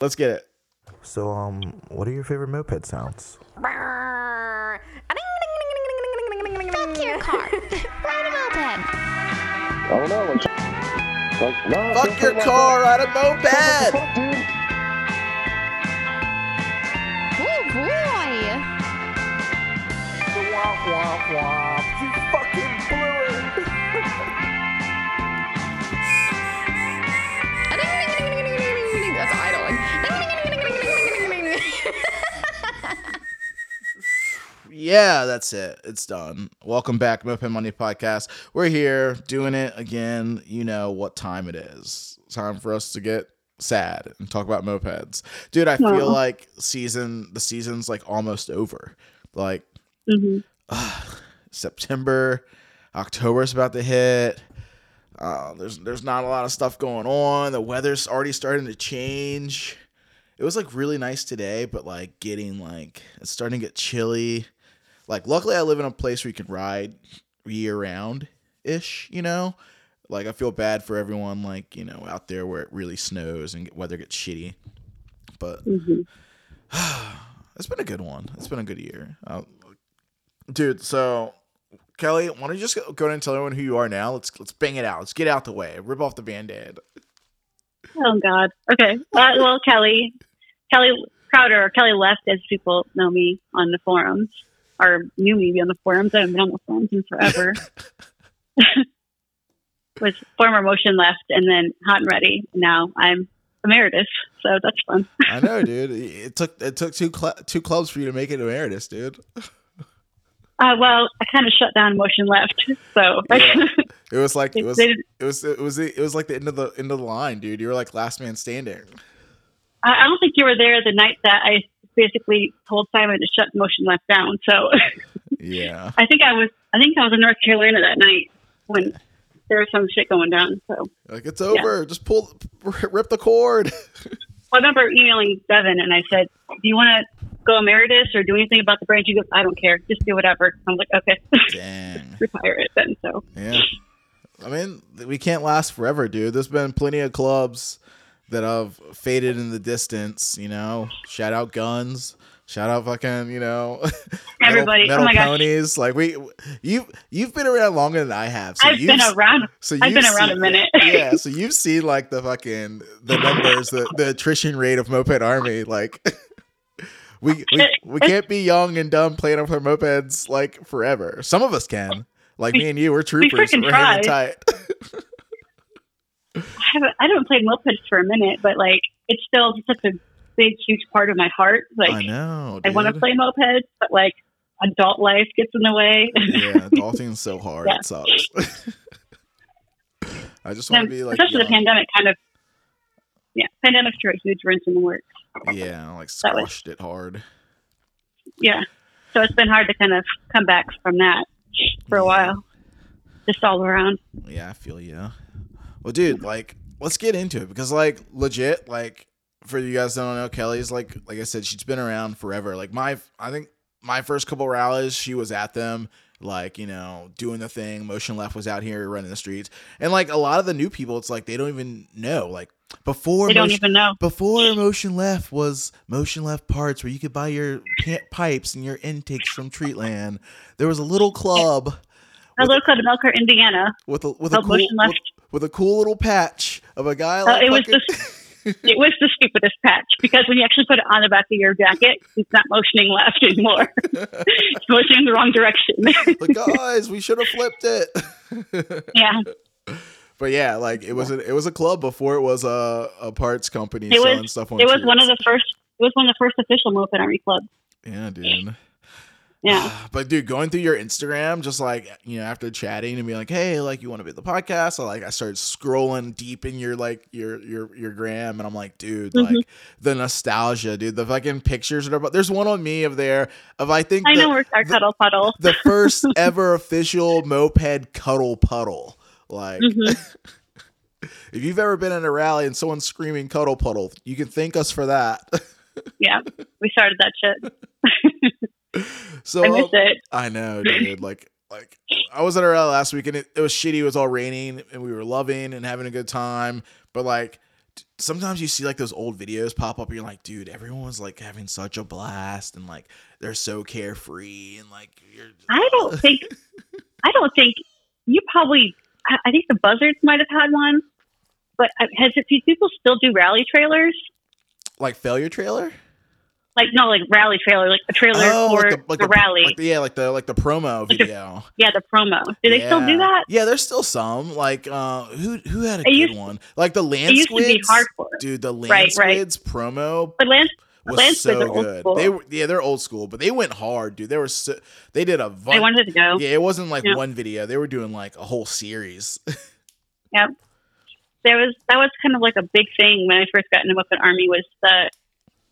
Let's get it. So, um, what are your favorite moped sounds? Fuck your car. Ride a moped. I don't. Like, like, no, Fuck your car, ride a moped. fuck, dude? Oh boy. Womp womp womp. Yeah, that's it. It's done. Welcome back, Moped Monday Podcast. We're here doing it again. You know what time it is. Time for us to get sad and talk about mopeds. Dude, I feel like season the season's like almost over. Like hmm September, October's about to hit. Uh, there's there's not a lot of stuff going on. The weather's already starting to change. It was like really nice today, but like getting like it's starting to get chilly. Like luckily I live in a place where you can ride year round ish, you know? Like I feel bad for everyone like, you know, out there where it really snows and weather gets shitty. But hmm it's been a good one. It's been a good year. Uh, dude, so Kelly, why don't you just go go ahead and tell everyone who you are now? Let's let's bang it out. Let's get out the way. Rip off the band-aid. Oh God. Okay. Uh, well, Kelly, Kelly Crowder, or Kelly Left, as people know me on the forums, or knew me on the forums. I haven't been on the forums in forever. Was former Motion Left, and then Hot and Ready. Now I'm emeritus, so that's fun. I know, dude. It took it took two cl- two clubs for you to make it emeritus, dude. Uh, well, I kind of shut down Motion Left, so Yeah. It was like it was it was it was it was like the end of the end of the line, dude. You were like last man standing. I I don't think you were there the night that I basically told Simon to shut Motion Left down. So Yeah. I think I was I think I was in North Carolina that night when there was some shit going down. So Like it's over. Just pull rip the cord. I remember emailing Devin and I said, "Do you want to go emeritus or do anything about the branch?" He goes, "I don't care. Just do whatever." I'm like, "Okay, Dang. retire it then." So Yeah. I mean, we can't last forever, dude. There's been plenty of clubs that have faded in the distance, you know. Shout out guns. Shout out fucking, you know, metal, Everybody. Oh metal my gosh. ponies. Like we, you, you've been around longer than I have. So I've you've, been around. So I've been around seen- a minute. yeah. So you've seen like the fucking the numbers, the the attrition rate of moped army. Like we we, we can't be young and dumb playing with our mopeds like forever. Some of us can. Like me and you, we're troopers. freaking We're try. tight. I haven't I haven't played mopeds for a minute, but like it's still such a big, huge part of my heart. Like I know. I want to play mopeds, but like adult life gets in the way. yeah, adulting's so hard. Yeah. It sucks. I just want to be like, especially the pandemic kind of yeah, pandemic threw a huge wrench in the works. yeah, like That was- it hard. Yeah. So it's been hard to kind of come back from that for a Yeah. while. Just all around. Yeah, I feel you. Well, dude, like, let's get into it because, like, legit, like, for you guys that don't know, Kelly's like, like I said, she's been around forever. Like my, I think my first couple rallies, she was at them, like, you know, doing the thing. Motion Left was out here running the streets, and like a lot of the new people, it's like they don't even know. Like before, They don't Motion- even know. before Motion Left was Motion Left parts where you could buy your pipes and your intakes from Treatland. There was a little club A little club in Elkhart, Indiana. with a with a cool Motion Left. with, with a cool little patch of a guy Uh, like it was the it was the stupidest patch because when you actually put it on the back of your jacket, it's not motioning left anymore. it's motioning the wrong direction. like guys, we should have flipped it. yeah, but yeah, like it was a it was a club before it was a, a parts company It was- stuff on it was one of the first. It was one of the first official moped army clubs. yeah, dude. Yeah, But dude, going through your Instagram, just like you know, after chatting and being like, "Hey, like you want to be at the podcast?" I like I started scrolling deep in your like your your your gram, and I'm like, dude, Mhm. like the nostalgia, dude. The fucking pictures are about. There's one on me of there of I think I the, know we're our the- cuddle puddle. the first ever official moped cuddle puddle. Like, Mhm. if you've ever been in a rally and someone's screaming cuddle puddle, you can thank us for that. Yeah, we started that shit. so I miss it. I know, dude. Like, like I was at a rally last week and it, it was shitty. It was all raining and we were loving and having a good time. But like, sometimes you see like those old videos pop up and you're like, dude, everyone was like having such a blast and like they're so carefree and like you're I don't think. I don't think you probably. I, I think the Buzzards might have had one, but uh, has it? Do people still do rally trailers? like failure trailer. Like no, like rally trailer, like a trailer for like the, like the, rally. like the- yeah, like the like the promo Like the- video. yeah, the promo. Do they still do that? Yeah, there's still some. Like uh who who had a It good used- one? Like the land It used to be squids. hardcore, Dude, the land Right, right. promo but Lance, was Land Squids so good. school. They were yeah, they're old school, but they went hard, dude. They were so, they did a they wanted to go. Yeah, it wasn't like Yeah. one video. They were doing like a whole series. Yep, there was that was kind of like a big thing when I first got into Moped Army was the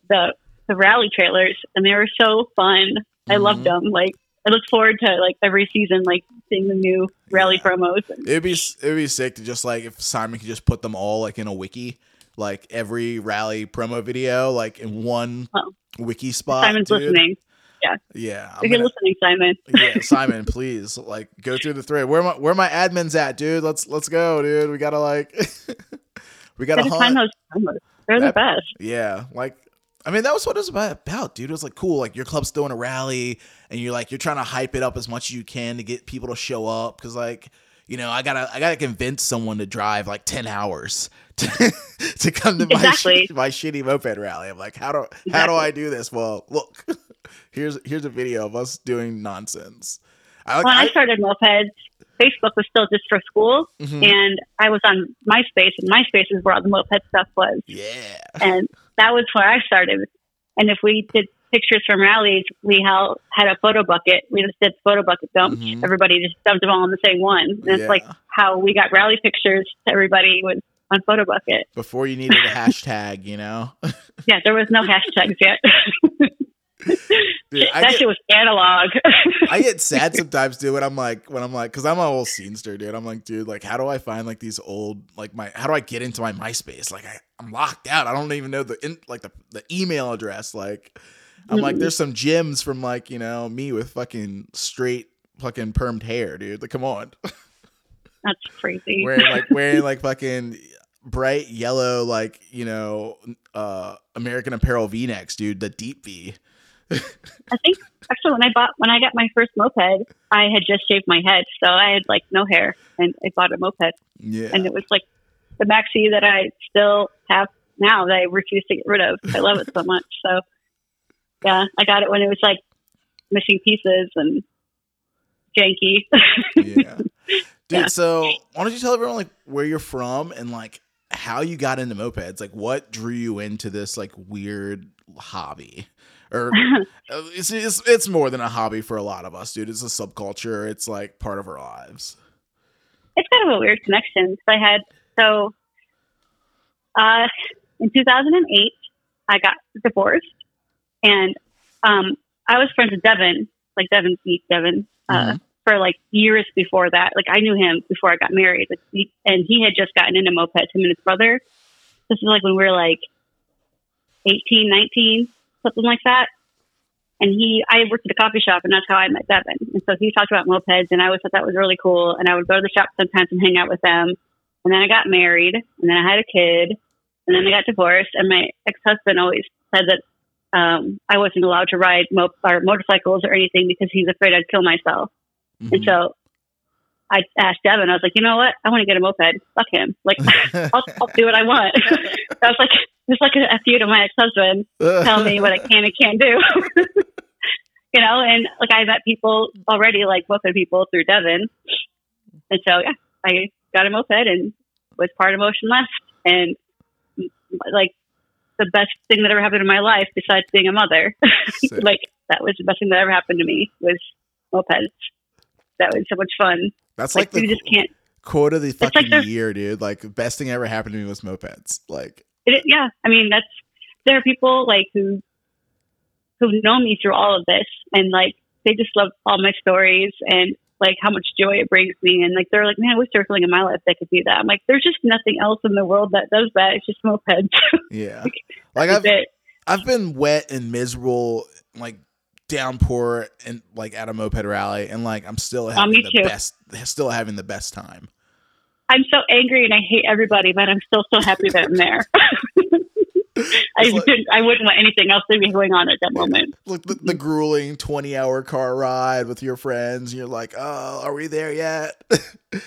the the rally trailers, and they were so fun. I Mhm. loved them. Like I look forward to like every season, like seeing the new rally Yeah. promos. And, It'd be it'd be sick to just like if Simon could just put them all like in a wiki, like every rally promo video, like in one Oh. wiki spot. Simon's dude. listening. Yeah, I'm If you're gonna- listening, Simon. yeah, Simon, please like go through the thread. Where my where my admins at, dude? Let's let's go, dude. We gotta like we gotta Gotta hunt. those promos. They're That- the best. Yeah, like I mean that was what it was about, dude. It was like cool. Like your club's throwing a rally, and you're like you're trying to hype it up as much as you can to get people to show up because like. You know, I gotta, I gotta convince someone to drive like ten hours to, to come to my Exactly. sh- my shitty moped rally. I'm like, how do, how do I do this? Well, look, here's here's a video of us doing nonsense. I, When I started mopeds, Facebook was still just for school, Mhm. and I was on MySpace, and MySpace is where all the moped stuff was. yeah, and that was where I started. And if we did pictures from rallies, we held, had a photo bucket. We just did photo bucket dump. Mhm. Everybody just dumped them all in the same one. And Yeah. it's like how we got rally pictures to everybody was on photo bucket. before you needed a hashtag, you know. Yeah, there was no hashtags yet. Dude, that get, shit was analog. I get sad sometimes, dude, when I'm like, when I'm like, because I'm an old scenester, dude. I'm like, dude, like, how do I find like these old, like my, how do I get into my MySpace? Like, I, I'm locked out. I don't even know the, in, like the, the email address. Like, I'm like, Mhm. there's some gems from like, you know, me with fucking straight fucking permed hair, dude. Like, come on, That's crazy. wearing like wearing like fucking bright yellow, like you know, uh American Apparel V-necks, dude. The deep V. I think actually when I bought when I got my first moped, I had just shaved my head, so I had like no hair, and I bought a moped. Yeah. and it was like the maxi that I still have now that I refuse to get rid of. I love it so much. So yeah, I got it when it was like missing pieces and janky. yeah. Dude, Yeah. so why don't you tell everyone like where you're from and like how you got into mopeds? Like what drew you into this like weird hobby? Or uh, it's, it's it's more than a hobby for a lot of us, dude. It's a subculture. It's like part of our lives. it's kind of a weird connection. 'cause I had so uh, in 2008, I got divorced, and um, I was friends with Devin, like Devin Beat Devin, uh, Mhm. for like years before that. Like I knew him before I got married, like, he, and he had just gotten into mopeds. Him and his brother. This is like when we were like 18, 19, something like that. And he, I worked at a coffee shop, and that's how I met Devin. And so he talked about mopeds, and I always thought that was really cool. And I would go to the shop sometimes and hang out with them. And then I got married, and then I had a kid, and then I got divorced. And my ex husband always said that um, I wasn't allowed to ride mo- or motorcycles or anything because he's afraid I'd kill myself. And Mhm. so I asked Devin, I was like, you know what? I want to get a moped. Fuck him. Like, I'll, I'll do what I want. I was like, just like a, a feud of my ex husband tell me what I can and can't do. you know, and like I met people already, like moped people through Devin. And so, yeah, I got a moped and was part of Motion Left. And like the best thing that ever happened in my life, besides being a mother, like that was the best thing that ever happened to me was mopeds. That was so much fun. That's Like, like, you the just can't. quote of the like fucking there's- year, dude. Like best thing ever happened to me was mopeds. Like It, yeah, I mean that's there are people like who who've known me through all of this, and like they just love all my stories and like how much joy it brings me, and like they're like, man, I wish there was something in my life that could do that. I'm like, there's just nothing else in the world that does that. It's just mopeds. yeah. Like That's I've it. I've been wet and miserable, like downpour and like at a moped rally, and like I'm still oh, having me the too. best, still having the best time. I'm so angry and I hate everybody, but I'm still so happy that I'm there. I like- didn't, I wouldn't want anything else to be going on at that moment. Like the, the grueling 20 hour car ride with your friends, and you're like, oh, are we there yet? and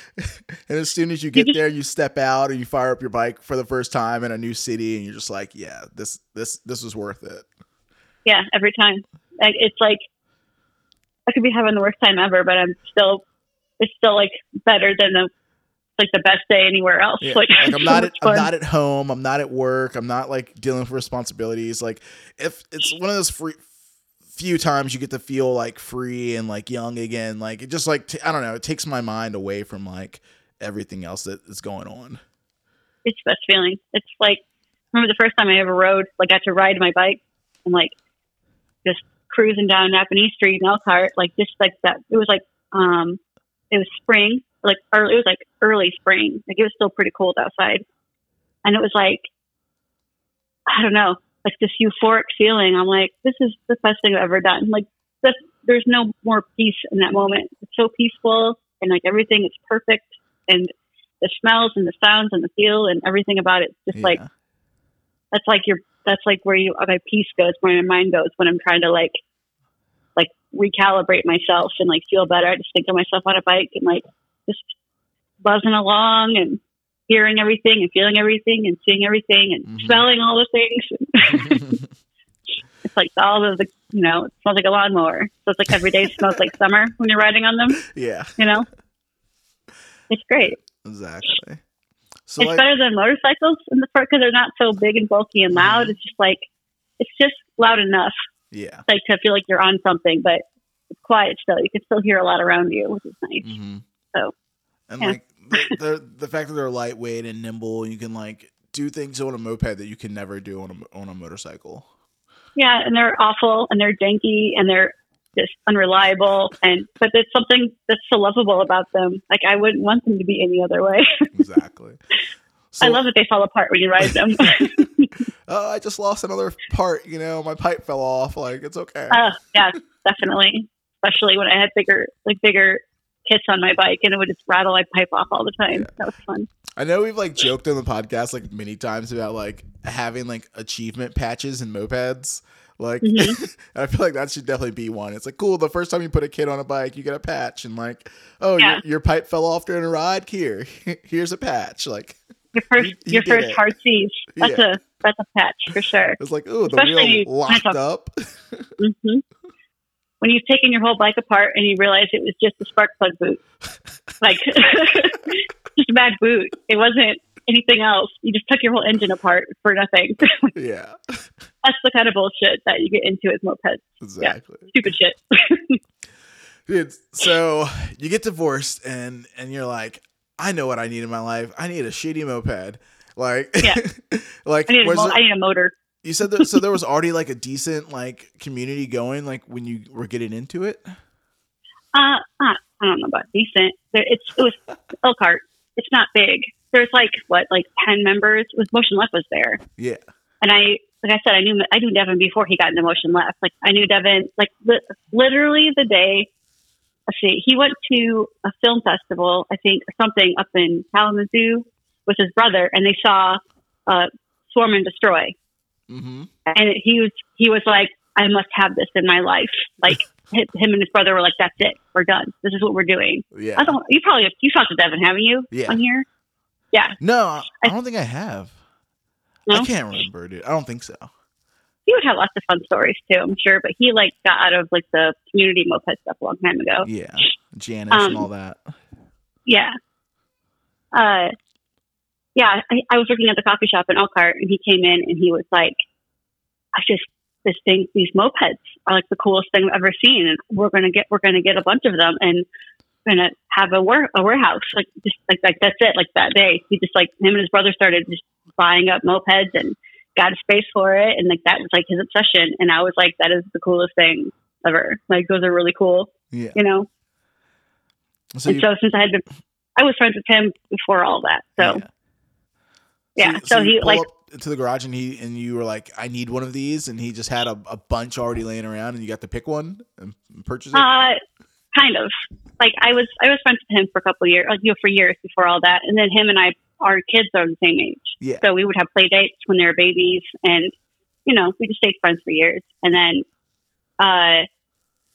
as soon as you get there, you step out and you fire up your bike for the first time in a new city, and you're just like, yeah, this this this was worth it. Yeah, every time. Like, it's like I could be having the worst time ever, but I'm still. It's still like better than the like the best day anywhere else. Yeah. Like, Like, I'm so not at, I'm not at home. I'm not at work. I'm not like dealing with responsibilities. Like if it's one of those free few times you get to feel like free and like young again. Like it just like t- I don't know. It takes my mind away from like everything else that is going on. it's the best feeling. It's like remember the first time I ever rode, like I got to ride my bike and like just cruising down Nappanee Street in Elkhart, like just like that. It was like um, it was spring, like early, it was like early spring. Like it was still pretty cold outside, and it was like I don't know, like this euphoric feeling. I'm like, this is the best thing I've ever done. Like this, there's no more peace in that moment. It's so peaceful and like everything is perfect and the smells and the sounds and the feel and everything about it. Just like that's like your that's like where you my peace goes, where my mind goes when I'm trying to like like recalibrate myself and like feel better. I just think of myself on a bike and like just buzzing along and hearing everything and feeling everything and seeing everything and Mhm. smelling all the things. it's like all of the you know, it smells like a lawnmower. So it's like every day smells like summer when you're riding on them, yeah. you know? It's great. Exactly. So it's like better than motorcycles in the front because they're not so big and bulky and loud. Mm-hmm. It's just like it's just loud enough, yeah. like to feel like you're on something, but it's quiet still. You can still hear a lot around you, which is nice. hmm So, and yeah. like the, the the fact that they're lightweight and nimble, you can like do things on a moped that you can never do on a on a motorcycle. Yeah, and they're awful and they're janky and they're just unreliable and but there's something that's so lovable about them. Like I wouldn't want them to be any other way. Exactly. So, I love that they fall apart when you ride them. Oh, I just lost another part. You know, my pipe fell off. Like it's okay. uh, yeah, definitely. Especially when I had bigger like bigger kits on my bike and it would just rattle my pipe off all the time. That was fun. I know we've like joked on the podcast like many times about like having like achievement patches in mopeds. Like, Mhm. I feel like that should definitely be one. It's like cool. The first time you put a kid on a bike, you get a patch, and like, oh, Yeah. your, your pipe fell off during a ride. Here, here's a patch. Like, Your first, You- you your first it. hard C's. That's Yeah. a that's a patch for sure. it's like, oh, the Especially wheel locked up. hmm When you've taken your whole bike apart and you realize it was just a spark plug boot, like just a bad boot. It wasn't anything else. You just took your whole engine apart for nothing. yeah, That's the kind of bullshit that you get into with mopeds. exactly. Stupid shit. Dude, so you get divorced and and you're like, I know what I need in my life. I need a shitty moped. Like, Yeah. like I need, a mo- I need a motor. You said that so there was already like a decent like community going like when you were getting into it. Uh, I don't know about decent. It's it was Elkhart. It's not big. There's like what, like ten members. It was Motion Left was there, Yeah, and I, like I said, I knew I knew Devin before he got into Motion Left. Like I knew Devin, like li- literally the day. Let's see, he went to a film festival, I think, or something up in Kalamazoo with his brother, and they saw uh, Swarm and Destroy, mm-hmm. and he was he was like, I must have this in my life. Like him and his brother were like, that's it, we're done. This is what we're doing. yeah. I don't. You probably you talked to Devin, haven't you? Yeah. On here. Yeah. no, I I don't think I have. I can't remember, dude. I don't think so. He would have lots of fun stories too, I'm sure. But he like got out of like the community moped stuff a long time ago. Yeah, Janice and Um, all that. Yeah. Uh, yeah. I, I was working at the coffee shop in Elkhart, and he came in and he was like, "I just this thing, these mopeds are like the coolest thing I've ever seen, and we're gonna get we're gonna get a bunch of them and." we're Gonna uh, have a ware a warehouse like just like like that's it like that day he just like him and his brother started just buying up mopeds and got a space for it and like that was like his obsession and I was like that is the coolest thing ever like those are really cool Yeah. you know So and you, so since I had been, I was friends with him before all that. So yeah, so, you he like to the garage and he and you were like, I need one of these, and he just had a, a bunch already laying around, and you got to pick one and purchase it. uh, kind of like I was I was friends with him for a couple of years, like, you know, for years before all that, and then him and I, our kids are the same age, Yeah. so we would have play dates when they were babies, and you know, we just stayed friends for years, and then uh,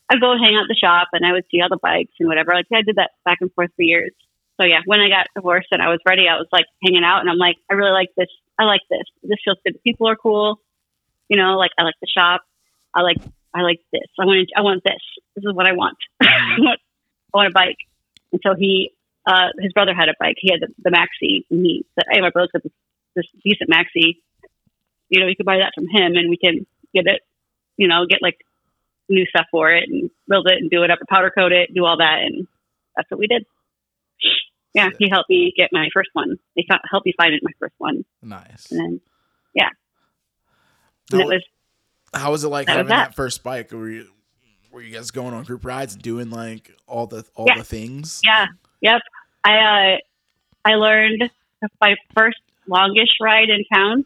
I'd go hang out at the shop, and I would see all the bikes and whatever. Like I did that back and forth for years. So yeah, when I got divorced and I was ready, I was like hanging out, and I'm like, I really like this. I like this. This feels good. The people are cool. You know, like I like the shop. I like I like this. I want I want this. This is what I want. I want I want a bike. And so he uh his brother had a bike. He had the, the maxi and he said, Hey, my brother's got this, this decent maxi. You know, you could buy that from him and we can get it, you know, get like new stuff for it and build it and do it up and powder coat it, do all that and that's what we did. Yeah, he helped me get my first one. He helped me find it my first one. Nice. And then yeah. and it How, was how was it like that having that. that first bike? Were you were you guys going on group rides, doing like all the all Yeah. the things? Yeah. Yep. I uh, I learned my first longish ride in town.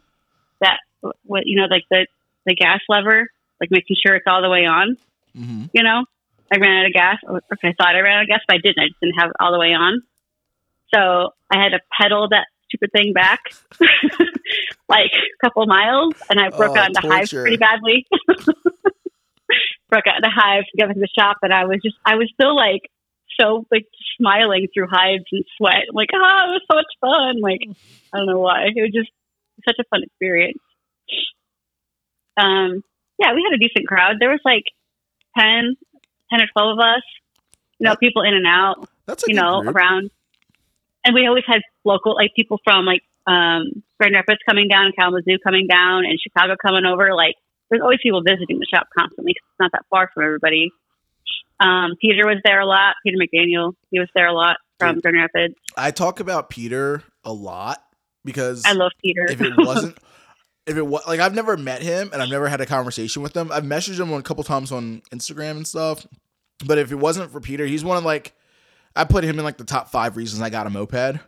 That what you know, like the the gas lever, like making sure it's all the way on. hmm You know, I ran out of gas. Or or I thought I ran out of gas, but I didn't. I just didn't have it all the way on. So I had to pedal that stupid thing back like a couple miles, and I broke Oh, out into hives pretty badly. broke out into hives, got to the shop, and I was just, I was still like so like smiling through hives and sweat. I'm like, oh, it was so much fun. Like, I don't know why. It was just such a fun experience. Um, yeah, we had a decent crowd. There was like 10, 10 or 12 of us, you know, people in and out That's a you know, group. around. And we always had local, like people from like um, Grand Rapids coming down, and Kalamazoo coming down, and Chicago coming over. Like, there's always people visiting the shop constantly 'cause it's not that far from everybody. Um, Peter was there a lot. Peter McDaniel, he was there a lot from. Grand Rapids. I talk about Peter a lot because I love Peter. if it wasn't if it was like I've never met him and I've never had a conversation with him. I've messaged him a couple times on Instagram and stuff. But if it wasn't for Peter, he's one of like I put him in like the top five reasons I got a moped.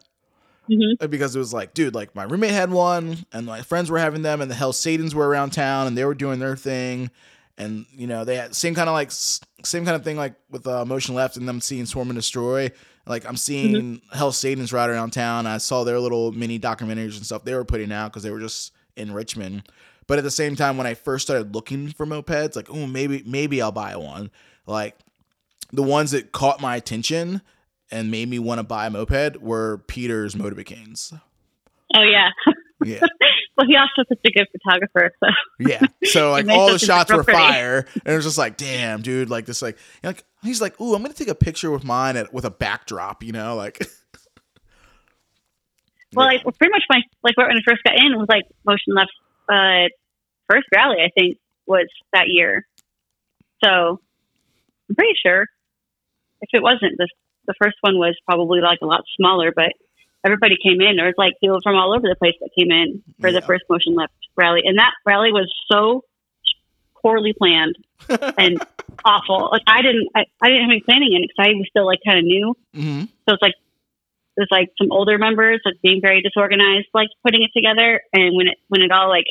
Mhm. Because it was like, dude, like my roommate had one and my friends were having them and the Hell Satans were around town and they were doing their thing. And you know, they had same kind of like same kind of thing like with uh, Motion Left and them seeing Swarm and Destroy. Like I'm seeing Hell Satans ride around town. I saw their little mini documentaries and stuff they were putting out because they were just in Richmond. But at the same time, when I first started looking for mopeds, like, oh, maybe maybe I'll buy one. Like the ones that caught my attention and made me want to buy a moped were Peter's Motobecanes. oh yeah. Yeah, well, he also such a good photographer. So yeah. So like all the shots were pretty. fire, and it was just like, damn, dude, like this, like, like he's like, ooh, I'm gonna take a picture with mine at, with a backdrop, you know, like. Well, like pretty much my like when I first got in was like motion left uh first rally I think was that year. So I'm pretty sure if it wasn't the the first one was probably like a lot smaller, but everybody came in. There was like people from all over the place that came in for Yeah. the first motion left rally, and that rally was so poorly planned and awful. Like I didn't I, I didn't have any planning in it because I was still like kind of new. hmm So it's like there's like some older members like being very disorganized, like putting it together. And when it when it all like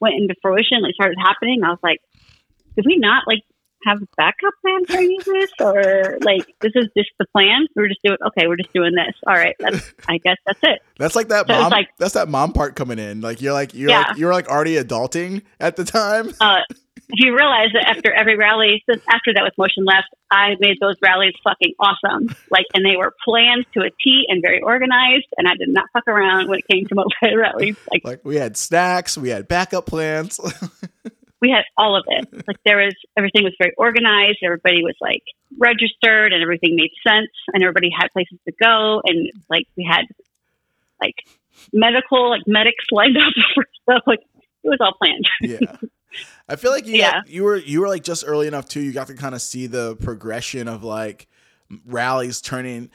went into fruition, like started happening, I was like, did we not like have a backup plan for any of this, or like this is just the plan? We're just doing okay. We're just doing this. All right, that's I guess that's it. That's like that So mom. like- that's that mom part coming in. Like you're like you're Yeah. like you're like already adulting at the time. Uh, you realize that after every rally, since after that with Motion Left, I made those rallies fucking awesome. Like, and they were planned to a T and very organized. And I did not fuck around when it came to moped rallies. Like, Like we had snacks, we had backup plans. we had all of it. Like, there was everything was very organized. Everybody was like registered, and everything made sense. And everybody had places to go. And like, we had like medical, like medics lined up for stuff. Like, it was all planned. yeah. I feel like you Yeah. got- you were you were like just early enough too. You got to kind of see the progression of like rallies turning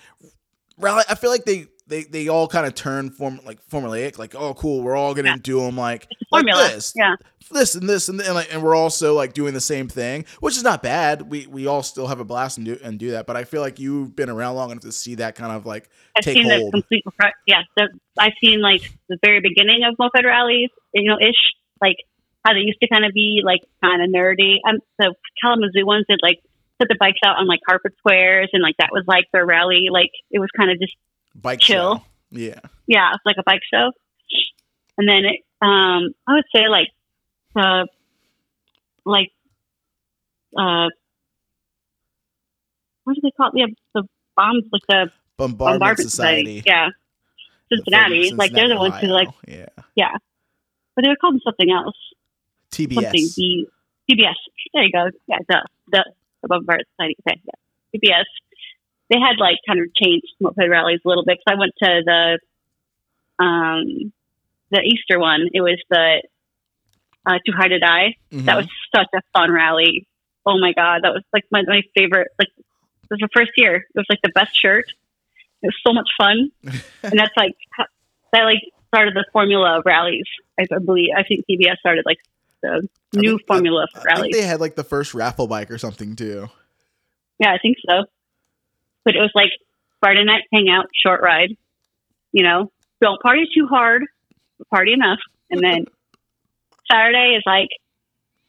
rally. I feel like they they they all kind of turn form like formulaic. Like oh cool, we're all gonna Yeah. do them like like this, Yeah. this and this and, and like and we're also like doing the same thing, which is not bad. We we all still have a blast and do and do that. But I feel like you've been around long enough to see that kind of like I've take seen the hold. complete, yeah. The, I've seen like the very beginning of moped rallies, you know, ish, like how they used to kind of be like kind of nerdy. Um, the Kalamazoo ones did like put the bikes out on like carpet squares, and like that was like their rally. Like it was kind of just Bike Chill. show. Yeah. yeah, it's like a bike show. And then it, um, I would say like the like uh, what do they call it? Yeah, the bombs like the Bombardment, bombardment Society. Yeah, Cincinnati. From like they're the ones who like, yeah Yeah. but they were called something else. TBS. Something B TBS. There you go. Yeah, the the, the bombardment society. Okay, yeah, TBS. They had like kind of changed moped rallies a little bit. Cause I went to the um the Easter one. It was the uh, Too High to Die. Mhm. That was such a fun rally. Oh my god, that was like my, my favorite. Like it was the first year. It was like the best shirt. It was so much fun, and that's like that like started the formula of rallies. I I believe I think TBS started like the I new think- formula for I think rallies. they had like the first raffle bike or something too. Yeah, I think so. But it was like Friday night hangout, short ride. You know, don't party too hard, party enough, and then Saturday is like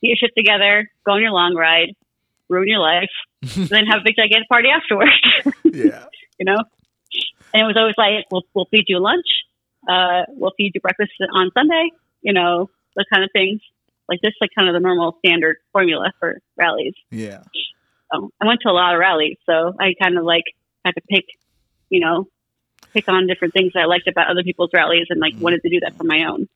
get your shit together, go on your long ride, ruin your life, and then have a big gigantic party afterwards. Yeah. you know, and it was always like, we'll we'll feed you lunch, uh, we'll feed you breakfast on Sunday. You know, those kind of things. Like this, like kind of the normal standard formula for rallies. Yeah. So I went to a lot of rallies, so I kind of like had to pick, you know, pick on different things that I liked about other people's rallies, and like Mhm. wanted to do that for my own.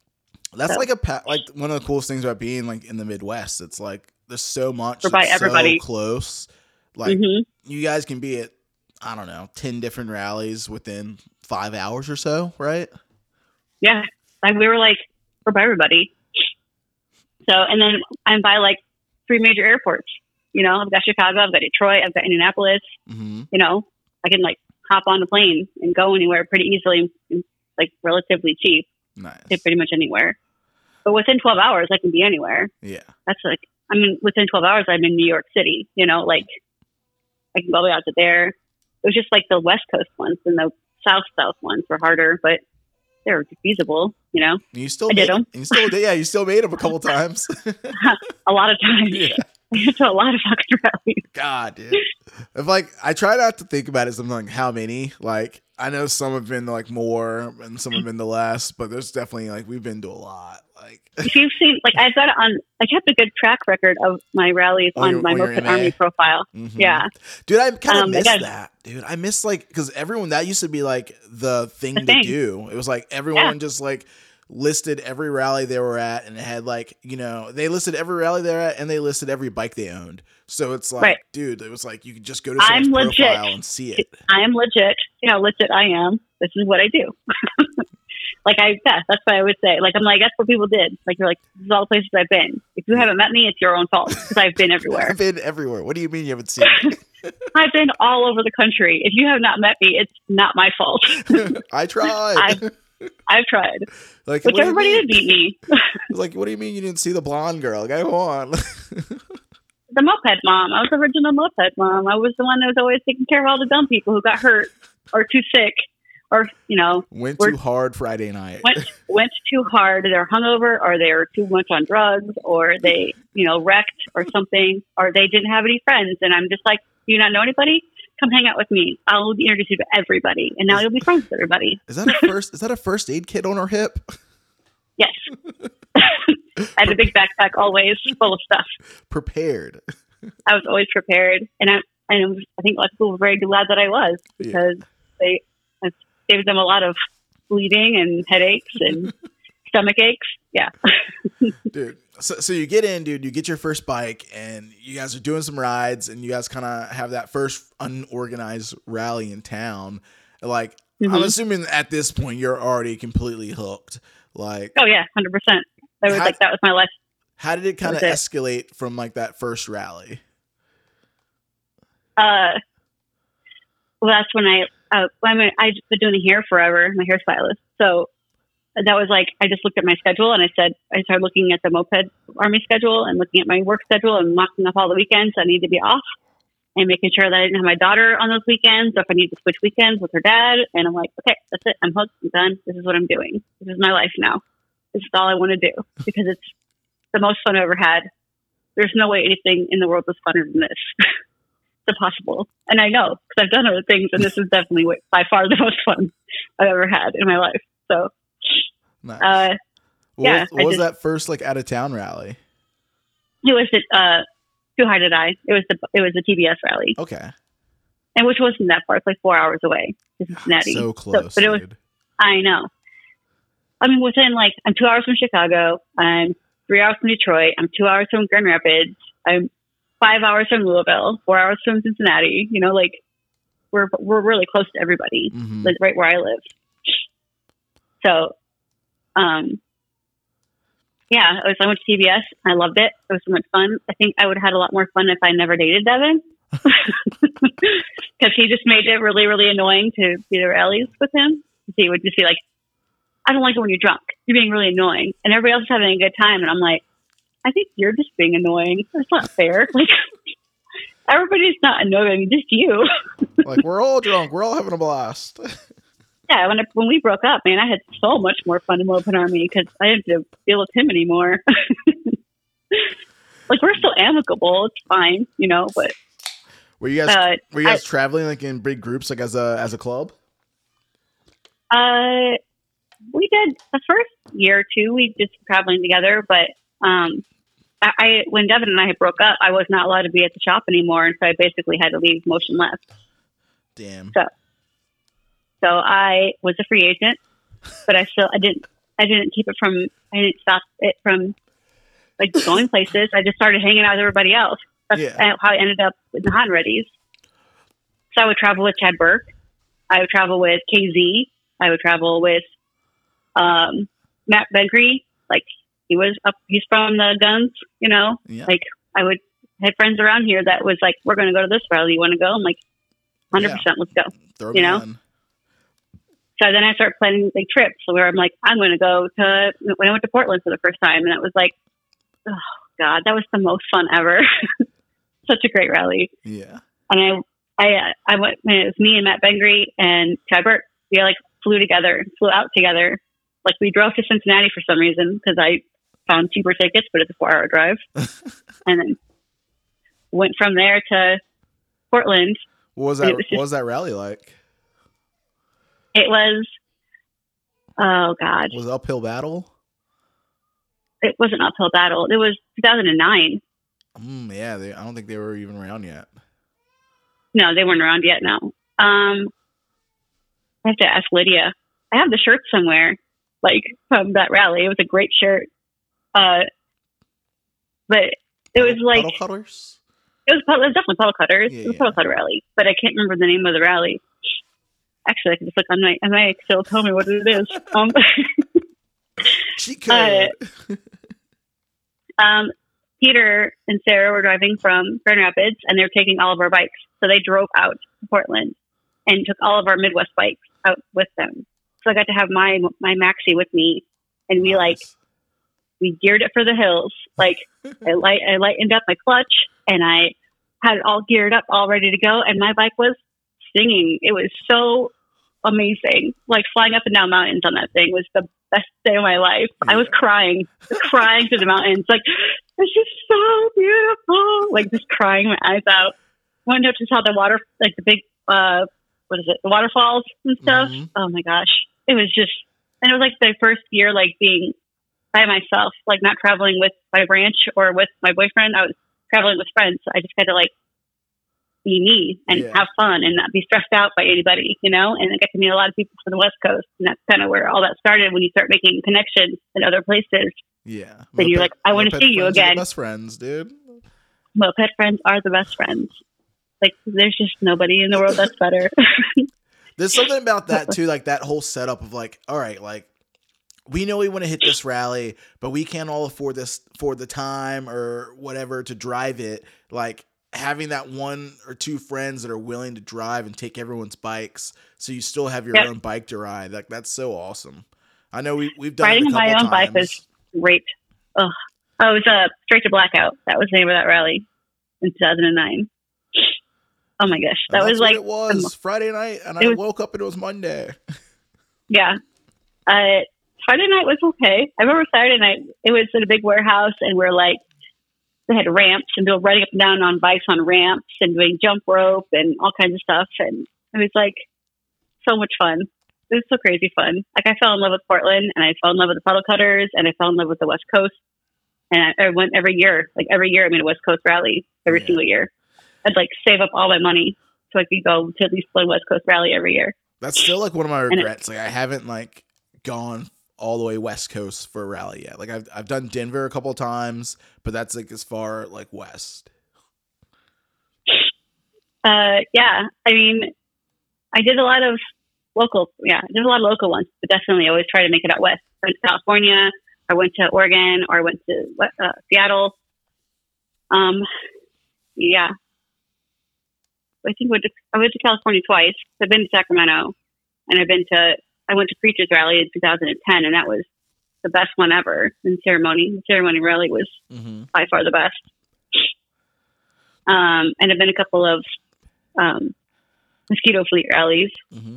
That's So- like a pa- like one of the coolest things about being like in the Midwest. It's like there's so much by that's so everybody. close. Like hmm you guys can be at I don't know ten different rallies within five hours or so, right? Yeah, like we were like we're by everybody. So, and then I'm by like three major airports. You know, I've got Chicago, I've got Detroit, I've got Indianapolis. Mm-hmm. You know, I can like hop on a plane and go anywhere pretty easily, like relatively cheap Nice. to pretty much anywhere. But within 12 hours, I can be anywhere. Yeah. That's like, I mean, within 12 hours, I'm in New York City. You know, like I can go out to there. It was just like the West Coast ones and the South South ones were harder, but they were feasible. You know, You still I made did 'em. You still did. Yeah. You still made them a couple times. a lot of times. yeah. Went to a lot of fucking rallies. God, dude. If like I try not to think about it something like how many. Like I know some have been like more and some have been the less, but there's definitely like we've been to a lot. Like If you've seen, like, I've got it on, I kept a good track record of my rallies Oh, on my Moped Army profile. mhm. Yeah. dude, I kind of Um, miss that, dude. I miss like because everyone that used to be like the thing The to thing. do. It was like everyone just like listed every rally they were at and it had like you know they listed every rally they're at and they listed every bike they owned. So it's like, Right. dude, it was like you could just go to I'm legit. profile and see it. I am legit. You know, legit I am. This is what I do. like I, yeah, that's what I would say. Like I'm like that's what people did. Like you're like this is all the places I've been. If you haven't met me, it's your own fault because I've been everywhere. I've been everywhere. What do you mean you haven't seen it? I've been all over the country. If you have not met me, it's not my fault. I tried. I've- I've tried, like, which everybody did beat me. Like, what do you mean you didn't see the blonde girl? Like, Go on. the moped mom. I was the original moped mom. I was the one that was always taking care of all the dumb people who got hurt or too sick or you know Went too hard Friday night. went went too hard. They're hungover, or they were too much on drugs, or they you know wrecked or something, or they didn't have any friends. And I'm just like, do you not know anybody? Come hang out with me. I'll introduce you to everybody, and now you'll be friends with everybody. Is that a first? is that a first aid kit on her hip? Yes. I had a big backpack always full of stuff. Prepared. I was always prepared, and I and I think a lot of people were very glad that I was Yeah. because they I saved them a lot of bleeding and headaches and stomach aches. Yeah, dude. So, so you get in, dude. You get your first bike, and you guys are doing some rides, and you guys kind of have that first unorganized rally in town. Like, I'm Mhm. assuming at this point you're already completely hooked. Like, oh yeah, hundred percent. That was How- like that was my life. how did it kind of escalate from like that first rally? Uh, well, that's when I uh, I mean I've been doing hair forever. My hairstylist, so that was like I just looked at my schedule and I said I started looking at the moped army schedule and looking at my work schedule and locking up all the weekends I need to be off and making sure that I didn't have my daughter on those weekends or if I need to switch weekends with her dad. And I'm like, okay, that's it. I'm hooked. I'm done. This is what I'm doing. This is my life now. This is all I want to do because it's the most fun I've ever had. There's no way anything in the world was funner than this. It's impossible. And I know because I've done other things, and this is definitely by far the most fun I've ever had in my life. So, Nice. uh, what yeah, was, what was just- that first like out of town rally? it was the uh, too high to die. It was the it was the TBS rally, Okay. and which wasn't that far. It's like four hours away to Cincinnati. So close. but it was dude. I know. I mean, within like I'm two hours from Chicago. I'm three hours from Detroit. I'm two hours from Grand Rapids. I'm five hours from Louisville. Four hours from Cincinnati. You know, like we're we're really close to everybody. Mhm. like right where I live. So, um, yeah, was went to TBS. I loved it. It was so much fun. I think I would have had a lot more fun if I never dated Devin, because he just made it really, really annoying to be the rallies with him. He would just be like, "I don't like it when you're drunk. You're being really annoying," and everybody else is having a good time, and I'm like, "I think you're just being annoying. That's not fair." Like. Everybody's not annoying, just you. like we're all drunk. We're all having a blast. yeah, when I, when we broke up, man, I had so much more fun in Open Army because I didn't have to deal with him anymore. like we're still amicable; it's fine, you know. But were you guys uh, were you guys traveling like in big groups like as a as a club? uh, we did the first year or two. We just traveling together, but um, I, I when Devin and I broke up, I was not allowed to be at the shop anymore, and so I basically had to leave Motion Left. Damn. So I was a free agent, but I still I didn't I didn't keep it from I didn't stop it from like going places. I just started hanging out with everybody else. That's Yeah. how I ended up with the Han Readies. So I would travel with Chad Burke. I would travel with KZ. I would travel with um, Matt Begree. Like he was up. He's from the guns. You know, Yeah. like I would had friends around here that was like, "We're going to go to this rally. You want to go?" I'm like, "100 percent, let's go." Throw you know? So then I started planning like trips where I'm like, I'm going to go to when I went to Portland for the first time, and it was like, oh god, that was the most fun ever. Such a great rally, Yeah. and I, I, uh, I went. It was me and Matt Bengry and Chad Burt. We like flew together, flew out together. Like we drove to Cincinnati for some reason because I found cheaper tickets, but it's a four-hour drive, and then went from there to Portland. What was that? was what just- was that rally like? It was, oh god, Was it uphill battle? it was an uphill battle. It was 2009. Mm, yeah. They, I don't think they were even around yet. No, they weren't around yet. No. Um, I have to ask Lydia. I have the shirt somewhere, like from that rally. It was a great shirt. Uh, but it was like puddle cutters. it was, it was definitely puddle cutters. Yeah, it was yeah. puddle cutter rally, but I can't remember the name of the rally. Actually, I can just look on my. I might still tell me what it is. Um, Cheat uh, um, Peter and Sarah were driving from Grand Rapids, and they were taking all of our bikes. So they drove out to Portland and took all of our Midwest bikes out with them. So I got to have my my maxi with me, and we like we geared it for the hills. Like I light I lightened up my clutch, and I had it all geared up, all ready to go, and my bike was singing. It was so amazing. Like flying up and down mountains on that thing was the best day of my life. I was crying, crying through the mountains. Like it's just so beautiful. Like just crying my eyes out. Went up to saw the water, like the big, uh, what is it, the waterfalls and stuff. Mhm. Oh my gosh, it was just, and it was like the first year, like being by myself, like not traveling with my branch or with my boyfriend. I was traveling with friends. So I just had to like be me and Yeah. have fun and not be stressed out by anybody, you know. And I got to meet a lot of people from the West Coast, and that's kind of where all that started. When you start making connections in other places, Yeah. Then you're like, I wanna see you friends are the again. Best friends, dude. Well, pet friends are the best friends. Like, there's just nobody in the world that's better. There's something about that too, like that whole setup of like, all right, like we know we want to hit this rally, but we can't all afford this for the time or whatever to drive it. Like having that one or two friends that are willing to drive and take everyone's bikes, so you still have your Yep. own bike to ride. Like that's so awesome. I know we we've done Riding it a my own bike times. was great. Ugh. Oh, it was uh, Straight to Blackout. That was the name of that rally in 2009. Oh my gosh. That was like, it was Friday night, and I was- woke up and it was Monday. yeah. Uh, Friday night was okay. I remember Saturday night, it was in a big warehouse, and we're like, they had ramps and people riding up and down on bikes on ramps and doing jump rope and all kinds of stuff. And it was like so much fun. It was so crazy fun. Like I fell in love with Portland and I fell in love with the puddle cutters and I fell in love with the West Coast. And I, I went every year, like every year, I made a West Coast rally every Yeah. single year. I'd like save up all my money so I could go to at least one West Coast rally every year. That's still like one of my it- regrets. Like I haven't like gone all the way west coast for a rally yet. Like I've I've done Denver a couple times, but that's like as far like west. Uh, yeah, I mean, I did a lot of local, yeah, I did a lot of local ones, but definitely always try to make it out west. I went to California, I went to Oregon, or I went to uh, Seattle. Um, yeah, I think I went to California twice. I've been to Sacramento, and I've been to I went to Preachers Rally in 2010, and that was the best one ever in ceremony. The ceremony rally was Mm-hmm. by far the best. Um, and I've been a couple of um, mosquito fleet rallies, Mm-hmm.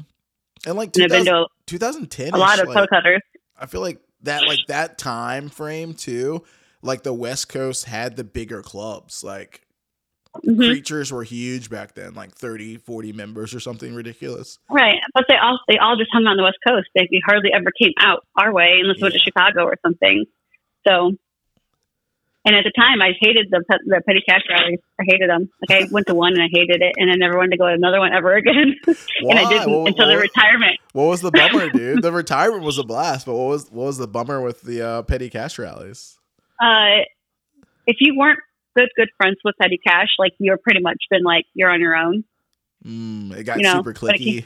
And like and I've been 2000, to 2010, a lot of like, toe cutters. I feel like that like that time frame too. Like the West Coast had the bigger clubs. Like Mhm. creatures were huge back then, like 30, 40 members or something ridiculous. Right, but they all they all just hung on the West Coast. They hardly ever came out our way unless we went to Chicago or something. So, and at the time, I hated the pe- the petty cash rallies. I hated them. Like I went to one and I hated it, and I never wanted to go to another one ever again. and I didn't What- until the what- retirement. What was the bummer, dude? the retirement was a blast, but what was what was the bummer with the uh, petty cash rallies? Uh, if you weren't good good friends with petty cash, like you're pretty much been like you're on your own. Mm, it got You know, super it clicky.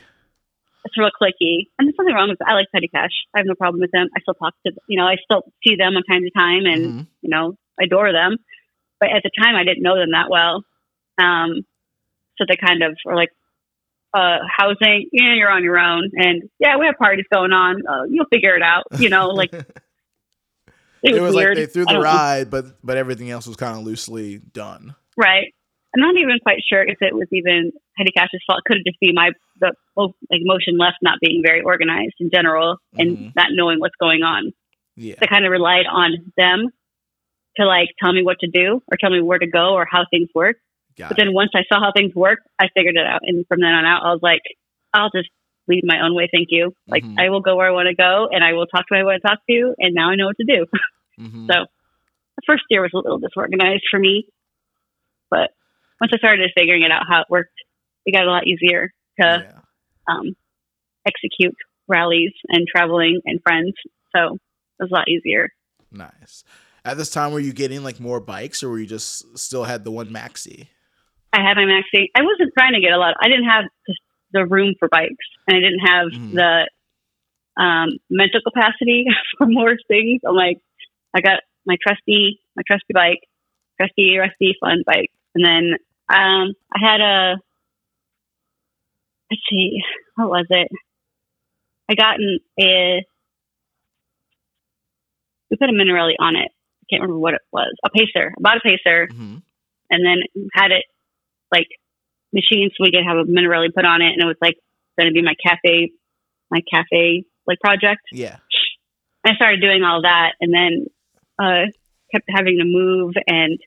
it's real clicky. And there's nothing wrong with it. I like Petty Cash. I have no problem with them. I still talk to, you know, I still see them from time to time and, Mhm. you know, adore them. But at the time, I didn't know them that well. Um, so they kind of were like, uh, housing, yeah, you're on your own. And yeah, we have parties going on. Uh, you'll figure it out. You know, like it was, it was like they threw the know. ride, but but everything else was kind of loosely done. Right. I'm not even quite sure if it was even Petty Cash's fault. Could it just be my the like motion left not being very organized in general and Mhm. not knowing what's going on? Yeah, I kind of relied on them to like tell me what to do or tell me where to go or how things work. got But it. then once I saw how things work, I figured it out. And from then on out, I was like, I'll just lead my own way. Thank you. Like Mhm. I will go where I want to go and I will talk to who I want to talk to. And now I know what to do. Mhm. So the first year was a little disorganized for me, but once I started figuring it out how it worked, it got a lot easier to yeah. um, execute rallies and traveling and friends. So it was a lot easier. Nice. At this time, were you getting like more bikes, or were you just still had the one maxi? I had my maxi. I wasn't trying to get a lot. I didn't have the room for bikes, and I didn't have Mhm. the um, mental capacity for more things. I'm like, I got my trusty, my trusty bike, trusty, rusty, fun bike, and then um, I had a. Let's see, what was it? I got gotten a. We put a Minarelli on it. I can't remember what it was. A pacer. I bought a pacer hmm and then had it like machines so we could have a Minarelli put on it and it was like going to be my cafe my cafe like project Yeah. I started doing all that and then uh kept having to move and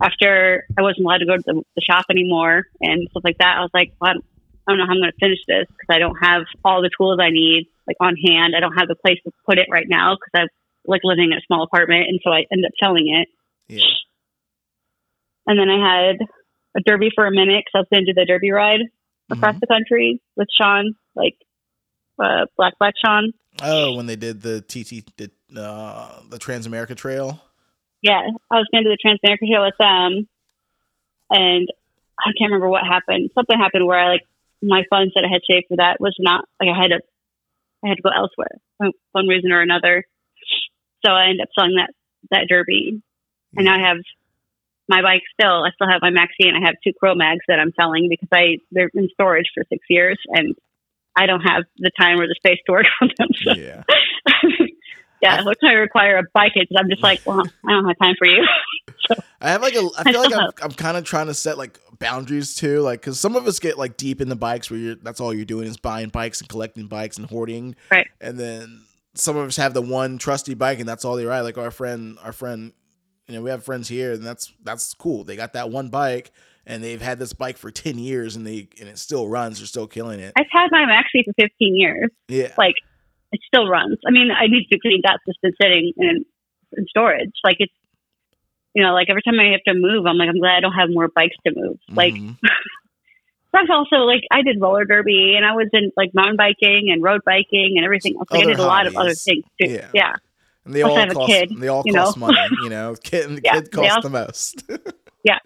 after I wasn't allowed to go to the, the shop anymore and stuff like that I was like well, I don't- I don't know how I'm going to finish this because I don't have all the tools I need like on hand I don't have the place to put it right now because I'm like living in a small apartment and so I ended up selling it Yeah. and then I had a derby for a minute because I was going to do the derby ride across Mhm. the country with Sean, like uh, Black Black Sean. Oh, when they did the TT, the uh, the Transamerica Trail. Yeah, I was going to do the Transamerica Trail with them, and I can't remember what happened. Something happened where I like my funds that I had saved for that was not like I had to I had to go elsewhere for one reason or another. So I ended up selling that that derby, and now I have my bike still. I still have my Maxi, and I have two Crow Mags that I'm selling because I they're in storage for six years, and I don't have the time or the space to work on them. So, Yeah. yeah, what time I require a bike? It's I'm just like, well, I don't have time for you. I have like a. I feel like still I'm, I'm kind of trying to set like boundaries too, like because some of us get like deep in the bikes where you're that's all you're doing is buying bikes and collecting bikes and hoarding, Right. And then some of us have the one trusty bike and that's all they ride. Like our friend, our friend you know we have friends here, and that's that's cool. They got that one bike, and they've had this bike for ten years, and they and it still runs. They're still killing it. I've had my Maxi for 15 years. Yeah, Like it still runs. I mean, I need to clean that's just been sitting in, in storage. Like it's, you know, like every time I have to move, I'm like, I'm glad I don't have more bikes to move. Like Mhm. that's also like I did roller derby and I was in like mountain biking and road biking and everything else. Like I did a lot of other things too. Yeah. Yeah. And they Plus all cost kid, they all cost know? money. You know, kid the Yeah, kid they cost all- the most. Yeah,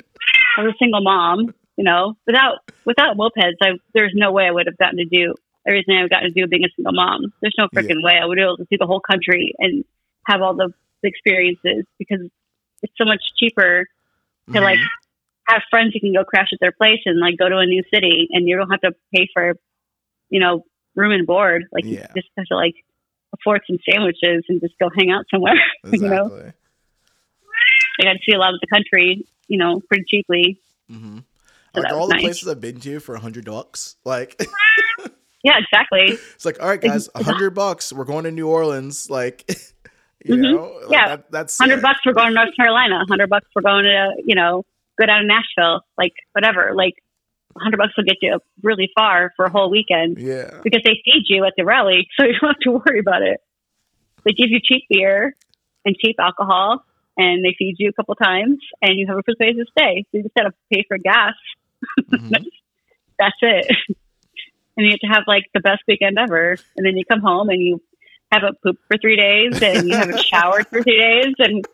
I was a single mom, you know, without without mopeds, I, there's no way I would have gotten to do everything I've gotten to do being a single mom. There's no freaking way I would be able to see the whole country and have all the experiences because it's so much cheaper to like Mhm. have friends you can go crash at their place and like go to a new city and you don't have to pay for, you know, room and board. Like Yeah. you just have to like afford and sandwiches and just go hang out somewhere. exactly. you know? I got to see a lot of the country, you know, pretty cheaply. Mm-hmm. So Like all the nice. places I've been to for a hundred bucks. Like Yeah, exactly. it's like, all right, guys, a hundred bucks. We're going to New Orleans. Like, you Mhm. know, like Yeah. that, that's hundred bucks for going to North Carolina. Hundred bucks for going to you know go down to Nashville. Like whatever. Like hundred bucks will get you really far for a whole weekend Yeah, because they feed you at the rally, so you don't have to worry about it. They give you cheap beer and cheap alcohol, and they feed you a couple times, and you have a place to stay. So you just got to pay for gas. Mhm. That's it. and you get to have like the best weekend ever. And then you come home and you haven't pooped for three days, and you haven't showered for three days, and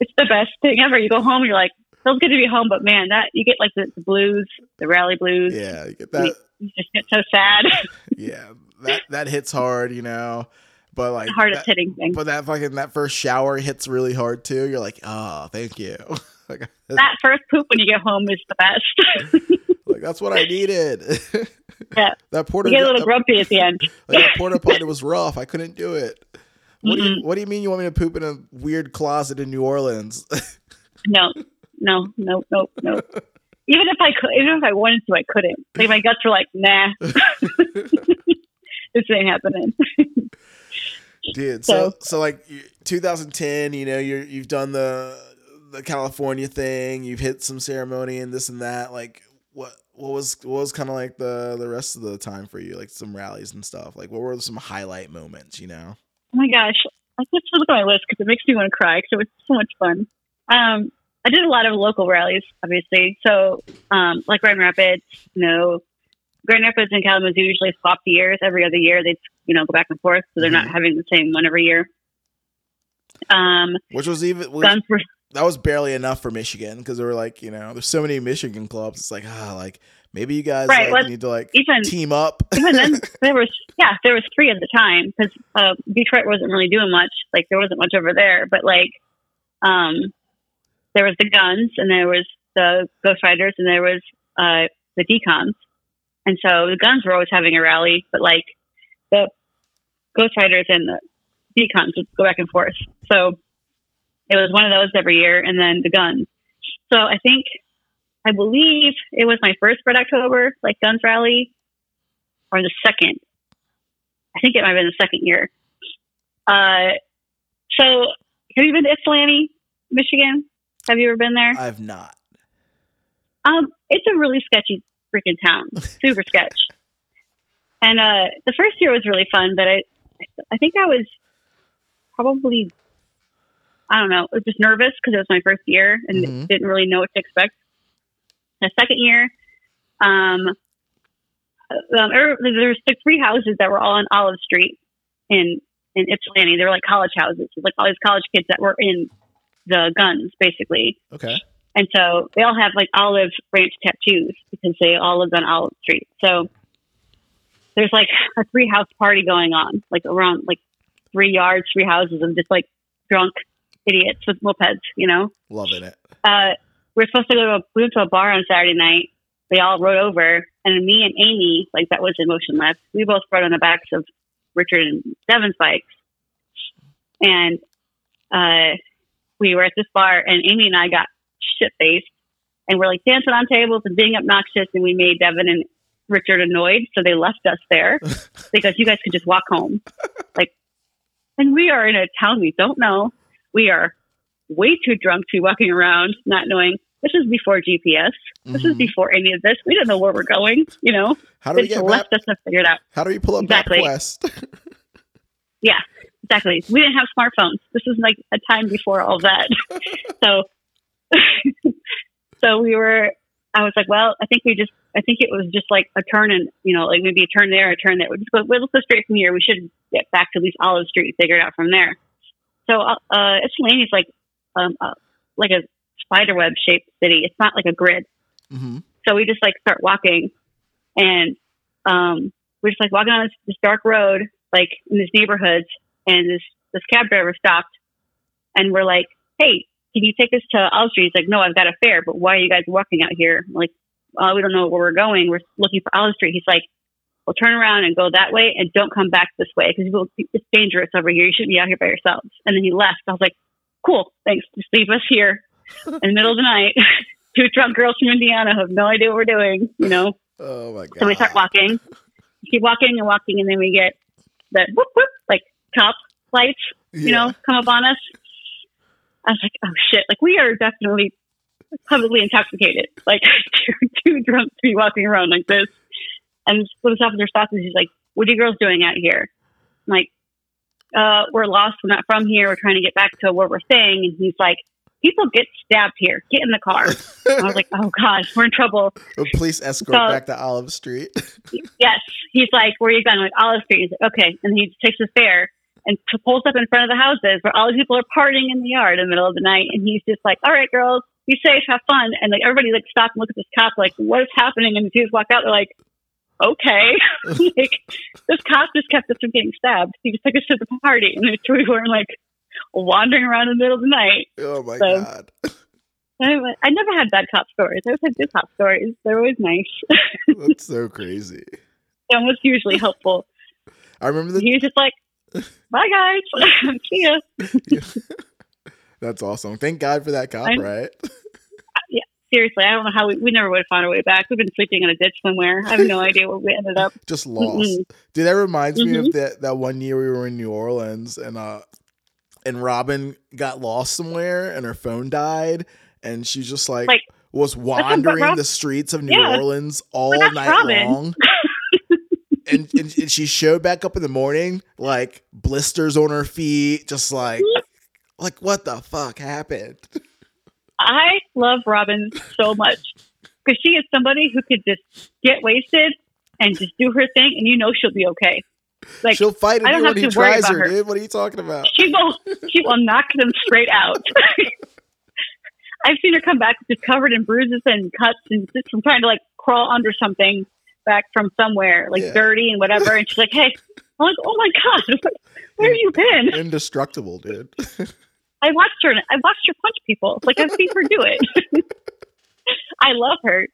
it's the best thing ever. You go home, and you're like, feels good to be home, but man, that you get like the, the blues, the rally blues. yeah. You get that. You just get so sad. Yeah, that that hits hard. You know, but like the hardest that- hitting thing. But that fucking that first shower hits really hard too. You're like, oh, thank you. like, that first poop when you get home is the best. like that's what I needed. Yeah. that porta you get a little that, grumpy at the end. like, that porta potty was rough. I couldn't do it. What do you What do you mean you want me to poop in a weird closet in New Orleans? No, no, no, no, no. Even if I could, even if I wanted to, I couldn't. Like my guts were like, nah, this ain't happening. Dude, so So- so like 2010, you know, you're you've done the the California thing, you've hit some ceremony and this and that. Like what what was what was kind of like the the rest of the time for you? Like some rallies and stuff. Like what were some highlight moments? You know? Oh my gosh, I just look at my list because it makes me want to cry because it was so much fun. Um, I did a lot of local rallies, obviously. So, um, like Grand Rapids, you know, Grand Rapids and Kalamazoo usually swap the years. Every other year, they you know go back and forth, so they're not Mhm. having the same one every year. Um, Which was even were that was barely enough for Michigan because there were like you know there's so many Michigan clubs. It's like ah like maybe you guys Right, like, need to like even team up. even then there was yeah there was three at the time because uh, Detroit wasn't really doing much like there wasn't much over there but like um there was the guns and there was the Ghost Riders and there was uh the decons and so the guns were always having a rally but like the Ghost Riders and the decons would go back and forth so it was one of those every year and then the guns so I think I believe it was my first Red October like guns rally or the second. I think it might have been the second year. Uh, so have you been to Ypsilanti, Michigan? Have you ever been there? I've not. Um, it's a really sketchy freaking town, super sketch. And uh, the first year was really fun, but I, I think I was probably, I don't know, I was just nervous because it was my first year and Mhm. didn't really know what to expect. The second year, um, um, er, there was like three houses that were all on Olive Street in in Ypsilanti. They were like college houses, like all these college kids that were in the guns, basically. Okay. And so they all have like olive branch tattoos because they all lived on Olive Street. So there's like a three house party going on, like around like three yards, three houses of just like drunk idiots with mopeds, you know? Loving it. Uh, We're supposed to go to a, we went to a bar on Saturday night. They all rode over and me and Amy, like that was in motion left. We both rode on the backs of Richard and Devin's bikes. And, uh, we were at this bar and Amy and I got shit faced and we're like dancing on tables and being obnoxious and we made Devin and Richard annoyed. So they left us there because you guys could just walk home. Like, and we are in a town we don't know. We are way too drunk to be walking around, not knowing. This is before GPS. This is Mhm. before any of this. We don't know where we're going. You know, How do we get map? left us to figure it out. How do we pull up Exactly. MapQuest? Exactly. We didn't have smartphones. This is like a time before all that. so, so we were. I was like, well, I think we just. I think it was just like a turn and you know, like maybe a turn there, a turn there. We just go. Well, let's go straight from here. We should get back to at least Olive Street and figure it out from there. So, uh, Ypsilanti's like, um, uh, like a spiderweb shaped city. It's not like a grid. hmm So we just like start walking, and um, we're just like walking on this, this dark road, like in these neighborhoods, and this this cab driver stopped, and we're like, "Hey, can you take us to Olive Street?" He's like, "No, I've got a fare, but why are you guys walking out here?" I'm like, "We don't know where we're going. We're looking for Olive Street." He's like, "Well, turn around and go that way, and don't come back this way because it's dangerous over here. You shouldn't be out here by yourselves." And then he left. I was like, "Cool, thanks. Just leave us here in the middle of the night." Two drunk girls from Indiana have no idea what we're doing, you know. Oh my god. So we start walking, keep walking and walking, and then we get the whoop whoop like cop lights, you know, come up on us. I was like, oh shit! Like we are definitely publicly intoxicated, like too, too drunk to be walking around like this. And police officer stops and he's like, "What are you girls doing out here?" I'm like, uh, "We're lost. We're not from here. We're trying to get back to where we're staying." And he's like, "People get stabbed here. Get in the car." I was like, "Oh gosh, we're in trouble." A police escort So- back to Olive Street. yes. He's like, where are you going? Like Olive Street. He's like, okay. And he takes us there and pulls up in front of the houses where all these people are partying in the yard in the middle of the night. And he's just like, all right, girls, be safe, have fun. And like everybody like stopped and looked at this cop like, what is happening? And the dudes walk out. They're like, okay. like this cop just kept us from getting stabbed. He just took us to the party, and we weren't like wandering around in the middle of the night. oh my So- god. I, I never had bad cop stories. I always had good cop stories. They're always nice. That's so crazy. and was usually helpful. I remember the he was just like, "Bye guys, see ya." That's awesome. Thank God for that cop, I- right? Seriously, I don't know how we we never would have found our way back. We've been sleeping in a ditch somewhere. I have no idea where we ended up. Just lost. Mm-mm. Dude, that reminds me of Mhm. that that one year we were in New Orleans and uh and Robin got lost somewhere and her phone died and she just like, Like, was wandering Rob- the streets of New Yeah. Orleans all night Robin. long. And, and and she showed back up in the morning like blisters on her feet, just like like what the fuck happened? I love Robin so much because she is somebody who could just get wasted and just do her thing, and you know she'll be okay. Like She'll fight I don't have who to worry tries about her, her. dude. What are you talking about? she will she will knock them straight out. I've seen her come back just covered in bruises and cuts and just from trying to like crawl under something back from somewhere, like Yeah. dirty and whatever. And she's like, "Hey," I'm like, "Oh my god, where have you been?" Indestructible, dude. I watched her. I watched her punch people. Like I've seen her do it. I love her.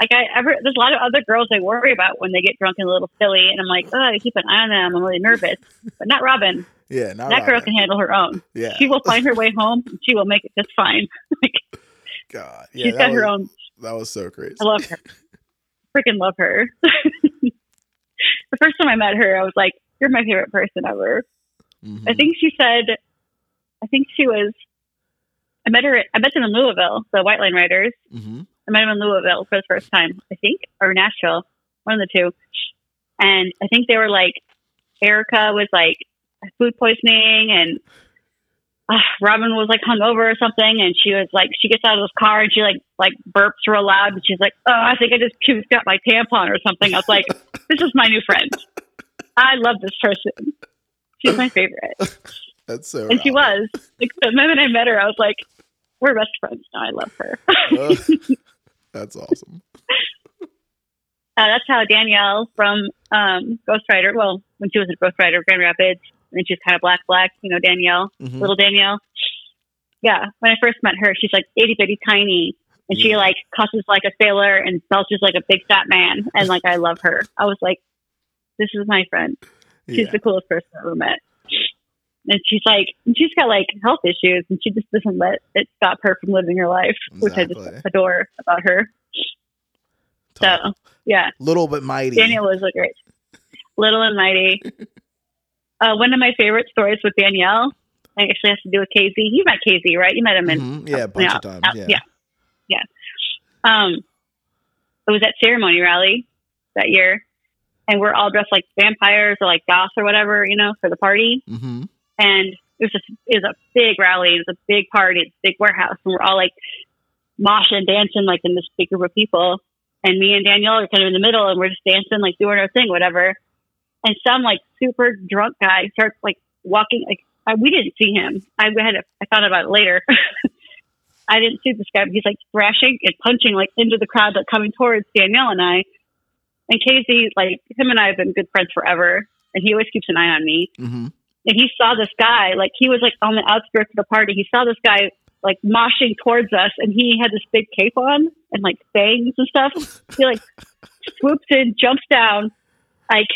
Like I ever, there's a lot of other girls I worry about when they get drunk and a little silly, and I'm like, oh, I keep an eye on them. I'm really nervous, but not Robin. yeah, not that girl can handle her own. Yeah. She will find her way home. and She will make it just fine. like God. Yeah, she's that got was, her own. that was so crazy. I love her. Freaking love her. the first time I met her, I was like, "You're my favorite person ever." Mhm. I think she said, I think she was. I met her. I met them in Louisville, the White Line Riders. Mhm. I met them in Louisville for the first time, I think, or Nashville, one of the two. And I think they were like, Erica was like food poisoning, and uh, Robin was like hungover or something. And she was like, she gets out of this car and she like like burps real loud, and she's like, "Oh, I think I just puked out my tampon or something." I was like, "This is my new friend. I love this person. She's my favorite." That's so. And she was. Like the moment I met her, I was like, "We're best friends now. I love her." Uh, that's awesome. Uh, that's how Danielle from um, Ghost Rider, well, when she was a Ghost Rider, Grand Rapids, and she was kind of black, black, you know, Danielle, Mhm. little Danielle. Yeah, when I first met her, she's like itty bitty tiny, and she Yeah. like cusses like a sailor and belches like a big fat man, and like I love her. I was like, this is my friend. She's Yeah. the coolest person I've ever met. And she's like, and she's got like health issues, and she just doesn't let it stop her from living her life, which I just adore about her. So, yeah. Little but mighty. Danielle was a great, little and mighty. Uh, one of my favorite stories with Danielle I actually has to do with Casey. You met Casey, right? You met him in Mhm. Yeah, a bunch yeah, of times. out- Yeah. yeah. yeah. Um, it was at ceremony rally that year, and we're all dressed like vampires or like goths or whatever, you know, for the party. Mm-hmm. And it was just it was a big rally. It was a big party, it's a big warehouse, and we're all like moshing, dancing like in this big group of people. And me and Danielle are kind of in the middle, and we're just dancing, like doing our thing, whatever. And some like super drunk guy starts like walking. Like I, we didn't see him. I had to, I found out about it later. I didn't see this guy, but he's like thrashing and punching like into the crowd, like coming towards Danielle and I. And Casey, like him and I have been good friends forever, and he always keeps an eye on me Mm-hmm. and he saw this guy like he was like on the outskirts of the party he saw this guy like moshing towards us and he had this big cape on and like bangs and stuff he like swoops in jumps down like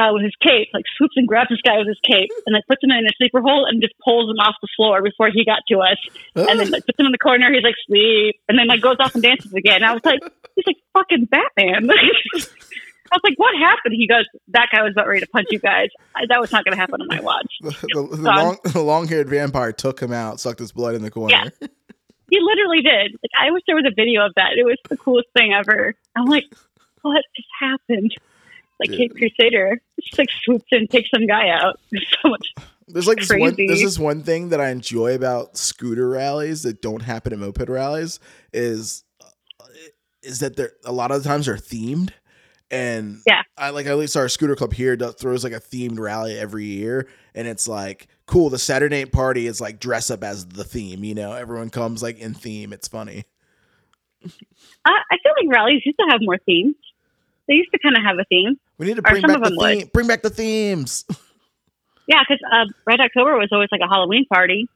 uh, with his cape like swoops and grabs this guy with his cape and like puts him in a sleeper hole and just pulls him off the floor before he got to us and then like puts him in the corner he's like sleep and then like goes off and dances again i was like he's like fucking batman I was like, "What happened?" He goes, "That guy was about ready to punch you guys. I, that was not going to happen on my watch." The, the, the long, the long-haired vampire took him out, sucked his blood in the corner. Yeah. He literally did. Like, I wish there was a video of that. It was the coolest thing ever. I'm like, "What just happened?" Like Cape Crusader just like swoops in, takes some guy out. There's so much. There's like this one. There's this one thing that I enjoy about scooter rallies that don't happen at moped rallies is uh, is that they're a lot of the times they're themed, and Yeah. I like at least our scooter club here does, throws like a themed rally every year, and it's like cool. The Saturday night party is like dress up as the theme. You know, everyone comes like in theme. It's funny. I, I feel like rallies used to have more themes. They used to kind of have a theme. We need to bring back the them would. Bring back the themes. Yeah, because uh, Red October was always like a Halloween party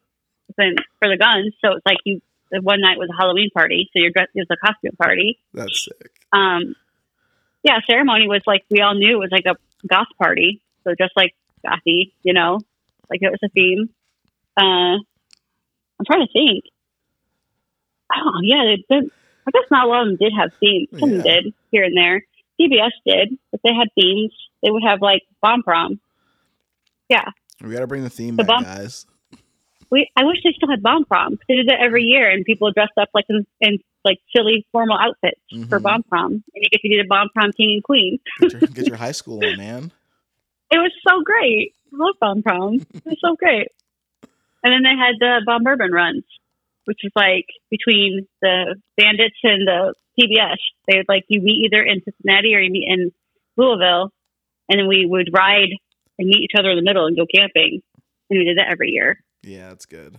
for the guns. So it's like you. The one night was a Halloween party, so you're dressed. It was a costume party. That's sick. um yeah ceremony was like we all knew it was like a goth party so just like gothy you know like it was a theme uh i'm trying to think oh yeah i guess not a lot of them did have themes some Yeah. did here and there TBS did but they had themes they would have like bomb prom Yeah. We got to bring the theme The back, bump- guys. we i wish they still had bomb prom they did it every year and people dressed up like in, in like silly formal outfits for Mhm. bomb prom and you get to be the bomb prom king and queen Get your, get your high school on, man. It was so great. I love Bomb Prom. It was so great. And then they had the Bomb Bourbon runs, which was like between the Bandits and the TBS. They would like you meet either in Cincinnati or you meet in Louisville, and then we would ride and meet each other in the middle and go camping. And we did that every year. Yeah, that's good.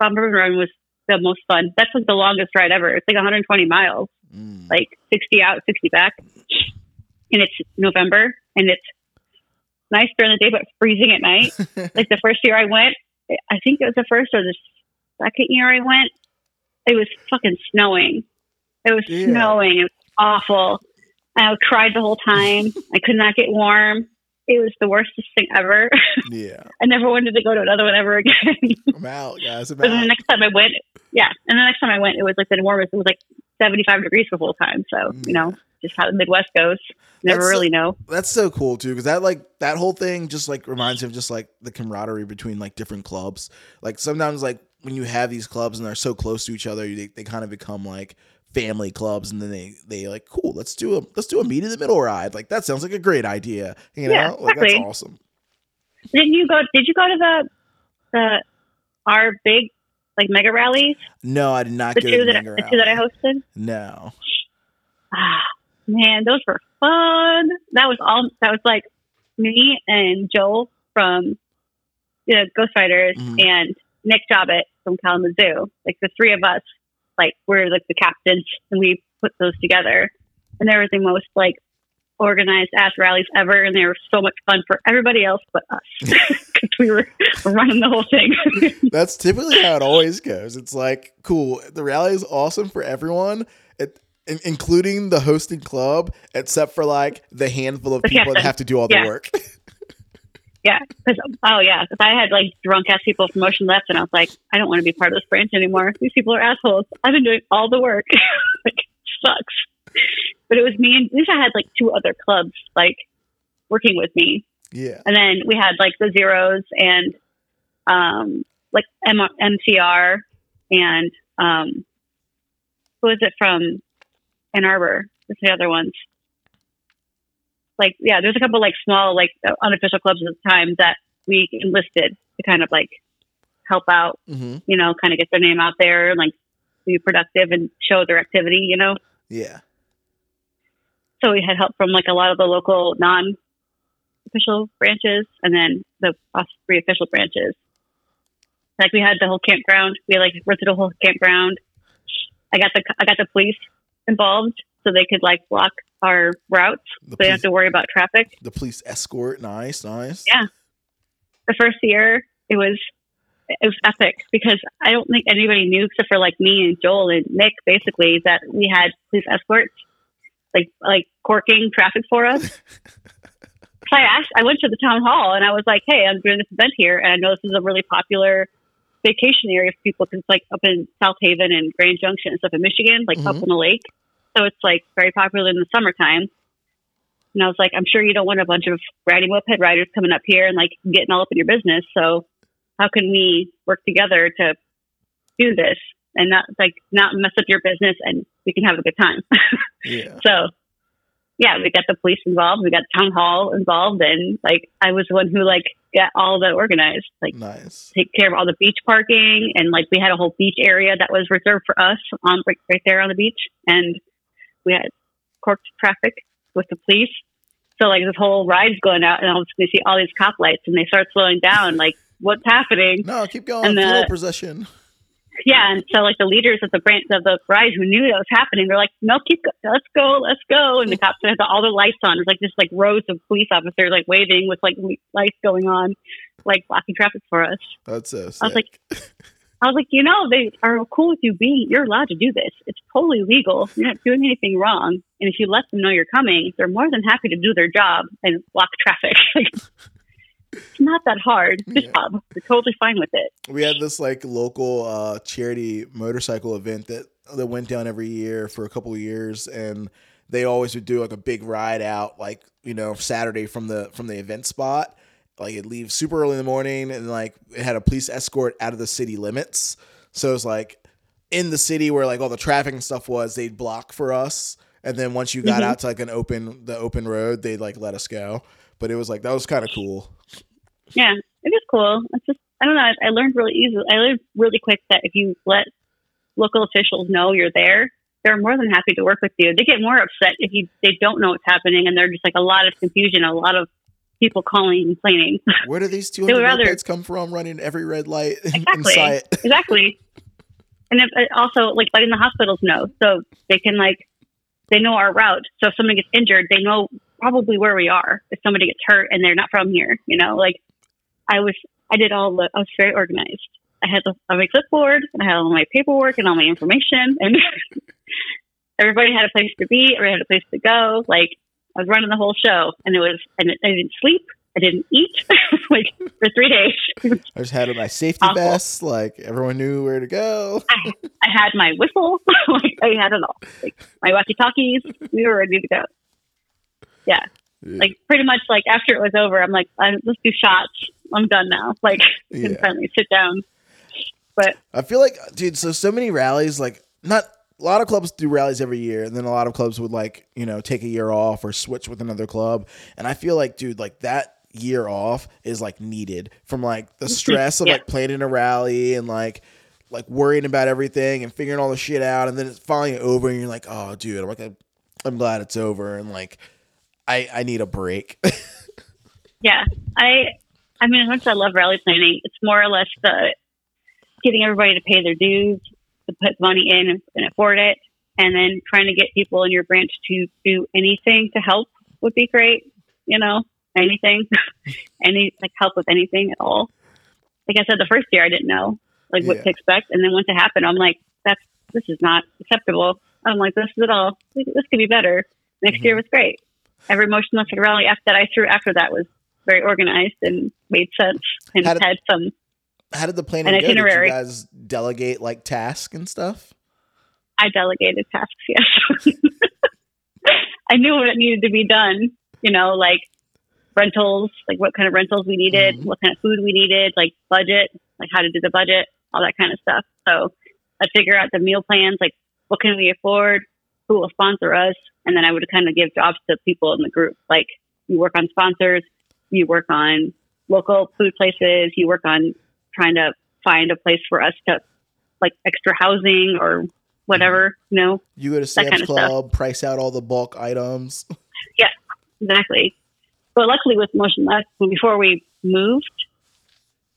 Bomb Bourbon Run was the most fun. That's like the longest ride ever. It's like 120 miles, Mm. like 60 out, 60 back. And it's November, and it's nice during the day, but freezing at night. like the first year I went, I think it was the first or the second year I went, it was fucking snowing. It was Yeah. snowing. It was awful. I cried the whole time. I could not get warm. It was the worstest thing ever. yeah, I never wanted to go to another one ever again. I'm out, guys. I'm but then the next time I went, yeah, and the next time I went, it was like the warmest. It was like 75 degrees the whole time. So, you know, just how the Midwest goes. Never That's- really know. That's so cool too, because that like that whole thing just like reminds me of just like the camaraderie between like different clubs. Like sometimes like when you have these clubs and they're so close to each other, they, they kind of become like family clubs, and then they they like cool. Let's do a let's do a meet in the middle ride. Like that sounds like a great idea. You know, Yeah, like that's exactly. awesome. Didn't you go? Did you go to the the our big like mega rallies? No, I did not The go two to the that the two that I hosted. No. Ah, man, those were fun. That was all. That was like me and Joel from you know, Ghost Riders Mhm. and Nick Jobbett from Kalamazoo. Like the three of us, like we're like the captains, and we put those together. And they were the most like organized ass rallies ever, and they were so much fun for everybody else but us because we were running the whole thing. That's typically how it always goes. It's like, cool, the rally is awesome for everyone, it, in- including the hosting club, except for like the handful of The people that have to do all the Yeah. work. Yeah, because oh yeah, because I had like drunk ass people from Motion Left, and I was like, I don't want to be part of this branch anymore. These people are assholes. I've been doing all the work. like, sucks. But it was me and Lisa had like two other clubs like working with me, yeah. and then we had like the zeros and um, like M- MCR and um, who is it from Ann Arbor? What's the other ones? Like, yeah, there's a couple like small, like unofficial clubs at the time that we enlisted to kind of like help out, hmm you know, kind of get their name out there and like be productive and show their activity, you know. Yeah. So we had help from like a lot of the local non official branches and then the three official branches. Like we had the whole campground. We like rented a whole campground. I got the I got the police involved so they could like block our routes. The So they didn't have to worry about traffic. the police escort. Nice, nice. Yeah. The first year it was it was epic because I don't think anybody knew except for like me and Joel and Nick basically that we had police escorts like like corking traffic for us. So I asked, I went to the town hall and I was like, "Hey, I'm doing this event here, and I know this is a really popular vacation area for people because it's like up in South Haven and Grand Junction and stuff in Michigan, like up Mhm. on the lake. So it's like very popular in the summertime." And I was like, "I'm sure you don't want a bunch of ratty moped riders coming up here and like getting all up in your business. So how can we work together to do this and not like not mess up your business and we can have a good time?" Yeah. So, yeah, we got the police involved, we got town hall involved, and like I was the one who like got all that organized, like Nice. take care of all the beach parking, and like we had a whole beach area that was reserved for us on right, right there on the beach, and we had corked traffic with the police. So like this whole ride's going out, and all of a sudden you see all these cop lights, and they start slowing down. Like, what's happening? No, keep going. And the- procession. Yeah, and so like the leaders of the branch of the ride who knew that was happening, they're like, "No, keep, go- let's go, let's go." And the cops had all the lights on. There's like just like rows of police officers like waving with like lights going on, like blocking traffic for us. That's so sick. I was like, I was like, you know, they are cool with you being. You're allowed to do this. It's totally legal. You're not doing anything wrong. And if you let them know you're coming, they're more than happy to do their job and block traffic. It's not that hard. Good Yeah. job. They're totally fine with it. we had this like local uh, charity motorcycle event that that went down every year for a couple of years, and they always would do like a big ride out, like you know Saturday from the from the event spot. Like it leaves super early in the morning, and like it had a police escort out of the city limits. So it's like in the city where like all the traffic and stuff was, they'd block for us, and then once you got Mhm. out to like an open the open road, they'd like let us go. But it was like that was kind of cool. Yeah, it is cool. It's just I don't know. I, I learned really easily. I learned really quick that if you let local officials know you're there, they're more than happy to work with you. They get more upset if you they don't know what's happening and they're just like a lot of confusion, a lot of people calling and complaining. Where do these two would hundred rather- mopeds come from? Running every red light in Exactly. sight. exactly. And if, uh, also like letting the hospitals know so they can like they know our route. So if somebody gets injured, they know probably where we are. If somebody gets hurt and they're not from here, you know, like I was, I did all the, I was very organized. I had on my clipboard and I had all my paperwork and all my information and everybody had a place to be. Everybody had a place to go. Like I was running the whole show and it was, and I didn't sleep. I didn't eat like for three days. I just had my safety Awful. vest. Like everyone knew where to go. I had my whistle. like I had it all. Like my walkie talkies. We were ready to go. Yeah. Like pretty much like after it was over, I'm like, I, let's do shots. I'm done now. Like I can Yeah. finally sit down. But I feel like, dude, so so many rallies. Like not a lot of clubs do rallies every year, and then a lot of clubs would like you know take a year off or switch with another club. And I feel like, dude, like that year off is like needed from like the stress of Yeah. like planning a rally and like like worrying about everything and figuring all the shit out, and then it's finally over, and you're like, oh, dude, I'm like, I'm, I'm glad it's over, and like, I I need a break. yeah, I I mean as much as I love rally planning, it's more or less the getting everybody to pay their dues, to put money in and, and afford it, and then trying to get people in your branch to do anything to help would be great. You know, anything, any like help with anything at all. Like I said, the first year I didn't know like what Yeah. to expect, and then once it happened, I'm like, that's this is not acceptable. I'm like, this is it all. This could be better. Next year mm-hmm. was great. Every Motion Left rally after that I threw after that was very organized and made sense and did- had some How did the planning An go? Did you guys delegate like tasks and stuff? I delegated tasks, yes. I knew what needed to be done, you know, like rentals, like what kind of rentals we needed, Mhm. what kind of food we needed, like budget, like how to do the budget, all that kind of stuff. So I'd figure out the meal plans, like what can we afford, who will sponsor us, and then I would kind of give jobs to people in the group. Like you work on sponsors, you work on local food places, you work on trying to find a place for us to like extra housing or whatever, you know, You go to Sam's kind of stuff. Club, price out all the bulk items. Yeah, exactly. But luckily with Motion Left, before we moved,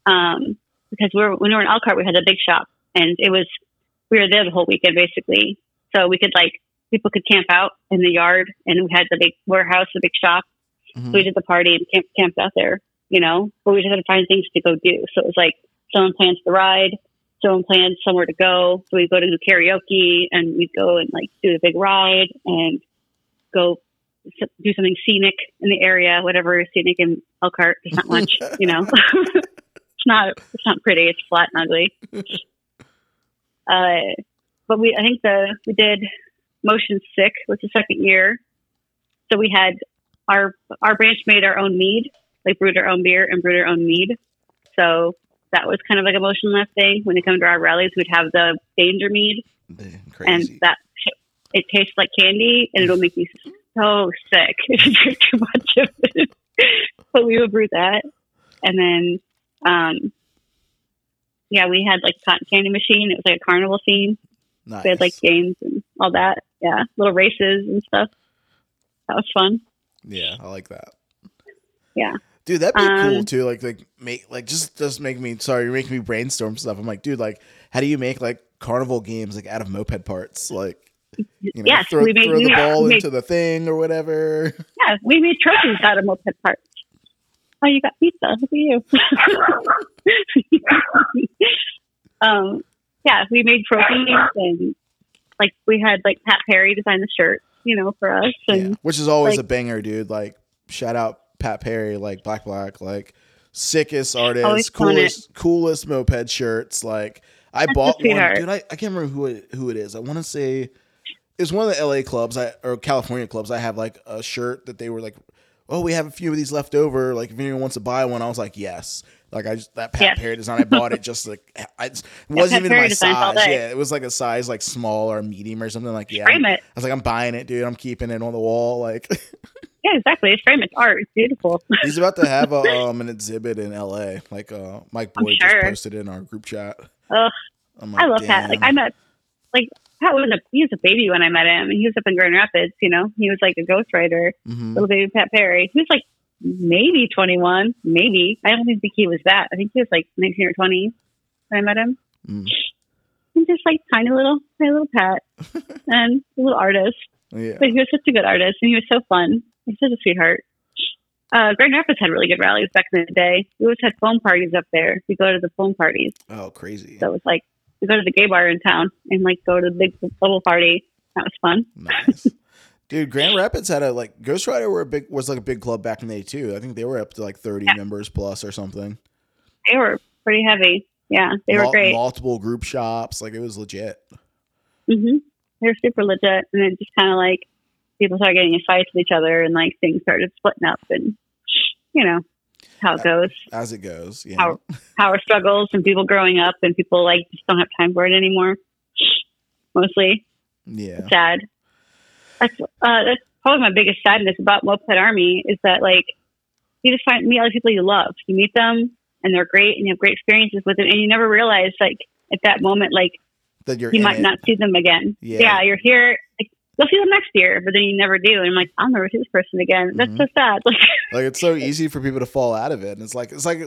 um, because we were, when we were in Elkhart, we had a big shop and it was, we were there the whole weekend basically. So we could like, people could camp out in the yard and we had the big warehouse, the big shop. Mhm. we did the party and camp, camped out there, you know, but we just had to find things to go do. So it was like someone plans the ride, someone plans somewhere to go. So we'd go to do karaoke and we'd go and like do the big ride and go do something scenic in the area, whatever scenic in Elkhart. There's not much, you know. it's not it's not pretty. It's flat and ugly. Uh, but we I think the we did Motion Sick was the second year. So we had our our branch made our own mead, like brewed our own beer and brewed our own mead. So that was kind of like a Motion Left thing. When they come to our rallies, we'd have the danger mead, and that it tastes like candy, and it'll make you so sick if you drink too much of it. but we would brew that, and then, um, yeah, we had like cotton candy machine. It was like a carnival scene. nice. We had like games and all that. Yeah, little races and stuff. That was fun. yeah, I like that. Yeah. Dude, that'd be cool Um, too. Like, like make like just just make me sorry, you're making me brainstorm stuff. I'm like, dude, like, how do you make like carnival games like out of moped parts? Like, you know, Yes, throw, we made- throw the ball we made- into the thing or whatever. Yeah, we made trophies out of moped parts. Oh, you got pizza. Look at you. um, yeah, we made trophies and like we had like Pat Perry design the shirt, you know, for us. And yeah, which is always like- a banger, dude. Like, shout out Pat Perry, like Black Black, like sickest artist, coolest, coolest moped shirts. Like, I That's bought one, dude. I, I can't remember who it, who it is. I want to say it's one of the LA clubs, I or California clubs. I have like a shirt that they were like, oh, we have a few of these left over. Like, if anyone wants to buy one, I was like, yes. Like I just that Pat Yes. Perry design, I bought it just like I, it wasn't even my size. Yeah, it was like a size like small or medium or something. Like yeah, frame I'm- it. I was like, I'm buying it, dude. I'm keeping it on the wall. Like Yeah, exactly. It's frame. It's art. It's beautiful. he's about to have a, um an exhibit in L.A. Like uh, Mike Boyd sure. just posted in our group chat. Ugh, I'm I love Pat. Like. I met, like Pat was a he was a baby when I met him, and he was up in Grand Rapids. You know, he was like a Ghost Rider. Mhm. little baby Pat Perry. He was like maybe 21, maybe. I don't think he was that. I think he was like 19 or 20 when I met him. Mm. He's just like tiny little, tiny little Pat and a little artist. Yeah. But he was such a good artist and he was so fun. He's such a sweetheart. Uh, Grand Rapids had really good rallies back in the day. We always had foam parties up there. We go to the foam parties. Oh, crazy. So it was like, we go to the gay bar in town and like go to the big bubble party. That was fun. Nice. Dude, Grand Rapids had a like Ghost Rider were a big was like a big club back in the day too. I think they were up to like 30 Yeah. members plus or something. They were pretty heavy. Yeah, they were great. Multiple group shops, like it was legit. hmm They're super legit, and then just kind of like people started getting in fights with each other, and like things started splitting up, and you know how it goes, As it goes. Yeah. How- power struggles, and people growing up, and people like just don't have time for it anymore. Mostly Yeah. sad. That's uh, that's probably my biggest sadness about Moped Army is that like you just find meet other people you love. You meet them, and they're great, and you have great experiences with them, and you never realize like at that moment like That you're you might it. not see them again. Yeah. Yeah. you're here. Like, you'll see them next year, but then you never do. And I'm like, I'll never see this person again. That's Mhm. so sad. Like, Like it's so easy for people to fall out of it, and it's like it's like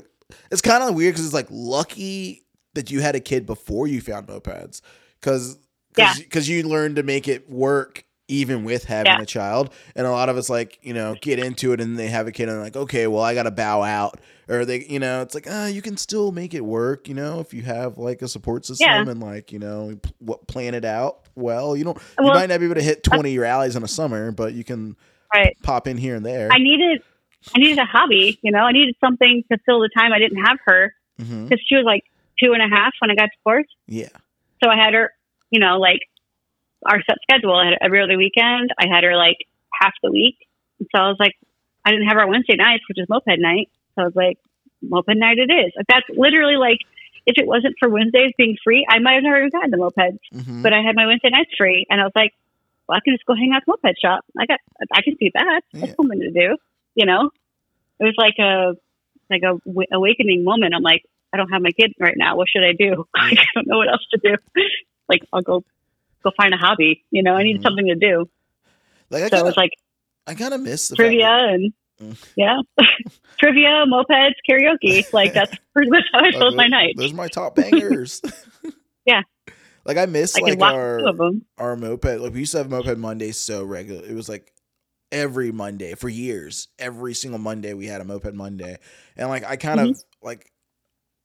it's kind of weird because it's like lucky that you had a kid before you found mopeds, because Yeah. because you learned to make it work even with having Yeah. a child, and a lot of us like you know get into it and they have a kid and they're like okay, well I got to bow out, or they you know it's like ah you can still make it work, you know if you have like a support system Yeah. and like you know p- what plan it out well. You don't you might not be able to hit twenty rallies in a summer, but you can right. pop in here and there. I needed, I needed a hobby, you know, I needed something to fill the time I didn't have her because she was like two and a half when I got divorced. Yeah. So I had her, you know, like our set schedule. I had every other weekend. I had her like half the week. And so I was like, I didn't have our Wednesday nights, which is moped night. So I was like, moped night it is. Like, that's literally like, if it wasn't for Wednesdays being free, I might have never even gotten the mopeds. Mhm. But I had my Wednesday nights free, and I was like, well, I can just go hang out at the moped shop. I got, I can do that. That's Yeah. something to do. You know, it was like a, like a w- awakening moment. I'm like, I don't have my kid right now. What should I do? I don't know what else to do. Like, I'll go, go find a hobby. You know, I need Mhm. something to do. like I So it was like I kind of miss the trivia and Mm. yeah, trivia, mopeds, karaoke. Like that's pretty much how I like, my night. Those are my top bangers. Yeah. Like I miss I like our of them. our moped. Like we used to have moped Mondays so regular. It was like every Monday for years. Every single Monday we had a moped Monday, and like I kind of Mm-hmm. like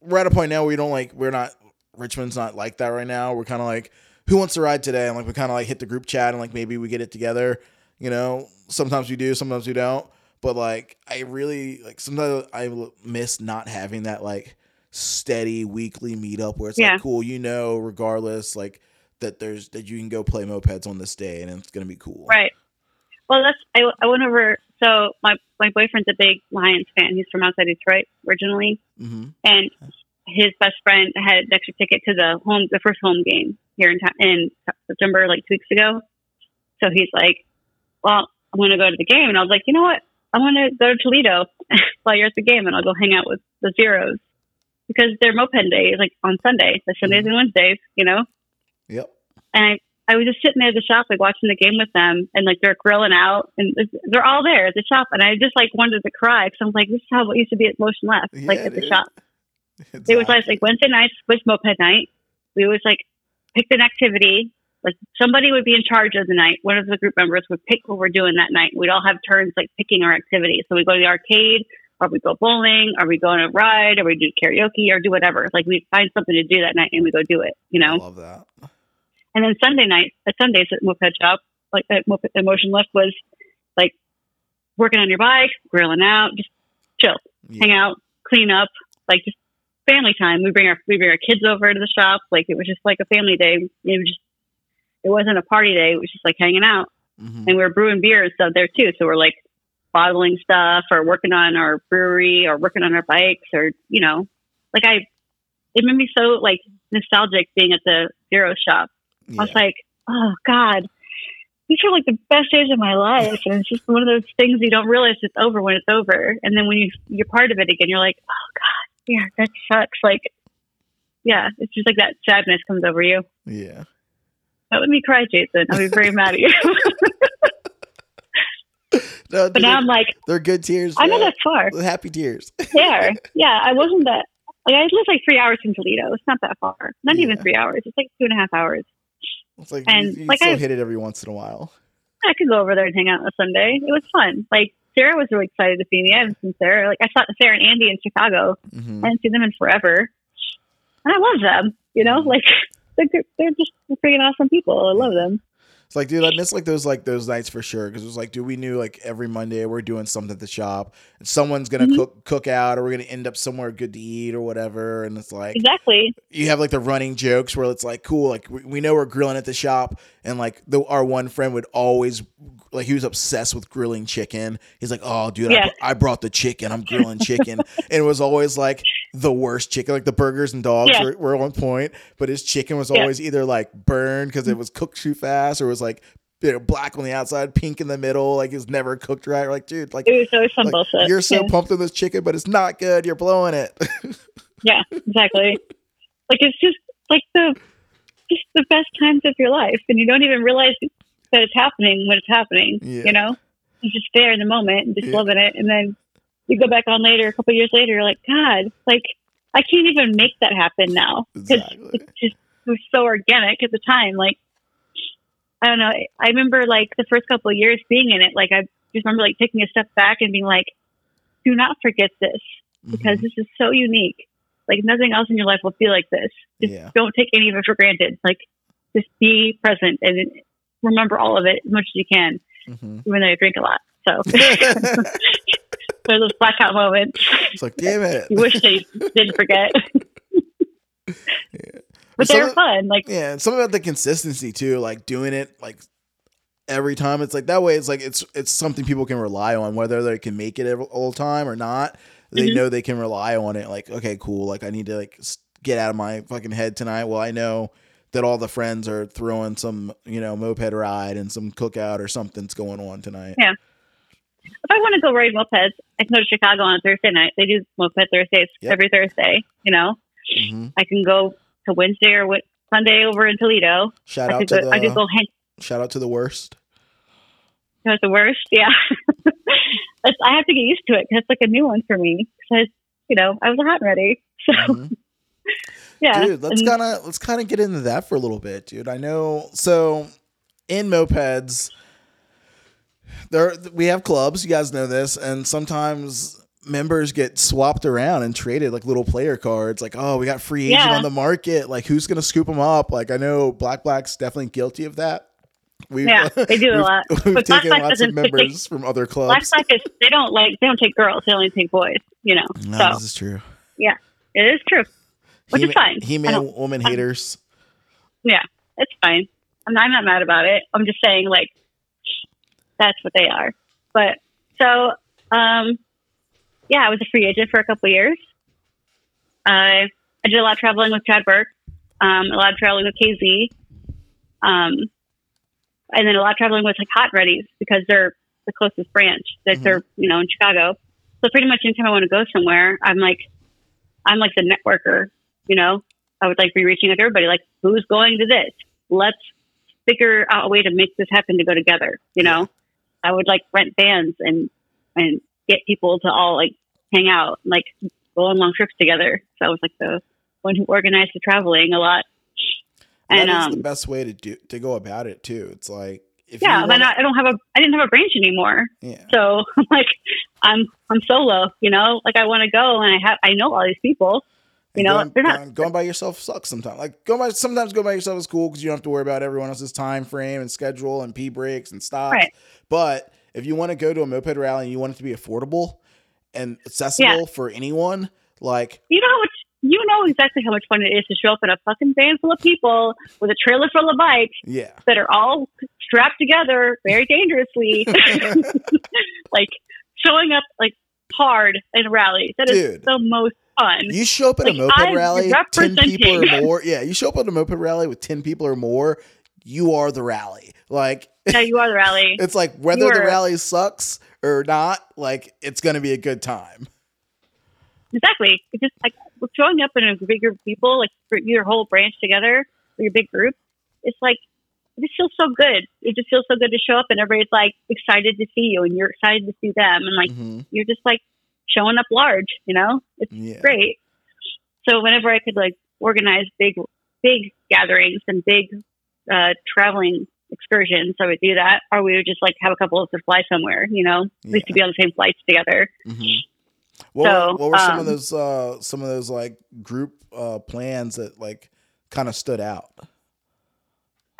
we're at a point now where we don't like we're not Richmond's not like that right now. We're kind of like who wants to ride today, and like we kind of like hit the group chat and like maybe we get it together. You know, sometimes we do, sometimes we don't. But like I really like sometimes I miss not having that like steady weekly meetup where it's Yeah. like cool, you know, regardless like that there's that you can go play mopeds on this day and it's gonna be cool. Right. Well, that's I, I went over. So my my boyfriend's a big Lions fan. He's from outside Detroit originally, Mm-hmm. and his best friend had an extra ticket to the home the first home game here in in September, like two weeks ago. So he's like, "Well, I'm going to go to the game," and I was like, "You know what? I want to go to Toledo while you're at the game, and I'll go hang out with the Zeros because their moped day is like on Sunday, the Sundays mm-hmm. and Wednesdays, you know." Yep. and I, I was just sitting there at the shop, like watching the game with them, and like they're grilling out, and they're all there at the shop, and I just like wanted to cry because I'm like, this is how it used to be at Motion Left, like Yeah, at the dude. shop. It was always like Wednesday nights was moped night. We always like picked an activity. Like somebody would be in charge of the night. One of the group members would pick what we're doing that night. We'd all have turns like picking our activity. So we go to the arcade, or we go bowling, or we go on a ride, or we do karaoke, or do whatever. Like we find something to do that night and we go do it. You know. I love that. And then Sunday night, uh, at Sundays at Moped Shop, like at Moped Motion Left was like working on your bike, grilling out, just chill, Yeah. hang out, clean up, like just family time. We bring our we bring our kids over to the shop. Like it was just like a family day. It was just it wasn't a party day. It was just like hanging out, Mhm. and we were brewing beer and stuff there too. So we're like bottling stuff or working on our brewery or working on our bikes or you know, like I. It made me so like nostalgic being at the Zero shop. I was like, oh God, these are like the best days of my life. And it's just one of those things you don't realize it's over when it's over. And then when you, you're part of it again, you're like, oh God, yeah, that sucks. Like, yeah, it's just like that sadness comes over you. yeah. That would me cry, Jason. I'll be very mad at you. No, but now I'm like, they're good tears. I'm not that far. Happy tears. There. Yeah, I wasn't that. Like, I live like three hours from Toledo. It's not that far. Not even three hours. It's like two and a half hours. It's like And, you, you like, still I- hit it every once in a while. I could go over there and hang out on a Sunday. It was fun. Like Sarah was really excited to see me. I haven't seen Sarah. Like I saw Sarah and Andy in Chicago. hmm I hadn't seen them in forever, and I love them. You know, like they're they're just freaking awesome people. I love them. It's like, dude, I miss like those like those nights for sure. Because it was like, dude, we knew like every Monday we're doing something at the shop, and someone's gonna Mhm. cook cook out, or we're gonna end up somewhere good to eat or whatever. And it's like Exactly. you have like the running jokes where it's like, cool, like we, we know we're grilling at the shop, and like the our one friend would always like he was obsessed with grilling chicken. He's like, oh, dude, I, Yeah. br- I brought the chicken. I'm grilling chicken, and it was always like the worst chicken. Like the burgers and dogs Yeah. were, were on point, but his chicken was Yeah. always either like burned because it was cooked too fast, or was like you know black on the outside, pink in the middle. Like it was never cooked right. We're like, dude, like. It was always some like, bullshit. you're so yeah. pumped on this chicken, but it's not good. You're blowing it. yeah, exactly. Like it's just like the just the best times of your life, and you don't even realize that it's happening when it's happening. Yeah. You know, you're just there in the moment and just Yeah. loving it, and then you go back on later, a couple years later, you're like, God, like I can't even make that happen now because Exactly. it's just it was so organic at the time. Like I don't know. I remember like the first couple of years being in it. Like I just remember like taking a step back and being like, do not forget this because Mhm. this is so unique. Like nothing else in your life will feel like this. Just Yeah. don't take any of it for granted. Like just be present and remember all of it as much as you can, Mhm. even though you drink a lot. So there's those blackout moments it's like, damn it. you wish they didn't forget. But they're fun. Like Yeah, and something about the consistency too, like doing it like every time. It's like that way. It's like it's it's something people can rely on, whether they can make it every, all the time or not. They Mhm. know they can rely on it. Like, okay, cool. Like, I need to like get out of my fucking head tonight. Well, I know that all the friends are throwing some, you know, moped ride and some cookout or something's going on tonight. Yeah. If I want to go ride mopeds, I can go to Chicago on a Thursday night. They do moped Thursdays Yep. every Thursday. You know, hmm I can go to Wednesday or Sunday over in Toledo. Shout I out to go. I could the go hang. shout out to the worst. That's the worst. Yeah, I have to get used to it because it's like a new one for me. Because you know, I was hot and ready. So Mhm. yeah, dude let's kind of let's kind of get into that for a little bit dude i know so in mopeds there we have clubs you guys know this and sometimes members get swapped around and traded like little player cards like oh we got free agent Yeah. on the market like who's gonna scoop them up like i know black black's definitely guilty of that we've, Yeah, they do a lot. we've But taken Black lots of doesn't take- members from other clubs Black Black is they don't like they don't take girls. They only take boys. You know, no, so this is true Yeah, it is true. Which is fine. I he-man don't- woman haters Yeah, it's fine. I'm not, I'm not mad about it. I'm just saying, like, that's what they are. But so, um, yeah, I was a free agent for a couple years. I I did a lot of traveling with Chad Burke, um, a lot of traveling with KZ, um, and then a lot of traveling with like Hot Readies because they're the closest branch. That Mhm. they're you know in Chicago. So pretty much anytime I want to go somewhere, I'm like, I'm like the networker. You know, I would like be reaching out to everybody, like, who's going to this? Let's figure out a way to make this happen to go together. You know, I would like rent vans and and get people to all like hang out, like go on long trips together. So I was like the one who organized the traveling a lot. And that is um, the best way to do to go about it too. It's like if yeah, wanna- I, I don't have a I didn't have a branch anymore. yeah, So I'm like I'm I'm solo. You know, like I want to go and I have I know all these people. You know, going, they're not going, going by yourself sucks sometimes. Like going by sometimes going by yourself is cool because you don't have to worry about everyone else's time frame and schedule and p breaks and stops. Right. But if you want to go to a moped rally and you want it to be affordable and accessible for anyone, like you know how much you know exactly how much fun it is to show up in a fucking van full of people with a trailer full of bikes yeah, that are all strapped together very dangerously, like showing up like hard in a rally. That is Dude. the most fun. you show up at a Like, moped I'm rally, ten people or more. Yeah, you show up at a moped rally with ten people or more, you are the rally. Like yeah, you are the rally. it's like whether the rally sucks or not, like it's gonna be a good time. Exactly. It's just like showing up in a bigger people, like your whole branch together, or your big group. It's like it just feels so good. It just feels so good to show up and everybody's like excited to see you and you're excited to see them and like Mhm. you're just like showing up large, you know? It's Yeah. great. So whenever I could like organize big big gatherings and big uh traveling excursions, I would do that. Or we would just like have a couple of us to fly somewhere, you know? We used to be on the same flights together. Mm-hmm. What, So, were, what were some of um, those uh some of those like group uh plans that like kind of stood out?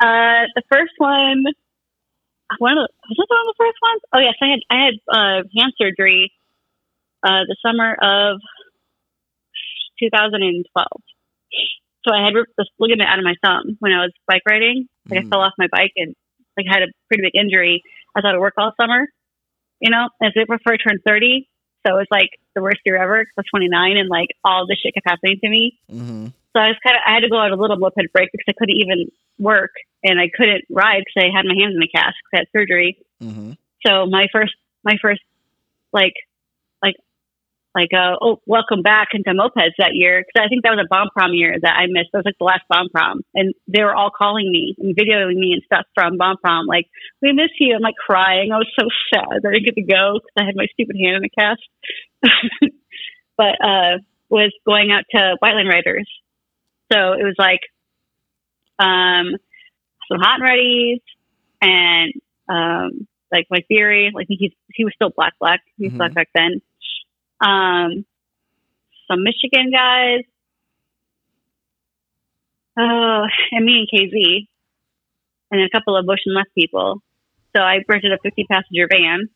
Uh, the first one, one of the, was that one of the first ones? Oh yes, I had I had uh, hand surgery uh, the summer of 2012. So I had ripped this ligament out of my thumb when I was bike riding. Like Mhm. I fell off my bike and like had a pretty big injury. I thought it worked all summer, you know. And so before I turned 30, so it was like the worst year ever. 'cause I was 29 and like all this shit kept happening to me. Mm-hmm. So I was kind of I had to go on a little moped break because I couldn't even work and I couldn't ride because I had my hands in a cast because I had surgery. Mm-hmm. So my first my first like like uh oh welcome back into mopeds that year because I think that was a bomb prom year that I missed. That was like the last bomb prom and they were all calling me and videoing me and stuff from bomb prom like we miss you. I'm like crying. I was so sad that I didn't get to go because I had my stupid hand in a cast. but uh was going out to White Line Riders. So it was like um, some hot and readies and um, like my theory, Like he's he was still black black. He was Mhm. black back then. Um, some Michigan guys. Oh, and me and KZ, and a couple of Motion Left people. So I rented a 50 passenger van,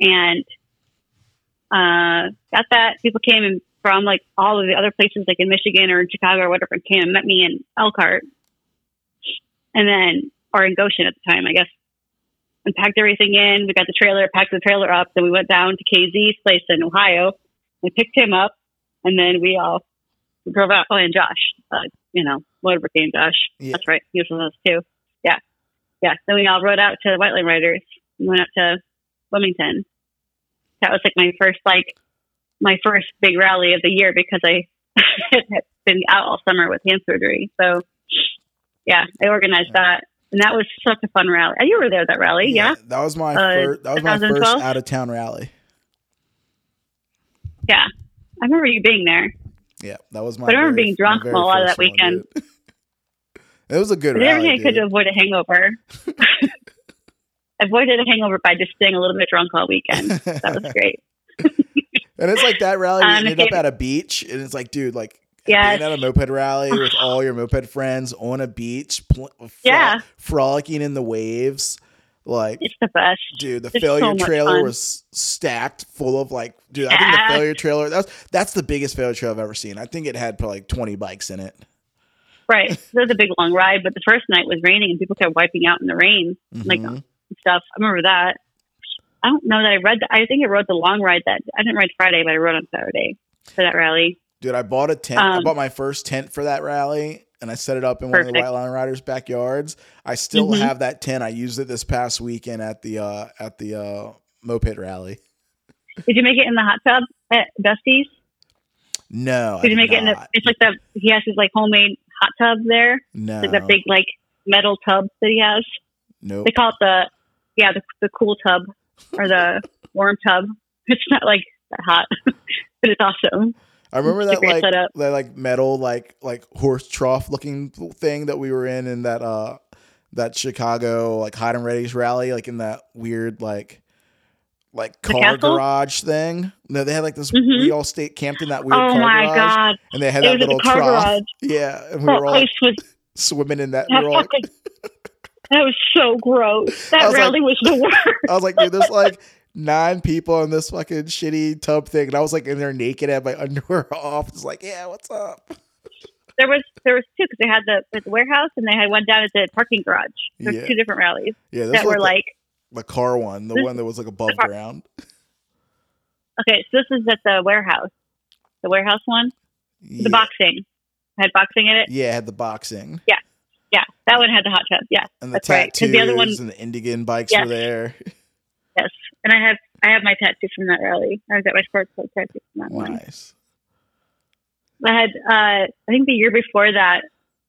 and uh, got that. People came from like all of the other places, like in Michigan or in Chicago or whatever, came and met me in Elkhart, and then or in Goshen at the time, I guess. And packed everything in. We got the trailer, packed the trailer up. Then we went down to KZ's place in Ohio. We picked him up, and then we all drove out. Oh, and Josh, uh, you know, motorboat game Josh. Yeah. That's right. He was with us too. Yeah. Yeah. Then we all rode out to the White Line Riders and went out to Wilmington. That was like my first, like, my first big rally of the year because I had been out all summer with hand surgery. So, yeah, I organized that. And that was such a fun rally. You were there at that rally, yeah? That was my Uh, first. That was my first out of town rally. Yeah. I remember you being there. Yeah, that was my. But I remember very- being drunk a lot of that weekend. dude. it was a good did everything rally. I could to avoid a hangover. I avoided a hangover by just staying a little bit drunk all weekend. That was great. And it's like that rally. Um, ended up at a beach, and it's like, dude, like Yes. being at a moped rally with all your moped friends on a beach, pl- fro- Yeah. frolicking in the waves. Like, It's the best. dude, the It's failure so trailer fun. was stacked full of like, dude. I think the failure trailer that's that's the biggest failure trailer I've ever seen. I think it had probably like twenty bikes in it. Right. It was a big long ride, but the first night was raining and people kept wiping out in the rain like Mhm. and stuff. I remember that. I don't know that I read. The, I think I rode the long ride that I didn't ride Friday, but I rode on Saturday for that rally. Dude, I bought a tent. I Um, bought my first tent for that rally, and I set it up in one of the White Line Riders' backyards. I still Mhm. have that tent. I used it this past weekend at the uh, at the uh, moped rally. Did you make it in the hot tub at Dusty's? No, I Did you make it in the? It's like the he has his like homemade hot tub there. No, Like that big like metal tub that he has. nope. They call it the yeah the the cool tub or the warm tub. It's not like that hot, but it's awesome. I remember that like setup. that like metal like like horse trough looking thing that we were in in that uh that Chicago like hot and ready's rally like in that weird like like The car castle? garage thing. No, they had like this. Mhm. We all stayed camped in that weird Oh car my garage, god! and they had It that was at the little car trough. garage. Yeah, and we That were all was swimming in that. We that were all, fucking. That was so gross. That was like- rally was the worst. I was like, dude, there's like nine people in this fucking shitty tub thing, and I was like in there naked, had my underwear off. It's like, yeah, what's up? There was there was two because they had the, the warehouse and they had one down at the parking garage. There's Yeah. two different rallies Yeah, that were like like the, the car one, the one that was like above ground. okay, so this is at the warehouse, the warehouse one, Yeah. the boxing had boxing in it. Yeah, it had the boxing Yeah, yeah, that one had the hot tub. Yeah, and the That's right, tattoos the other one- and the Indigan bikes Yeah. were there. yes, and I have I have my tattoo from that rally. I was at my sports club tattoo from that one. Nice. I had uh, I think the year before that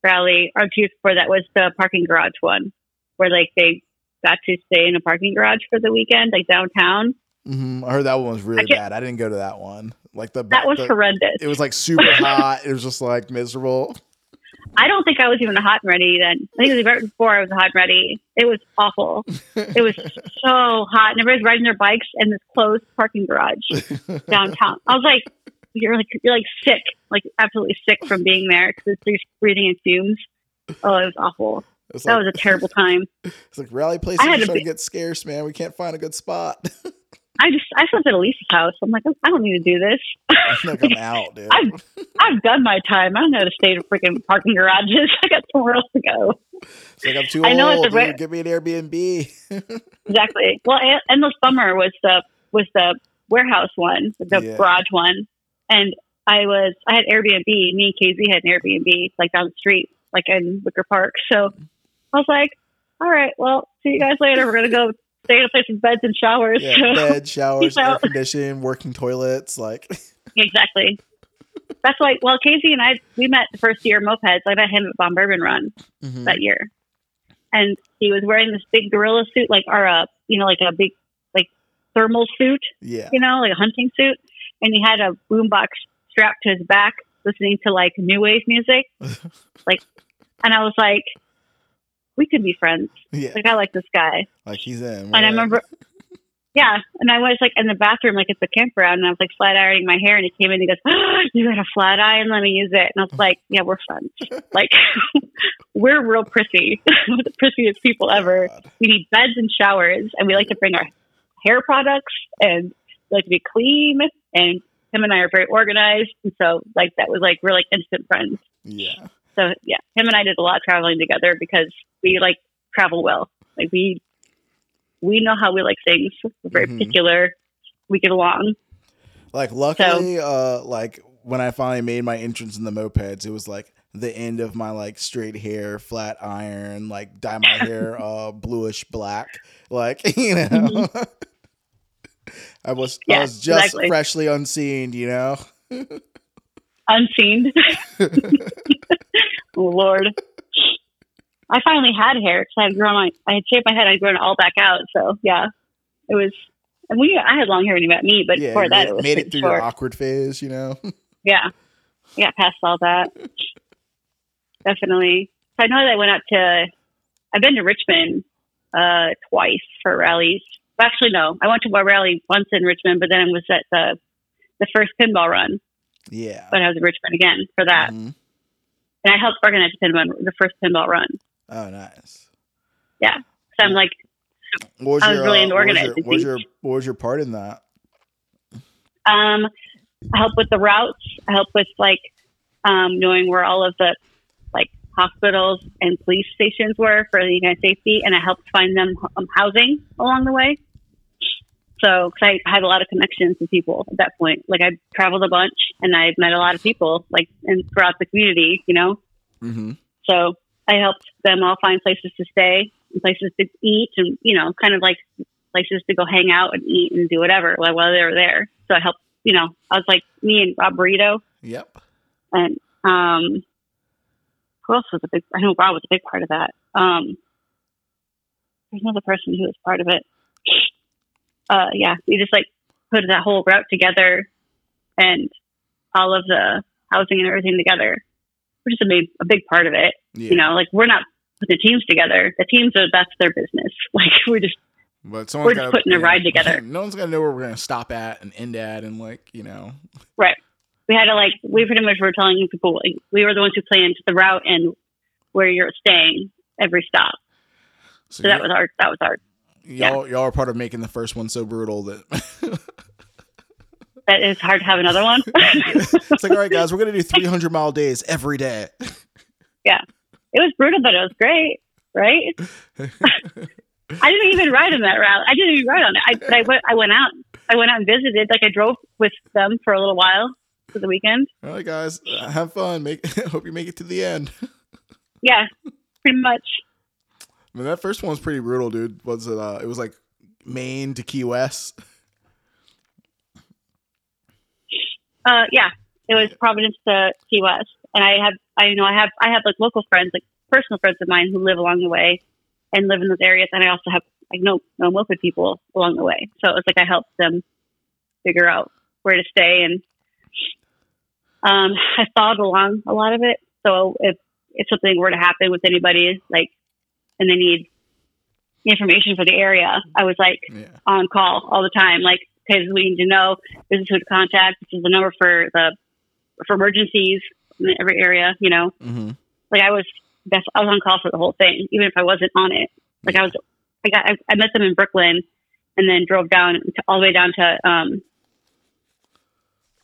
rally or two years before that was the parking garage one, where like they got to stay in a parking garage for the weekend, like downtown. hmm I heard that one was really I bad. I didn't go to that one. Like the That was the- horrendous. It was like super hot. It was just like miserable. I don't think I was even hot and ready then. I think it was right before I was hot and ready. It was awful. It was so hot, and everybody's riding their bikes in this closed parking garage downtown. I was like, "You're like you're like sick, like absolutely sick from being there because you're breathing in fumes." Oh, it was awful. It's That like, was a terrible time. it's like rally places are had to, be- to get scarce, man. We can't find a good spot. I just I slept at Elise's house. I'm like, I don't need to do this. like I'm out, dude. I've I've done my time. I don't know how to stay in freaking parking garages. I got somewhere else to go. It's like I'm too I know it's a re-. Give me an Airbnb. Exactly. Well, En- endless summer was the was the warehouse one, the Yeah. garage one, and I was I had Airbnb. Me and KZ had an Airbnb like down the street, like in Wicker Park. So I was like, all right, well, see you guys later. We're gonna go a place with beds and showers. yeah, So- bed, showers, air conditioning, working toilets. Like, exactly. That's why. well, KZ and I we met the first year mopeds. I met him at Bomb Bourbon Run mhm. that year, and he was wearing this big gorilla suit, like or a you know like a big like thermal suit, yeah, you know, like a hunting suit, and he had a boombox strapped to his back, listening to like new wave music. like, and I was like, we could be friends. yeah. Like, I like this guy. Like he's in. And I remember, yeah, and I was like in the bathroom, like at the campground, and I was like flat ironing my hair, and he came in and he goes, oh, "You got a flat iron? Let me use it." And I was like, "Yeah, we're friends. like, we're real prissy, We're the prissiest people oh ever. God. We need beds and showers, and we like to bring our hair products, and we like to be clean. And him and I are very organized, and so like that was like we're like instant friends. Yeah, So yeah, him and I did a lot of traveling together because we like travel well. Like we we know how we like things. We're very Mhm. particular. We get along. Like luckily, uh, like when I finally made my entrance in the mopeds, it was like the end of my like straight hair, flat iron, like dye my hair uh bluish black. Like, you know. I was I was just exactly. freshly unseen, you know. Unseen. Oh, Lord. I finally had hair because I had grown my, I had shaved my head. I'd grown it all back out. So yeah, it was. And we, I had long hair when you met me, but yeah, before that, made, it was made it through short. your awkward phase, you know. Yeah. I got past all that. Definitely. So I know that I went up to, I've been to Richmond uh, twice for rallies. Actually, no. I went to a rally once in Richmond, but then I was at the the first pinball run, yeah. but I was in Richmond again for that. Mhm. And I helped organize the pinball, the first pinball run. Oh, nice. Yeah, so I'm like, What was I was your, really uh, into what was your- organizing what was your what was your part in that? um, I help with the routes. I help with like um, knowing where all of the like hospitals and police stations were for the United Safety, and I helped find them um, housing along the way. So, because I had a lot of connections with people at that point, like I traveled a bunch and I met a lot of people, like and throughout the community, you know. Mm-hmm. So I helped them all find places to stay and places to eat, and you know, kind of like places to go hang out and eat and do whatever while while they were there. So I helped, you know, I was like me and Rob Burrito Yep. and um, who else was a big? I know Rob was a big part of that. Um, there's another person who was part of it. Uh, yeah, we just like put that whole route together and all of the housing and everything together, which is a big a big part of it. Yeah. You know, like we're not putting the teams together. The teams are that's their business. Like we're just But We're just putting a ride together. No one's gonna know where we're gonna stop at and end at, and like you know. right. We had to like we pretty much were telling people like, we were the ones who planned the route and where you're staying every stop. So, So that was our that was our y'all y'all are part of making the first one so brutal that that is hard to have another one. it's like all right guys, we're gonna do 300 mile days every day. Yeah, it was brutal, but it was great, right? I didn't even ride on that route. I didn't even ride on it. I, but I went. I went out. I went out and visited. Like I drove with them for a little while for the weekend. all right guys, have fun. Make hope you make it to the end. Yeah, pretty much. I mean, that first one was pretty brutal, dude. Was it? Uh, it was like Maine to Key West. Uh, yeah, it was Providence to Key West, and I have. I know I have. I have like local friends, like personal friends of mine who live along the way and live in those areas, and I also have like no no moped people along the way. So it's like I helped them figure out where to stay, and um, I followed along a lot of it. So if if something were to happen with anybody, like, and they need information for the area, I was like Yeah. on call all the time. Like, because we need to know this is who to contact. This is the number for the for emergencies in every area. You know, Mm-hmm. like I was that's I was on call for the whole thing, even if I wasn't on it. Like I was, I got I, I met them in Brooklyn, and then drove down to, all the way down to um,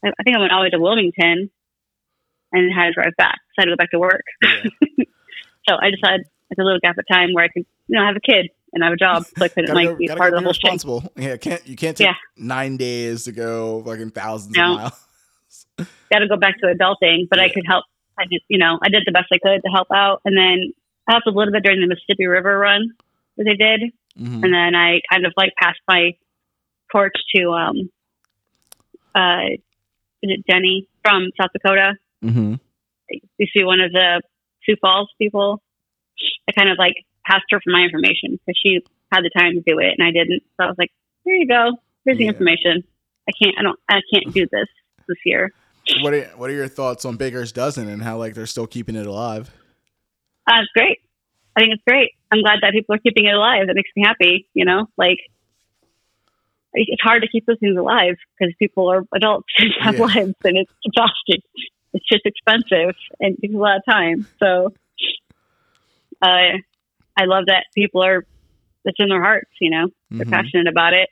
I, I think I went all the way to Wilmington, and had to drive back. So I had to go back to work. Yeah. So I just like a little gap of time where I could, you know, have a kid and have a job, so I couldn't like go, be part of the whole thing. responsible. Yeah, can't you can't take Yeah. nine days to go fucking thousands No. of miles. got to go back to adulting, but I could help. I did, you know, I did the best I could to help out, and then I helped a little bit during the Mississippi River run that they did, Mhm. and then I kind of like passed my torch to um, uh, is it Jenny from South Dakota? Mm-hmm. To be one of the Sioux Falls people. Kind of like passed her for my information because she had the time to do it and I didn't. So I was like, "Here you go. Here's the information. I can't. I don't. I can't do this this year." What are what are your thoughts on Baker's Dozen and how like they're still keeping it alive? Uh, it's great. I think it's great. I'm glad that people are keeping it alive. That makes me happy. You know, like it's hard to keep those things alive because people are adults and have Yeah. lives, and it's exhausting. It's just expensive and it takes a lot of time. So, uh, I love that people are. It's in their hearts. You know, they're Mhm. passionate about it.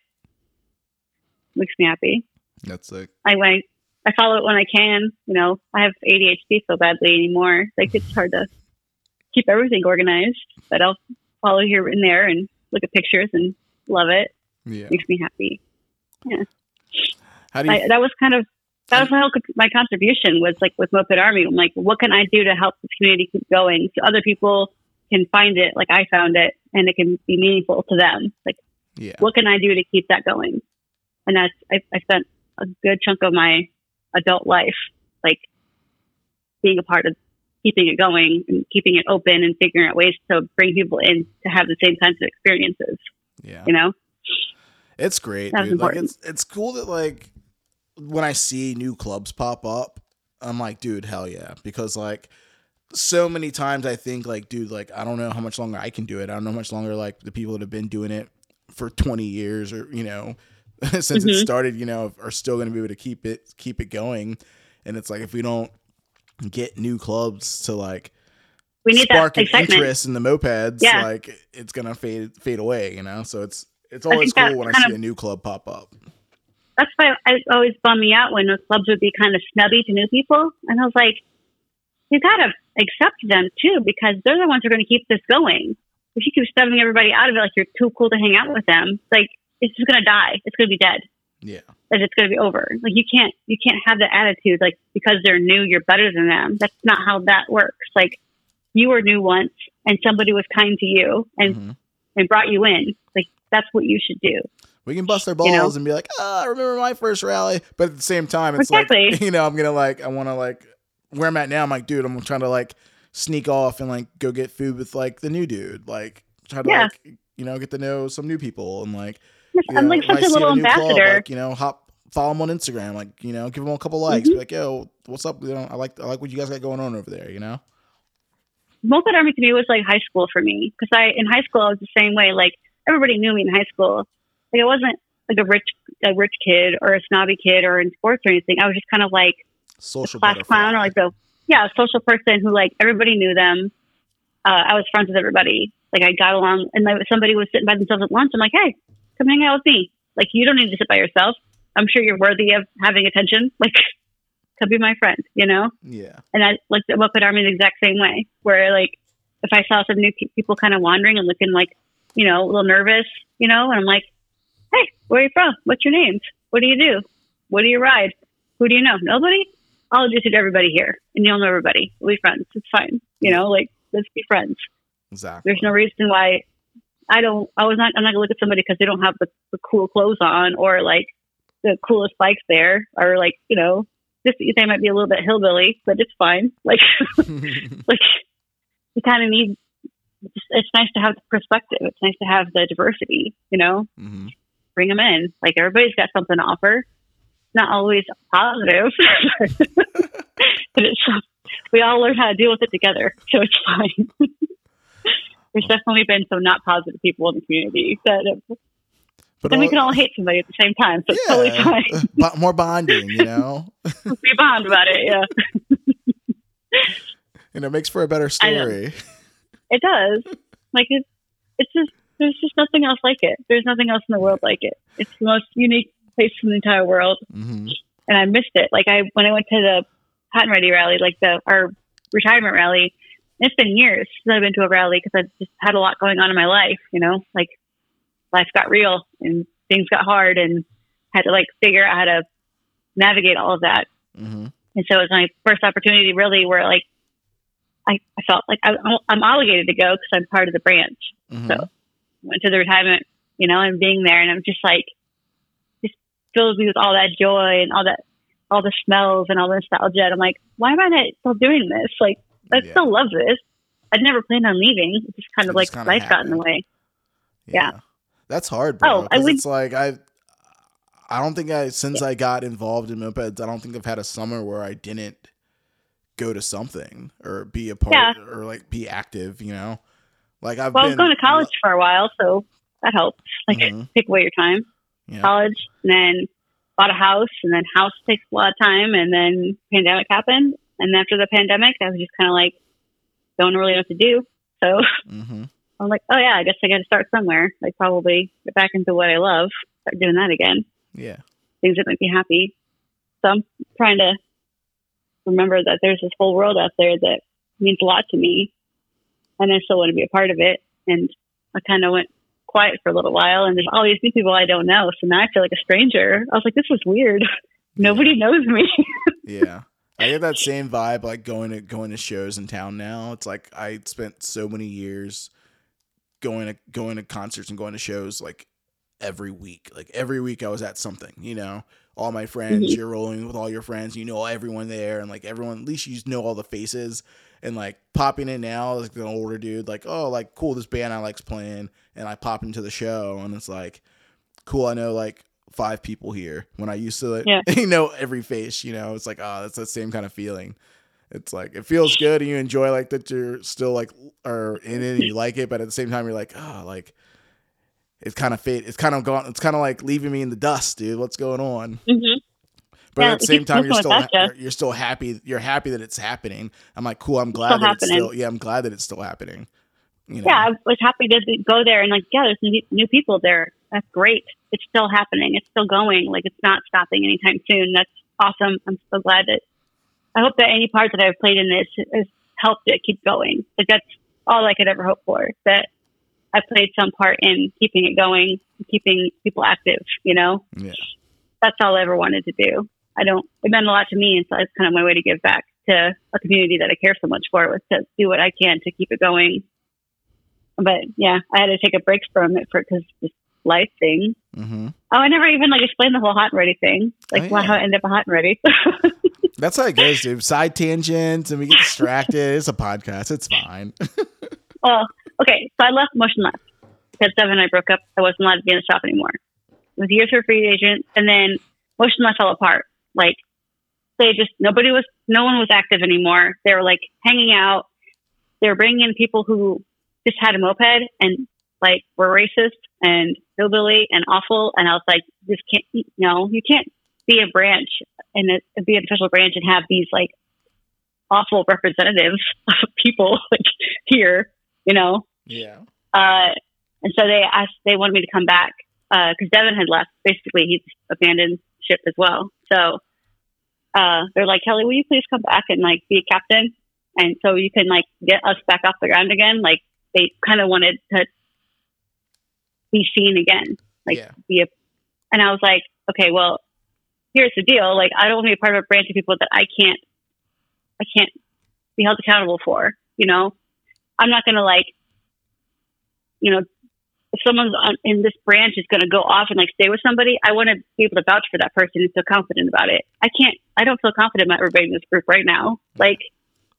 Makes me happy. That's like I I, I follow it when I can. You know, I have ADHD so badly anymore. Like it's hard to keep everything organized, but I'll follow here and there and look at pictures and love it. Yeah. Makes me happy. Yeah. How do you? I, that was kind of that was my whole my contribution was like with Moped Army. I'm like, what can I do to help the community keep going so other people can find it like I found it and it can be meaningful to them. Like, yeah. what can I do to keep that going? And that's I, I spent a good chunk of my adult life like being a part of keeping it going and keeping it open and figuring out ways to bring people in to have the same kinds of experiences. Yeah. You know, It's great, That's dude. Like important. it's it's cool that like when I see new clubs pop up, I'm like, dude, hell yeah. Because like so many times I think like, dude, like I don't know how much longer I can do it. I don't know how much longer like the people that have been doing it for 20 years or you know since it Mhm. started, you know, are still going to be able to keep it keep it going. And it's like if we don't get new clubs to like we need spark an interest in the mopeds, Yeah. like it's gonna fade fade away, you know. So it's it's always cool when I see of- a new club pop up. that's why I always bum me out when those clubs would be kind of snubby to new people. And I was like, you gotta accept them too, because they're the ones who are going to keep this going. If you keep stubbing everybody out of it, like you're too cool to hang out with them, like it's just going to die. It's going to be dead. Yeah. That it's going to be over. Like you can't, you can't have that attitude. Like because they're new, you're better than them. That's not how that works. Like you were new once, and somebody was kind to you and Mhm. and brought you in. Like that's what you should do. We can bust their balls You know? and be like, oh, I remember my first rally. But at the same time, it's Exactly. like, you know, I'm going to like, I want to like, where I'm at now, I'm like, dude, I'm trying to like sneak off and like go get food with like the new dude. Like, try to Yeah. like, you know, get to know some new people and like, I'm know, like such a little club, ambassador. like, you know, hop, follow them on Instagram. Like, you know, give them a couple likes. Mm-hmm. Be like, yo, what's up? You know, I like, I like what you guys got going on over there, you know? Moped Army to me was like high school for me because I in high school I was the same way. Like everybody knew me in high school. Like I wasn't like a rich a rich kid or a snobby kid or in sports or anything. I was just kind of like Social class butterfly. clown or like the yeah a social person who like everybody knew them. Uh, I was friends with everybody. Like I got along, and like, somebody was sitting by themselves at lunch. I'm like, hey, come hang out with me. Like you don't need to sit by yourself. I'm sure you're worthy of having attention. Like come be my friend. You know. Yeah. And I looked at Moped Army the exact same way, where like if I saw some new pe- people kind of wandering and looking like, you know, a little nervous, you know, and I'm like, hey, where are you from? What's your name? What do you do? What do you ride? Who do you know? Nobody? I'll introduce you to everybody here and you'll know everybody. We'll be friends. It's fine. You know, like, let's be friends. Exactly. There's no reason why I don't, I was not, I'm not gonna look at somebody because they don't have the, the cool clothes on or like the coolest bikes there or like, you know, just they might be a little bit hillbilly, but it's fine. Like, like you kind of need it's, it's nice to have the perspective it's nice to have the diversity you know hmm bring them in like everybody's got something to offer not always positive but it's we all learn how to deal with it together so it's fine there's definitely been some not positive people in the community that have, But then we can all hate somebody at the same time so it's totally fine uh, Bo- more bonding, you know? we bond about it yeah and it makes for a better story. It does. Like it, it's just there's just nothing else like it. There's nothing else in the world like it. It's the most unique place in the entire world, hmm and I missed it. Like I when I went to the Hot and Ready rally, like the our retirement rally. It's been years since I've been to a rally because I've just had a lot going on in my life. You know, like life got real and things got hard, and had to like figure out how to navigate all of that. hmm And so it was my first opportunity, really, where like I, I felt like I, I'm obligated to go because I'm part of the branch. hmm So went to the retirement, you know, and being there, and I'm just like, fills me with all that joy and all that, all the smells and all the nostalgia. And I'm like, why am I not still doing this? Like, I Yeah. still love this. I'd never planned on leaving. It's just kind It of like life got in the way. Yeah. That's hard, bro. Oh, I would- it's like I I don't think I since I got involved in mopeds, I don't think I've had a summer where I didn't go to something or be a part Yeah. or like be active, you know? Like I've Well, I was going to college for a while, so that helps. Like, Mhm. take away your time. Yeah. college and then bought a house and then house takes a lot of time and then pandemic happened and after the pandemic i was just kind of like don't really know what to do so hmm i'm like oh yeah i guess i got to start somewhere like probably get back into what i love start doing that again Yeah. things that make me happy so i'm trying to remember that there's this whole world out there that means a lot to me and i still want to be a part of it and i kind of went quiet for a little while, and there's all these new people I don't know. So now I feel like a stranger. I was like, this is weird. Nobody knows me. yeah. I get that same vibe like going to going to shows in town now. It's like I spent so many years going to going to concerts and going to shows like every week. Like every week I was at something, you know. All my friends, Mhm. you're rolling with all your friends, you know everyone there and like everyone at least you just know all the faces and like popping in now like an older dude like, "Oh, like cool this band I like's playing." And I pop into the show and it's like cool, I know like five people here when I used to like, Yeah. you know every face, you know. It's like, "Oh, that's the same kind of feeling." It's like it feels good and you enjoy like that you're still like are in it and you like it, but at the same time you're like, oh, like it's kind of fate. It's kind of gone. It's kind of like leaving me in the dust, dude. What's going on? hmm But Yeah, at the same time, you're still that, you're, you're still happy. You're happy that it's happening. I'm like, cool. I'm glad that it's still. Yeah, I'm glad that it's still happening. You know? Yeah, I was happy to go there and like, yeah, there's new, new people there. That's great. It's still happening. It's still going. Like it's not stopping anytime soon. That's awesome. I'm so glad that. I hope that any part that I've played in this has helped it keep going. Like that's all I could ever hope for. That I played some part in keeping it going, keeping people active. You know, Yeah. that's all I ever wanted to do. I don't. It meant a lot to me, and so it's kind of my way to give back to a community that I care so much for. Was to do what I can to keep it going. But yeah, I had to take a break from it for because this life thing. hmm Oh, I never even like explained the whole hot and ready thing. Like Oh, yeah. how I ended up hot and ready. That's how it goes, dude. Side tangents and we get distracted. it's a podcast. It's fine. well, okay, so I left Motion Left because Devin and I broke up. I wasn't allowed to be in the shop anymore. It was years for a free agent, and then Motion Left fell apart. Like they just nobody was, no one was active anymore. They were like hanging out. They were bringing in people who just had a moped and like were racist and hillbilly and awful. And I was like, this can't, no, you can't be a branch and a, be an official branch and have these like awful representatives of people like here, you know. Yeah. Uh, and so they asked, they wanted me to come back because Devin had left. Basically, he's abandoned ship as well. So uh, they're like, Kelly, will you please come back and like be a captain? And so you can like get us back off the ground again. Like they kind of wanted to be seen again, like Yeah. be a. And I was like, okay, well, here's the deal. Like I don't want to be part of a branch of people that I can't, I can't be held accountable for. You know, I'm not gonna like, you know, if someone's in this branch is going to go off and like stay with somebody, I want to be able to vouch for that person and feel confident about it. I can't. I don't feel confident about everybody in this group right now. Like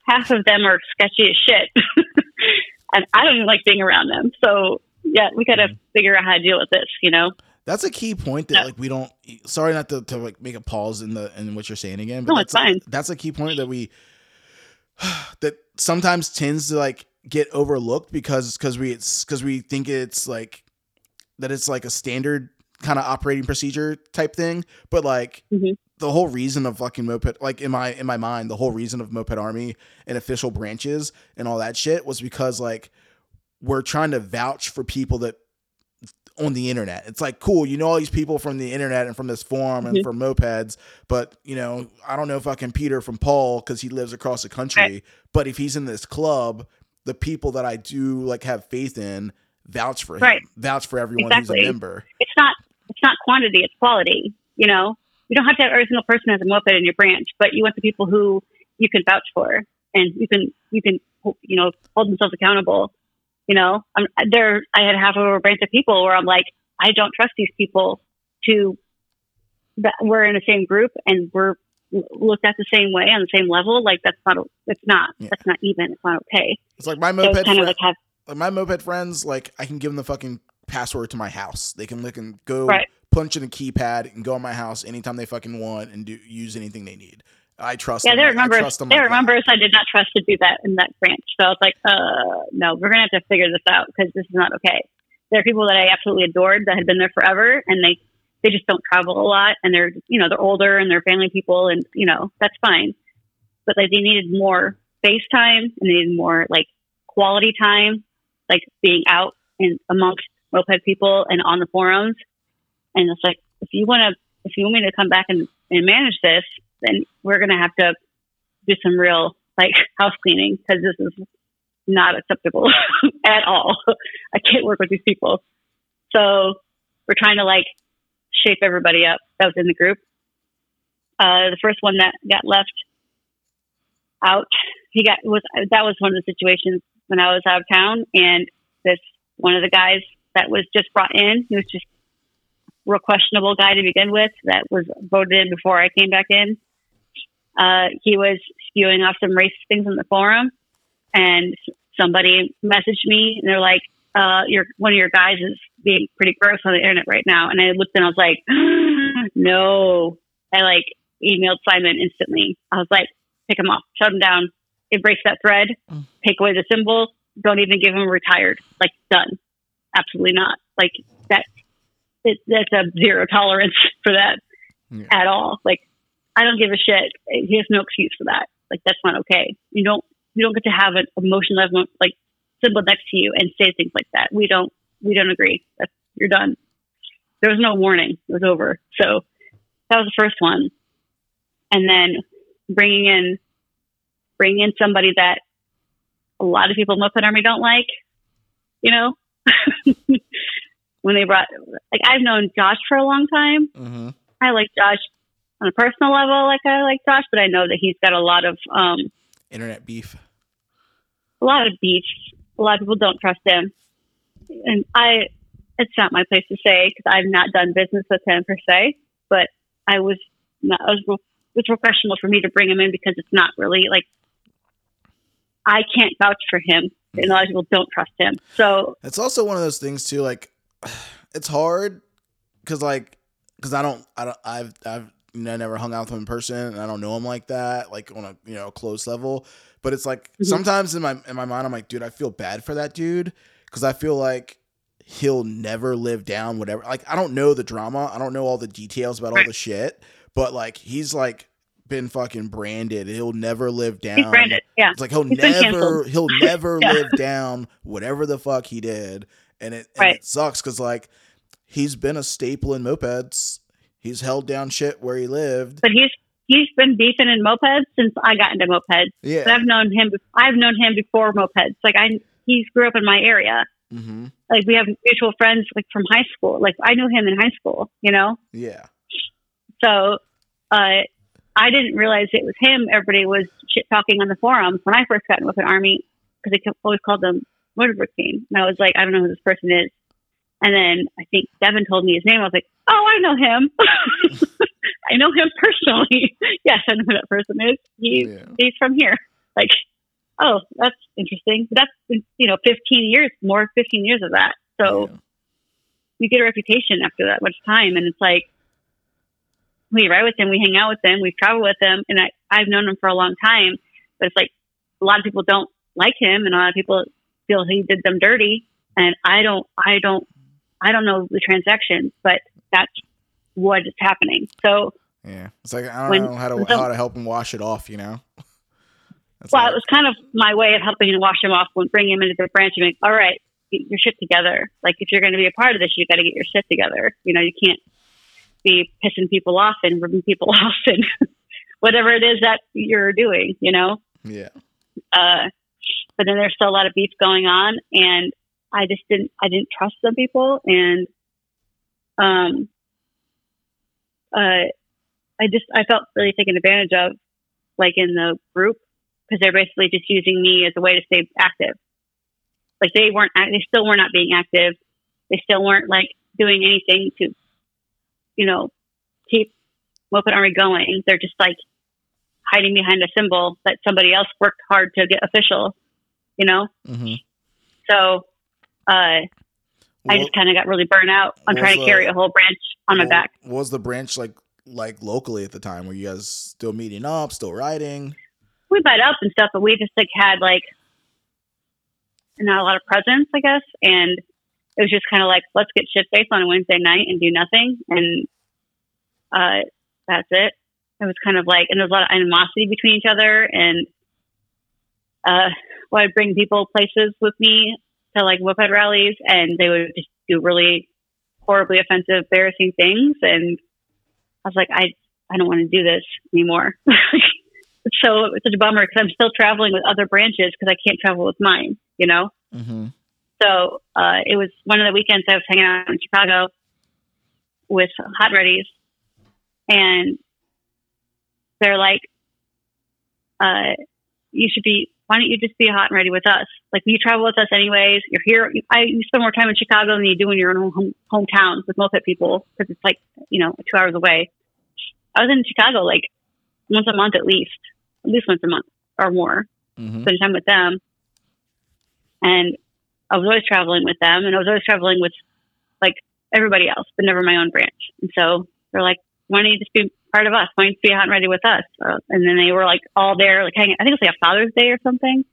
half of them are sketchy as shit, and I don't even like being around them. So yeah, we got to mm-hmm. figure out how to deal with this. You know? That's a key point that Yeah. like we don't. Sorry, not to, to like make a pause in the in what you're saying again, but No, that's it's fine. A, that's a key point that we that sometimes tends to like get overlooked because because we it's because we think it's like that it's like a standard kind of operating procedure type thing, but like. Mhm. The whole reason of fucking moped, like in my in my mind, the whole reason of moped army and official branches and all that shit was because like we're trying to vouch for people that on the internet. It's like cool, you know all these people from the internet and from this forum and Mhm. from mopeds, but you know I don't know fucking Peter from Paul because he lives across the country. Right. But if he's in this club, the people that I do like have faith in vouch for him, Right. vouch for everyone Exactly. who's a member. It's not. It's not quantity. It's quality. You know, you don't have to have every single person as a moped in your branch, but you want the people who you can vouch for and you can you can you know hold themselves accountable. You know, I'm, there. I had half of a branch of people where I'm like, I don't trust these people to that we're in the same group and we're looked at the same way on the same level. Like that's not. It's not. Yeah. That's not even. It's not okay. It's like my moped kind of friend, like have like my moped friends, like I can give them the fucking password to my house. They can look and go Right. punch in a keypad and go on my house anytime they fucking want and do use anything they need. I trust. Yeah, them. there are members. There are members I did not trust to do that in that branch. So I was like, uh, no, we're gonna have to figure this out because this is not okay. There are people that I absolutely adored that had been there forever, and they they just don't travel a lot, and they're you know they're older and they're family people, and you know that's fine. But like they needed more face time and they needed more like quality time, like being out and amongst moped people and on the forums. And it's like if you want to if you want me to come back and, and manage this, then we're gonna have to do some real like house cleaning because this is not acceptable at all. I can't work with these people. So we're trying to like shape everybody up that was in the group. Uh, the first one that got left out, he got was that was one of the situations when I was out of town, and this one of the guys that was just brought in, he was just real questionable guy to begin with that was voted in before I came back in. Uh, he was spewing off some racist things on the forum, and somebody messaged me, and they're like, uh, "Your one of your guys is being pretty gross on the internet right now." And I looked and I was like, "No!" I like emailed Simon instantly. I was like, "Pick him off, shut him down, erase that thread, mm. take away the symbol, don't even give him retired. Like done. Absolutely not. Like that. It, that's a zero tolerance for that Yeah. at all. Like I don't give a shit. He has no excuse for that. Like that's not okay. You don't you don't get to have an emotion level like symbol next to you and say things like that. We don't we don't agree. That's, you're done. There was no warning. It was over. So that was the first one, and then bringing in bringing in somebody that a lot of people in Moped Army don't like. You know, when they brought like I've known Josh for a long time. Mm-hmm. I like Josh on a personal level, like I like Josh, but I know that he's got a lot of um, Internet beef. a lot of beef. A lot of people don't trust him, and I. It's not my place to say because I've not done business with him per se, but I was not. I was it was professional for me to bring him in because it's not really like I can't vouch for him, and a lot of people don't trust him. So It's also one of those things too. Like, it's hard because like because I don't I don't I've I've you know, never hung out with him in person and I don't know him like that like on a you know close level. But it's like Mhm. sometimes in my in my mind I'm like, dude, I feel bad for that dude because I feel like he'll never live down whatever. Like I don't know the drama. I don't know all the details about all the shit. But like he's like been fucking branded. He'll never live down. he's branded, yeah. It's like he'll He's never he'll never Yeah. live down whatever the fuck he did, and it and Right. it sucks because like he's been a staple in mopeds. He's held down shit where he lived. But he's he's been beefing in mopeds since I got into mopeds. But Yeah. I've known him. I've known him before mopeds. Like I, he grew up in my area. hmm Like we have mutual friends, like from high school. Like I knew him in high school. You know, Yeah. so uh, I didn't realize it was him. Everybody was shit talking on the forums when I first got in with an army because they kept- always called them Motorbook team. And I was like, I don't know who this person is. And then I think Devin told me his name. I was like, oh, I know him. I know him personally. yes, I know who that person is. He, Yeah. He's from here. Like, oh, that's interesting. That's you know, 15 years, more 15 years of that. So Yeah. you get a reputation after that much time. And it's like, we ride with him, we hang out with him, we travel with him, and I, I've known him for a long time. But it's like a lot of people don't like him, and a lot of people feel he did them dirty. And I don't, I don't, I don't know the transactions, but that's what is happening. So, Yeah. It's like I don't When- know how to when how to help him wash it off. You know. That's well, it was kind of my way of helping to wash him off when bring him into the branch and being, all right, get your shit together. Like if you're going to be a part of this, you got to get your shit together. You know, you can't be pissing people off and ripping people off and whatever it is that you're doing. You know, yeah. uh, but then there's still a lot of beef going on, and I just didn't, I didn't trust some people, and um, uh, I just, I felt really taken advantage of, like in the group, because they're basically just using me as a way to stay active. Like they weren't, they still were not being active. They still weren't like doing anything to, you know, keep Moped Army going. They're just like hiding behind a symbol that somebody else worked hard to get official, you know? hmm So uh, I just kind of got really burnt out on trying to was carry a whole branch on my back. What was the branch like like locally at the time? Were you guys still meeting up, still riding? We met up and stuff, but we just like had like not a lot of presence, I guess. And it was just kind of like, let's get shit faced on a Wednesday night and do nothing. And uh, that's it. It was kind of like, and there was a lot of animosity between each other. And uh, well, I'd bring people places with me to like whoophead rallies, and they would just do really horribly offensive, embarrassing things. And I was like, I, I don't want to do this anymore. so it's such a bummer because I'm still traveling with other branches because I can't travel with mine, you know? Mm-hmm. So uh, it was one of the weekends I was hanging out in Chicago with Hot Readies, and they're like, uh, "You should be. Why don't you just be hot and ready with us? Like you travel with us anyways. You're here. I you spend more time in Chicago than you do in your own home, hometown with moped people because it's like you know two hours away. I was in Chicago like once a month at least, at least once a month or more Mm-hmm. spend time with them. And I was always traveling with them and I was always traveling with like everybody else, but never my own branch. And so they're like, why don't you just be part of us? Why don't you be hot and ready with us? Uh, and then they were like all there, like hanging, I think it was like a Father's Day or something.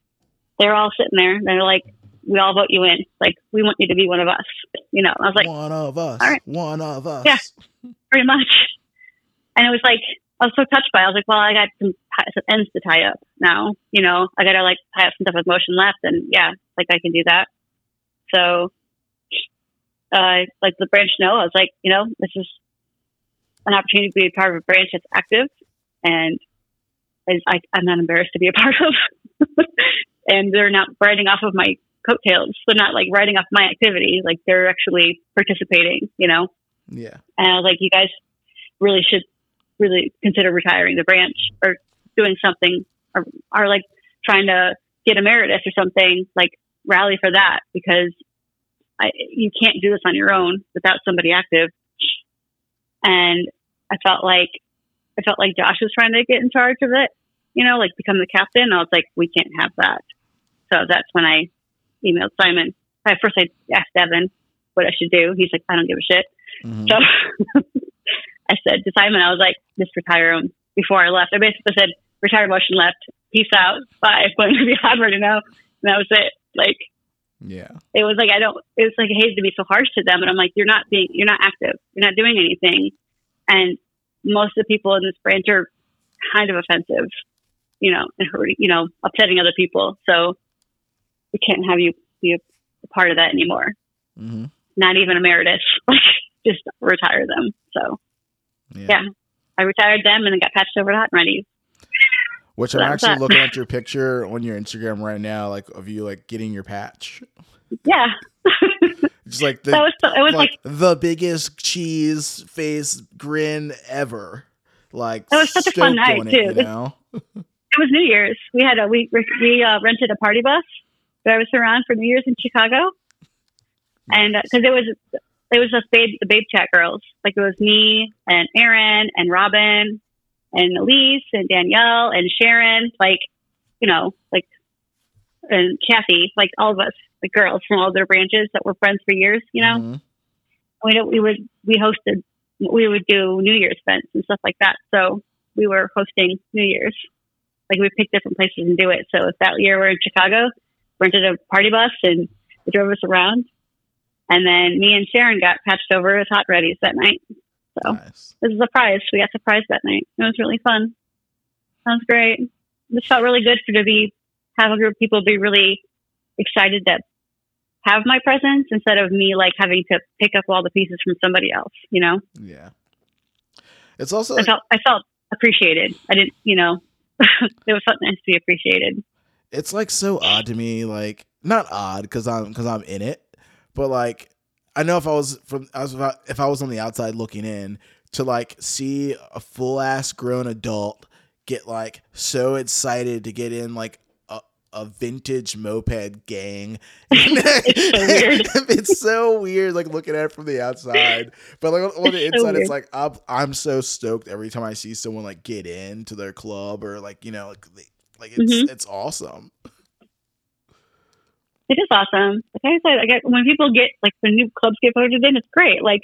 They're all sitting there and they're like, we all vote you in. Like, we want you to be one of us. You know, I was like, one of us. all right. One of us. Yeah. pretty much. And it was like I was so touched by. it. I was like, well, I got some, some ends to tie up now. You know, I got to like tie up some stuff with Motion Left, and yeah, like I can do that. So, uh, like the branch, no, I was like, you know, this is an opportunity to be a part of a branch that's active, and I, I'm not embarrassed to be a part of. and they're not riding off of my coattails. They're not like riding off my activity. Like they're actually participating. You know. Yeah. And I was like, you guys really should really consider retiring the branch or doing something or, or like trying to get emeritus or something, like rally for that because I, you can't do this on your own without somebody active. And I felt like, I felt like Josh was trying to get in charge of it, you know, like become the captain. I was like, we can't have that. So that's when I emailed Simon. At first I asked Evan what I should do. He's like, I don't give a shit. Mhm. So I said to Simon, I was like, just retire him before I left. I basically said, retire Motion Left, peace out, bye. I'm going to be right now. And that was it. Like, Yeah. it was like, I don't, it was like, I hated to be so harsh to them. And I'm like, you're not being, you're not active. You're not doing anything. And most of the people in this branch are kind of offensive, you know, and hurting, you know, upsetting other people. So we can't have you be a, a part of that anymore. Mm-hmm. Not even emeritus. Like, just retire them. So, Yeah. Yeah. I retired them and then got patched over to Hot and Ready. Which I'm actually looking at your picture on your Instagram right now, like of you like getting your patch. Yeah, Just like the that was so, it was like, the biggest cheese face grin ever. Like That was such a fun night, it, too. You know? it was New Year's. We had a we we uh, rented a party bus, drove was around for New Year's in Chicago, and because it was it was just babe the Babe Chat girls. Like it was me and Aaron and Robin and Elise and Danielle and Sharon. Like you know like and Kathy. Like all of us, the girls from all their branches that were friends for years. You know. Mhm. we we would we hosted we would do New Year's events and stuff like that. So we were hosting New Year's. Like we picked different places and do it. So if that year we're in Chicago, rented a party bus and they drove us around. And then me and Sharon got patched over with hot readies that night. So Nice. this is a prize. We got surprised that night. It was really fun. Sounds great. This felt really good for to be have a group of people be really excited to have my presence instead of me like having to pick up all the pieces from somebody else. You know, Yeah. It's also I like, felt I felt appreciated. I didn't, you know, it was something nice to be appreciated. it's like so odd to me like not odd because i'm because i'm in it but like i know if i was from I was if i was on the outside looking in to like see a full ass grown adult get like so excited to get in like a, a vintage moped gang It's so weird. it's so weird like looking at it from the outside but like on, on the It's so inside it's like I'm, I'm so stoked every time i see someone like get into their club or like you know like like it's Mhm. it's awesome It is awesome. Like I said, I get when people get like when new clubs get voted in, it's great. Like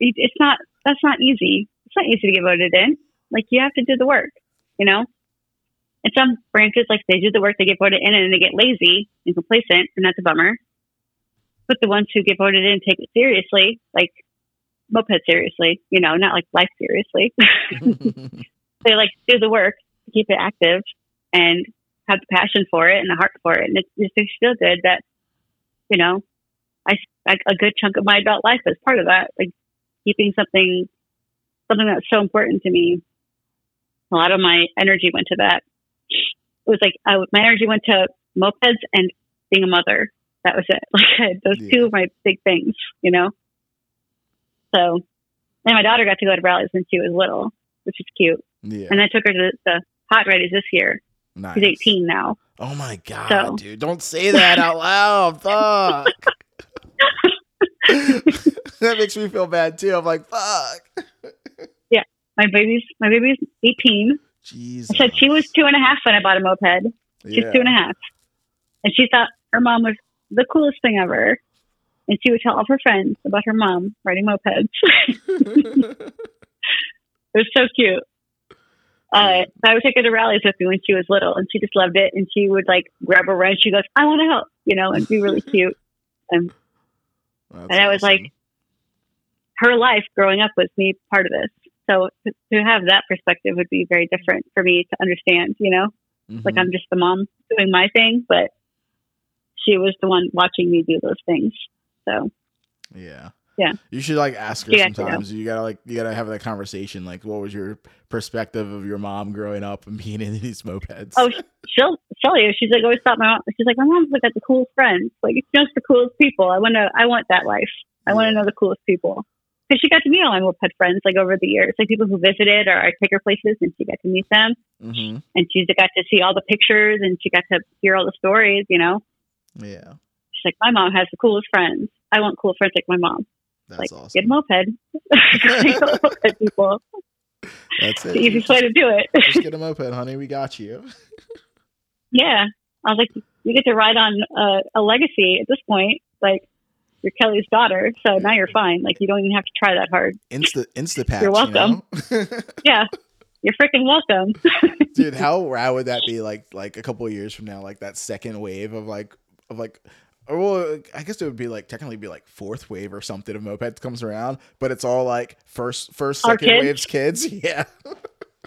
it, it's not that's not easy. It's not easy to get voted in. Like you have to do the work, you know. And some branches like they do the work, they get voted in, and then they get lazy and complacent, and that's a bummer. But the ones who get voted in take it seriously, like moped seriously, you know, not like life seriously. they like do the work to keep it active and have the passion for it and the heart for it. And it, it makes feel good that, you know, I, like a good chunk of my adult life is part of that, like keeping something, something that's so important to me. A lot of my energy went to that. It was like I, my energy went to mopeds and being a mother. that was it. Like those Yeah. two of my big things, you know. So, and my daughter got to go to rallies when she was little, which is cute. Yeah. And I took her to the hot readies this year. Nice. She's 18 now. Oh my god, So- dude! Don't say that out loud. Fuck. that makes me feel bad too. I'm like, fuck. Yeah, my baby's my baby's 18. Jesus. I said she was two and a half when I bought a moped. She's Yeah. two and a half, and she thought her mom was the coolest thing ever. And she would tell all her friends about her mom riding mopeds. it was so cute. Uh, I would take her to rallies with me when she was little, and she just loved it. And she would like grab a wrench. She goes, "I want to help," you know, and be really cute. And and I was awesome. like, her life growing up was me part of this. So to, to have that perspective would be very different for me to understand. You know, like Mhm. I'm just the mom doing my thing, but she was the one watching me do those things. So Yeah. Yeah. You should like ask her Yeah, yeah. sometimes. You gotta like you gotta have that conversation. Like, what was your perspective of your mom growing up and being in these mopeds? Oh, she'll tell you. She's like always thought my mom. She's like my mom's like got the coolest friends. Like it's just the coolest people. I want to. I want that life. I want to know the coolest people. Because she got to meet all my moped friends like over the years, like people who visited or I take her places and she got to meet them. hmm And she's got to see all the pictures and she got to hear all the stories. You know, Yeah. she's like my mom has the coolest friends. I want cool friends like my mom. That's like awesome. get a moped. Moped people. That's it. The easiest way to do it. Just get a moped, honey. We got you. Yeah. I was like, you get to ride on uh, a legacy at this point. Like, you're Kelly's daughter, so now you're fine. Like, you don't even have to try that hard. Insta Insta patch. You're welcome. You know? Yeah. You're freaking welcome. Dude, how rad would that be? Like like a couple of years from now, like that second wave of like of like. Or well, I guess it would be like technically be like fourth wave or something of mopeds comes around, but it's all like first first Our second kids? waves kids. Yeah, Oh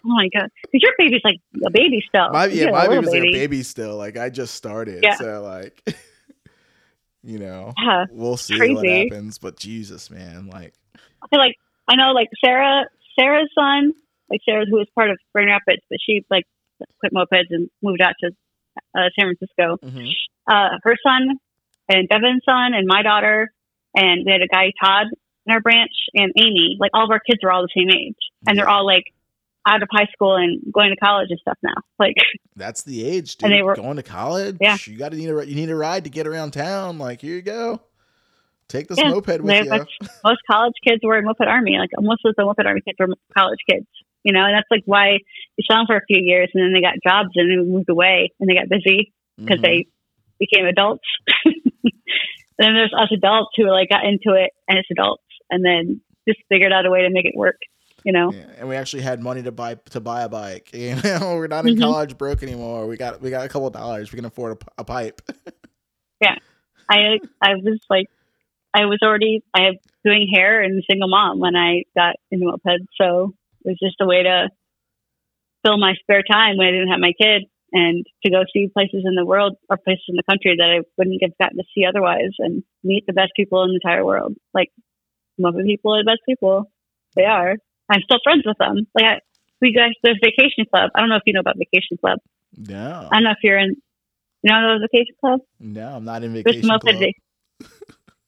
my God. Because your baby's like a baby still. my yeah, my baby's like a baby still. Like I just started, Yeah. so like, you know, Yeah. we'll see what happens. But Jesus, man, like, I feel like, I know, like, Sarah, Sarah's son, like, Sarah, who was part of Grand Rapids, but she, like, quit mopeds and moved out to uh, San Francisco. mhm. uh, her son and Devin's son and my daughter, and we had a guy Todd in our branch and Amy. Like all of our kids are all the same age, and they're all like out of high school and going to college and stuff now. Like that's the age, dude. And they were- going to college. Yeah. you got to need a you need a ride to get around town. Like, here you go. Take this Yeah, moped with you. that's- most college kids were in Moped Army. Like most of the Moped Army kids were college kids. You know, and that's like why we saw them for a few years, and then they got jobs and then moved away, and they got busy because Mhm. they became adults. and then there's us adults who like got into it and it's adults, and then just figured out a way to make it work. You know. Yeah, and we actually had money to buy to buy a bike. You know, we're not in Mhm. college broke anymore. We got we got a couple of dollars. We can afford a pipe. Yeah, I I was like I was already I was doing hair and single mom when I got into mopeds, so it was just a way to fill my spare time when I didn't have my kid and to go see places in the world or places in the country that I wouldn't have gotten to see otherwise and meet the best people in the entire world. Like moped people are the best people. They are. I'm still friends with them. Like I, we guys there's vacation club. I don't know if you know about vacation club. No, I don't know if you're in you know the vacation club? no, I'm not in vacation moped club. vac-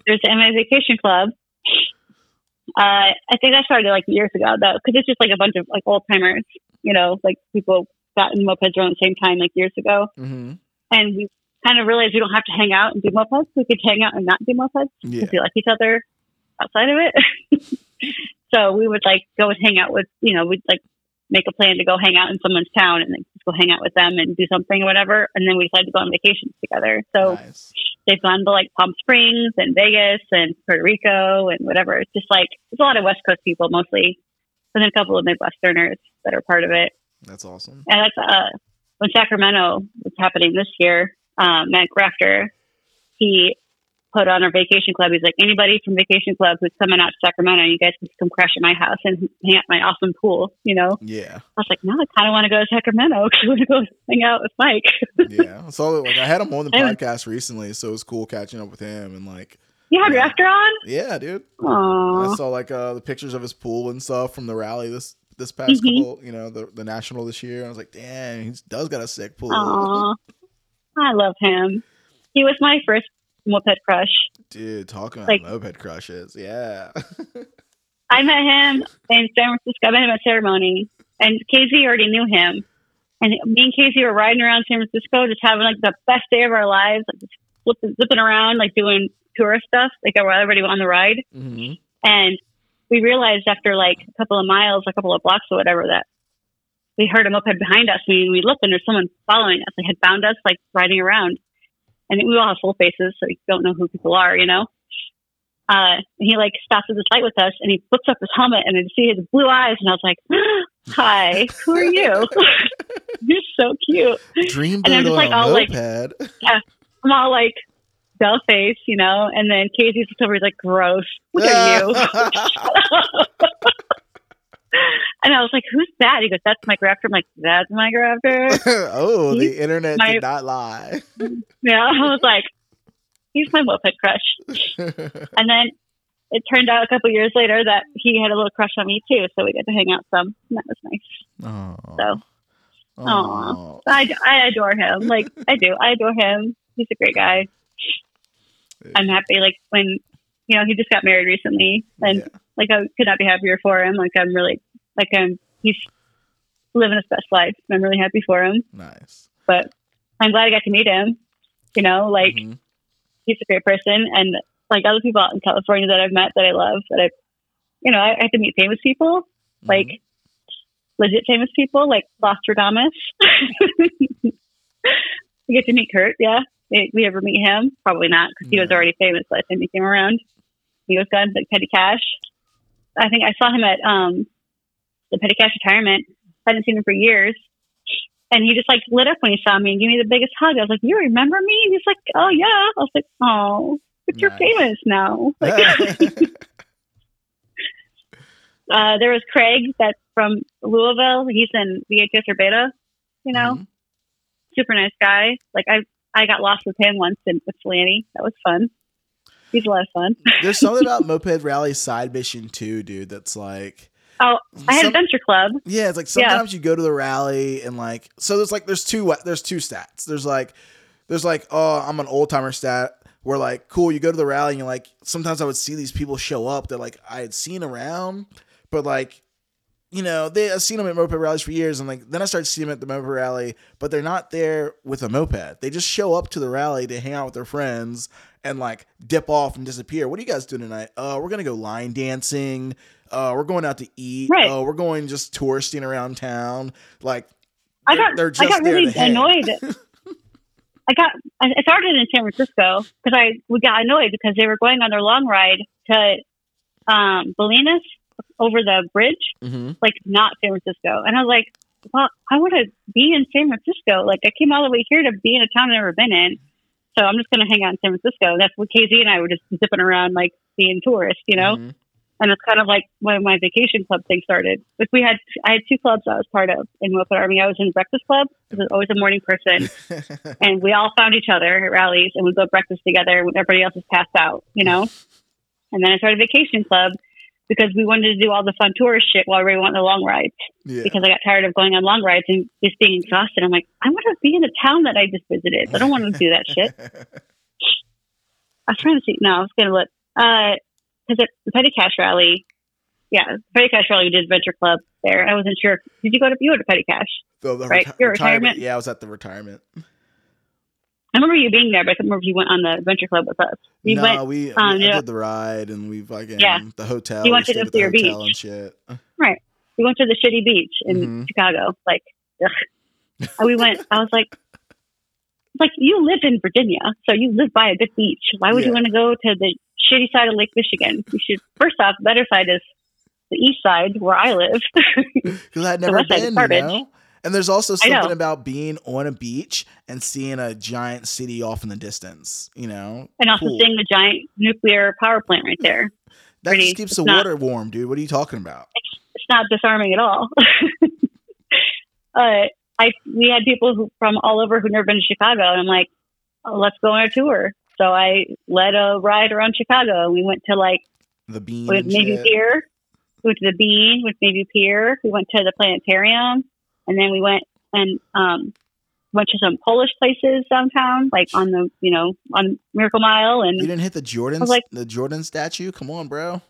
There's the MA Vacation Club. Uh, I think that started like years ago though, because it's just like a bunch of like old timers, you know, like people got in mopeds around the same time, like years ago, hmm and we kind of realized we don't have to hang out and do mopeds. We could hang out and not do mopeds Yeah, if we like each other outside of it. so we would like go and hang out with, you know, we'd like make a plan to go hang out in someone's town and then just go hang out with them and do something or whatever. And then we decided to go on vacation together. So nice. they've gone to like Palm Springs and Vegas and Puerto Rico and whatever. It's just like it's a lot of West Coast people mostly, and then a couple of Midwesterners that are part of it. That's awesome. And that's uh, when Sacramento was happening this year. Um, Matt Grafter, he put on our vacation club. He's like, anybody from vacation club who's coming out to Sacramento, you guys can come crash at my house and hang out at my awesome pool. You know, Yeah, I was like, no, I kind of want to go to Sacramento because I want to go hang out with Mike. yeah. So like I had him on the podcast recently, so it was cool catching up with him and like, you had Yeah. Grafter on? yeah, dude. I saw like uh the pictures of his pool and stuff from the rally this this past Mhm. couple, you know, the the national this year. I was like, damn, he does got a sick pool. Aw, I love him. He was my first moped crush. Dude, talking about Like- moped crushes. Yeah. I met him in San Francisco. I met him at ceremony, and Casey already knew him. And me and Casey were riding around San Francisco, just having like the best day of our lives, like just flipping, zipping around, like doing tourist stuff, like everybody on the ride. hmm And we realized after like a couple of miles, a couple of blocks or whatever, that we heard a moped behind us. We we looked and there's someone following us. They had found us like riding around, and we all have full faces, so you don't know who people are, you know. Uh, and he like stops at this light with us, and he flips up his helmet, and I see his blue eyes, and I was like, "Hi, who are you? You're so cute." Dreamboat And I'm just like all like- moped. I'm all like bell face, you know. And then Casey's over, like, "Gross, look at you." And I was like, "Who's that?" He goes, "That's my grafter." I'm like, "That's my grafter." oh, the internet my- did not lie. yeah, I was like, "He's my moped crush." And then it turned out a couple years later that he had a little crush on me too, so we got to hang out some. And that was nice. oh. So Aw. I, I adore him. Like I do. I adore him. He's a great guy. I'm happy. Like when you know he just got married recently, and Yeah. like I could not be happier for him. Like I'm really like I'm he's living his best life. and I'm really happy for him. Nice. But I'm glad I got to meet him. You know, like Mhm. he's a great person, and like other people out in California that I've met that I love. That I, you know, I, I have to meet famous people, like legit famous people, like Nostradamus. we get to meet Kurt. Yeah, we, ever meet him? Probably not because he was already famous last time he came around. He was gone like Petty Cash. I think I saw him at um the Petty Cash retirement. I hadn't seen him for years. And he just like lit up when he saw me and gave me the biggest hug. I was like, "You remember me?" And he's like, "Oh yeah." I was like, "Oh, but you're famous now." Like, uh, there was Craig that's from Louisville. He's in VHS or Beta. You know, Mhm. super nice guy. Like I, I got lost with him once in with Flanny. That was fun. He's a lot of fun. There's something about Moped Rally side mission too, dude. That's like Oh, I had some- Adventure Club. Yeah, it's like Yeah. sometimes you go to the rally and like so there's like there's two there's two stats. There's like there's like oh I'm an old timer stat where like cool you go to the rally and you're like sometimes I would see these people show up that like I had seen around, but like you know they I've seen them at moped rallies for years and like then I started seeing them at the moped rally, but they're not there with a moped. They just show up to the rally to hang out with their friends and like dip off and disappear. What are you guys doing tonight? Uh, we're gonna go line dancing. Uh, we're going out to eat. Right. Uh, we're going just touristing around town. Like I got they're I got really annoyed. I got I I started in San Francisco because I we got annoyed because they were going on their long ride to um Bolinas over the bridge, hmm like not San Francisco, and I was like, well, I want to be in San Francisco. Like I came all the way here to be in a town I've never been in, so I'm just going to hang out in San Francisco. That's what KZ and I were just zipping around like being tourists, you know. Mhm. and it's kind of like when my vacation club thing started. Like we had, I had two clubs I was part of in Moped Army. I was in Breakfast Club. I was always a morning person, and we all found each other at rallies, and we'd go breakfast together when everybody else was passed out, you know. And then I started Vacation Club because we wanted to do all the fun tourist shit while we went on the long rides. yeah. Because I got tired of going on long rides and just being exhausted. I'm like, I want to be in the town that I just visited. I don't want to do that shit. I was trying to see. No, I was going to look. Uh, because at the Petty Cash Rally, yeah, Petty Cash Rally, we did Adventure Club there. I wasn't sure. Did you go to, you went to Petty Cash? The- the Right, reti- your retirement? Yeah, I was at the retirement. I remember you being there, but I can't remember if you went on the Adventure Club with us. We no, went, we, we um, I did the ride and we fucking Yeah. the hotel. You we went to the see your hotel beach. and shit. Right. We went to the shitty beach in Mhm. Chicago. Like. We went, I was like, like, you live in Virginia, so you live by a good beach. Why would you want to go to the shitty side of Lake Michigan? You should, first off, the better side is the east side where I live. Because I'd never west side is been, you know. And there's also something about being on a beach and seeing a giant city off in the distance. You know, and also Cool. seeing the giant nuclear power plant right there. that pretty- just keeps the not- water warm, dude. What are you talking about? It's not disarming at all. uh, I we had people who, from all over who'd never been to Chicago, and I'm like, oh, let's go on a tour. So I led a ride around Chicago. We went to like The bean. we went Navy. Pier. We went to the Bean with Navy Pier. We went to the planetarium, and then we went and um, went to some Polish places downtown, like on the you know on Miracle Mile, And You didn't hit the Jordan like- the Jordan statue? Come on, bro.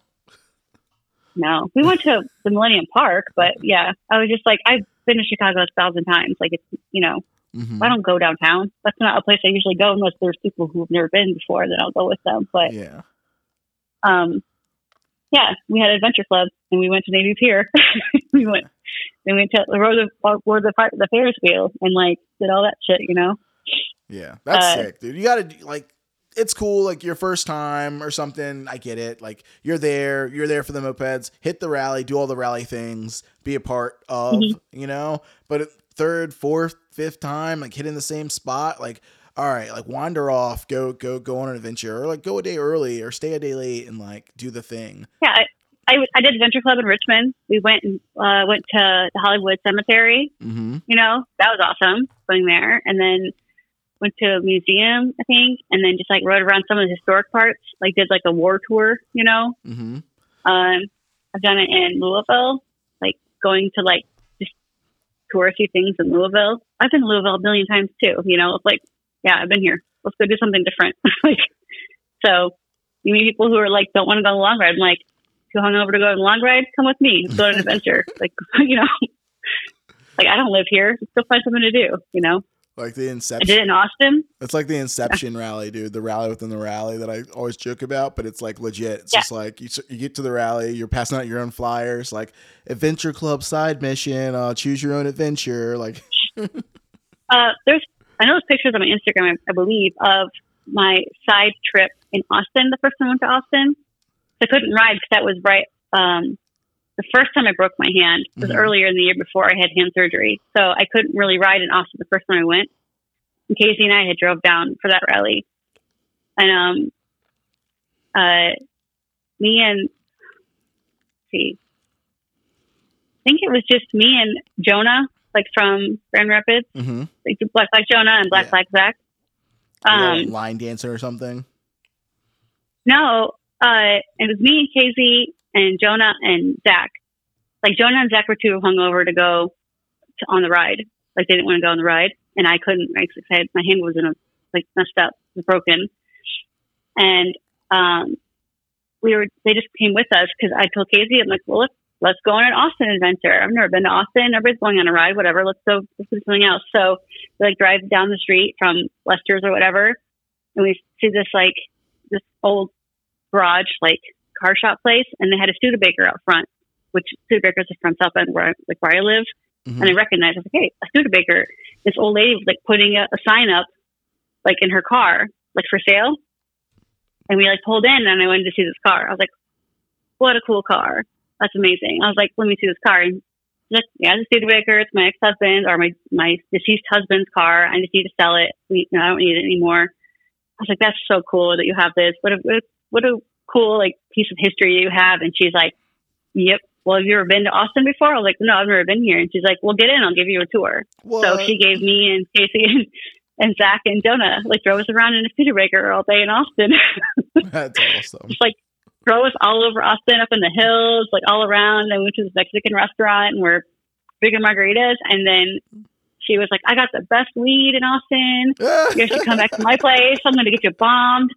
no, we went to the Millennium Park, but yeah, I was just like I've been to Chicago a thousand times. Like it's you know hmm I don't go downtown. That's not a place I usually go unless there's people who've never been before. Then I'll go with them. But Yeah. um, yeah, we had Adventure Club and we went to Navy Pier. we went, we went to rode the rode the the Ferris wheel and like did all that shit. You know. Yeah. That's Uh, sick, dude. You gotta like it's cool, like your first time or something. I get it. Like you're there, you're there for the mopeds, hit the rally, do all the rally things, be a part of, Mhm. you know. But third, fourth, fifth time, like hitting the same spot, like all right, like wander off, go go go on an adventure, or like go a day early or stay a day late and like do the thing. Yeah, I, I, I did Adventure Club in Richmond. We went and uh, went to the Hollywood Cemetery. Mm-hmm. You know, that was awesome going there, and then went to a museum, I think, and then just like rode around some of the historic parts. Like did like a war tour. You know, Mm-hmm. um, I've done it in Louisville, like going to like just touristy things in Louisville. I've been to Louisville a million times too. You know, it's like yeah, I've been here. Let's go do something different. like so, you meet people who are like don't want to go on a long ride. I'm like, too hungover to go on a long ride? Come with me. Let's go on an adventure. like you know, like I don't live here. Let's go find something to do. You know, Like the I Inception. did it in Austin. It's like the Inception rally, dude. The rally within the rally that I always joke about, but it's like legit. It's Yeah. just like you, you get to the rally, you're passing out your own flyers, like Adventure Club side mission, uh, choose your own adventure. Like, Uh, there's I know there's pictures on my Instagram, I, I believe, of my side trip in Austin. The first time I went to Austin, I couldn't ride because that was right. Um, the first time I broke my hand was Mhm. earlier in the year before I had hand surgery, so I couldn't really ride in Austin the first time I went. And Casey and I had drove down for that rally, and um, uh, me and let's see, I think it was just me and Jonah, like from Grand Rapids mm-hmm. like Black Black Jonah and Black Yeah. Black Zach. Um, line dancer or something. no, uh, it was me and Casey and Jonah and Zach. Like Jonah and Zach were too hungover to go to, on the ride. Like they didn't want to go on the ride, and I couldn't. Right, I had, my hand was in a like messed up, broken, and um, we were. They just came with us because I told Casey, I'm like, well, let's let's go on an Austin adventure. I've never been to Austin. Everybody's going on a ride, whatever. Let's go. Let's do something else. So we like drive down the street from Lester's or whatever, and we see this like this old garage like car shop place, and they had a Studebaker out front, which Studebaker's is from South Bend, where I, like where I live, Mhm. and I recognized. I was like, hey, a Studebaker. This old lady was like putting a, a sign up, like in her car, like for sale, and we like pulled in, and I wanted to see this car. I was like, what a cool car. That's amazing. I was like, let me see this car. And like, yeah, it's a Studebaker. It's my ex-husband or my, my deceased husband's car. I just need to sell it. We, you know, I don't need it anymore. I was like, that's so cool that you have this. What a, what a, what a cool like piece of history you have. And she's like, yep. Well, have you ever been to Austin before? I was like, no, I've never been here. And she's like, well, get in. I'll give you a tour. So she gave me and Casey and, and Zach and Jonah like drove us around in a Studebaker all day in Austin. That's awesome. just like drove us all over Austin, up in the hills, like all around. I went to this Mexican restaurant and we're drinking margaritas. And then she was like, I got the best weed in Austin. You guys should come back to my place. I'm going to get you bombed.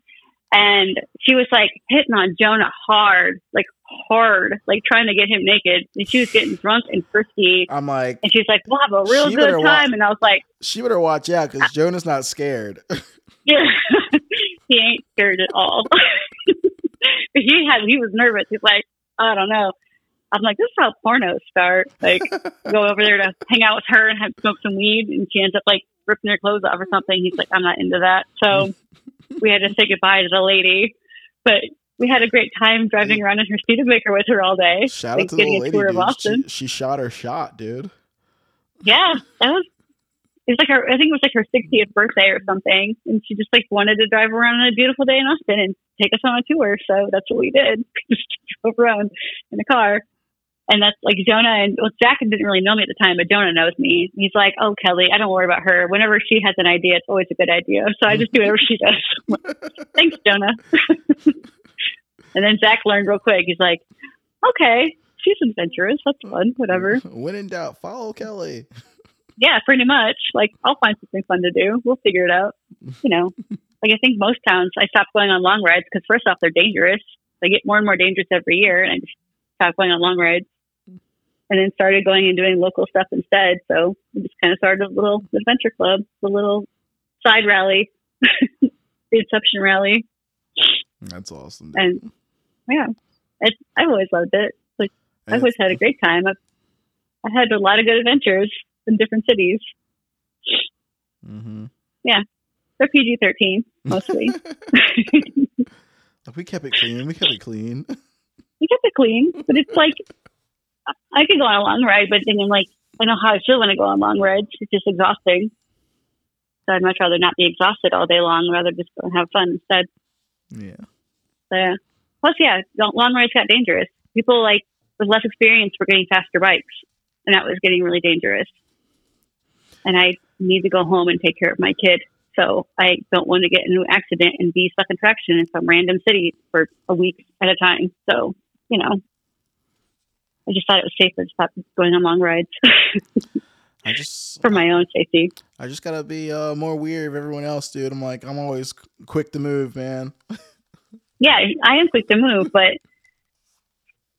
And she was like hitting on Jonah hard, like hard, like trying to get him naked. And she was getting drunk and frisky. I'm like, And she's like, we'll have a real good time. And I was like, she better watch out because Jonah's not scared. Yeah, he ain't scared at all. he had he was nervous. He's like, I don't know. I'm like, this is how pornos start. Like, go over there to hang out with her and have smoke some weed, and she ends up like ripping her clothes off or something. He's like, I'm not into that. So we had to say goodbye to the lady, but we had a great time driving around in her Studebaker with her all day. Shout like, out to the getting a lady, tour of. Austin. She, she shot her shot, dude. Yeah, that was. It was like her. I think it was like her 60th birthday or something, and she just like wanted to drive around on a beautiful day in Austin and take us on a tour. So that's what we did. just drove around in a car, and that's like Jonah and well, Zach didn't really know me at the time, but Jonah knows me. He's like, "Oh, Kelly, I don't worry about her. Whenever she has an idea, it's always a good idea. So I just do whatever she does." Thanks, Jonah. and then Zach learned real quick. He's like, "Okay, she's adventurous. That's fun. Whatever." When in doubt, follow Kelly. yeah, pretty much. Like I'll find something fun to do. We'll figure it out. You know, like I think most towns, I stopped going on long rides because first off, they're dangerous. They get more and more dangerous every year, and I just stopped going on long rides. And then started going and doing local stuff instead. So we just kind of started a little adventure club, a little side rally, the Inception rally, That's awesome. dude. and yeah, it's, I've always loved it. Like I've always had a great time. I've, I had a lot of good adventures in different cities. hmm They're PG thirteen mostly. We kept it clean. We kept it clean. we kept it clean, but it's like I could go on a long ride, but then I'm like, I know how I feel when I go on long rides. It's just exhausting. So I'd much rather not be exhausted all day long, rather just go and have fun instead. Yeah. So, yeah. Plus, yeah, long rides got dangerous. People like with less experience were getting faster bikes, and that was getting really dangerous. And I need to go home and take care of my kid, so I don't want to get into an accident and be stuck in traction in some random city for a week at a time. So, you know, I just thought it was safer to stop going on long rides I just for my own safety. I just gotta be uh, more weird of everyone else, dude. I'm like I'm always quick to move, man. yeah, I am quick to move, but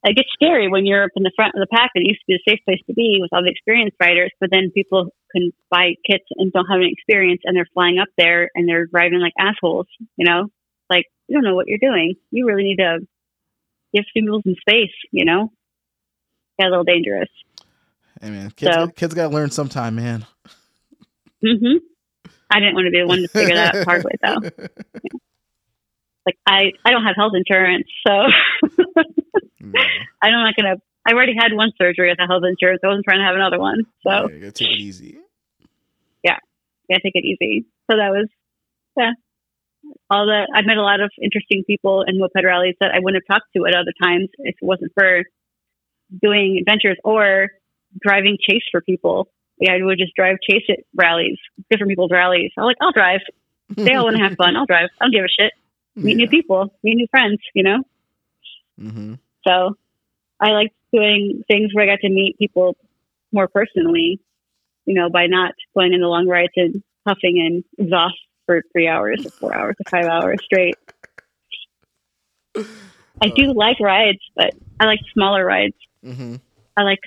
it gets scary when you're up in the front of the pack. And it used to be a safe place to be with all the experienced riders, but then people can buy kits and don't have any experience, and they're flying up there and they're driving like assholes. You know, like you don't know what you're doing. You really need to give people some space. You know, get a little dangerous. Hey man, kids, So- kids gotta learn sometime, man. hmm I didn't want to be the one to figure that out hard way though. Like I, I don't have health insurance, so Yeah. I'm not gonna. I already had one surgery with the health insurance. I wasn't trying to have another one, so Yeah, take it easy. yeah, yeah, take it easy. So that was, yeah. All the I met a lot of interesting people in moped rallies that I wouldn't have talked to at other times if it wasn't for doing adventures or driving chase for people. Yeah, I would just drive chase at rallies, different people's rallies. I'm like, I'll drive. They all want to have fun. I'll drive. I don't give a shit. Meet new people, meet new friends. You know. hmm So I liked doing things where I got to meet people more personally, you know, by not going in the long rides and huffing and exhaust for three hours or four hours or five hours straight. I do like rides, but I like smaller rides. Hmm I like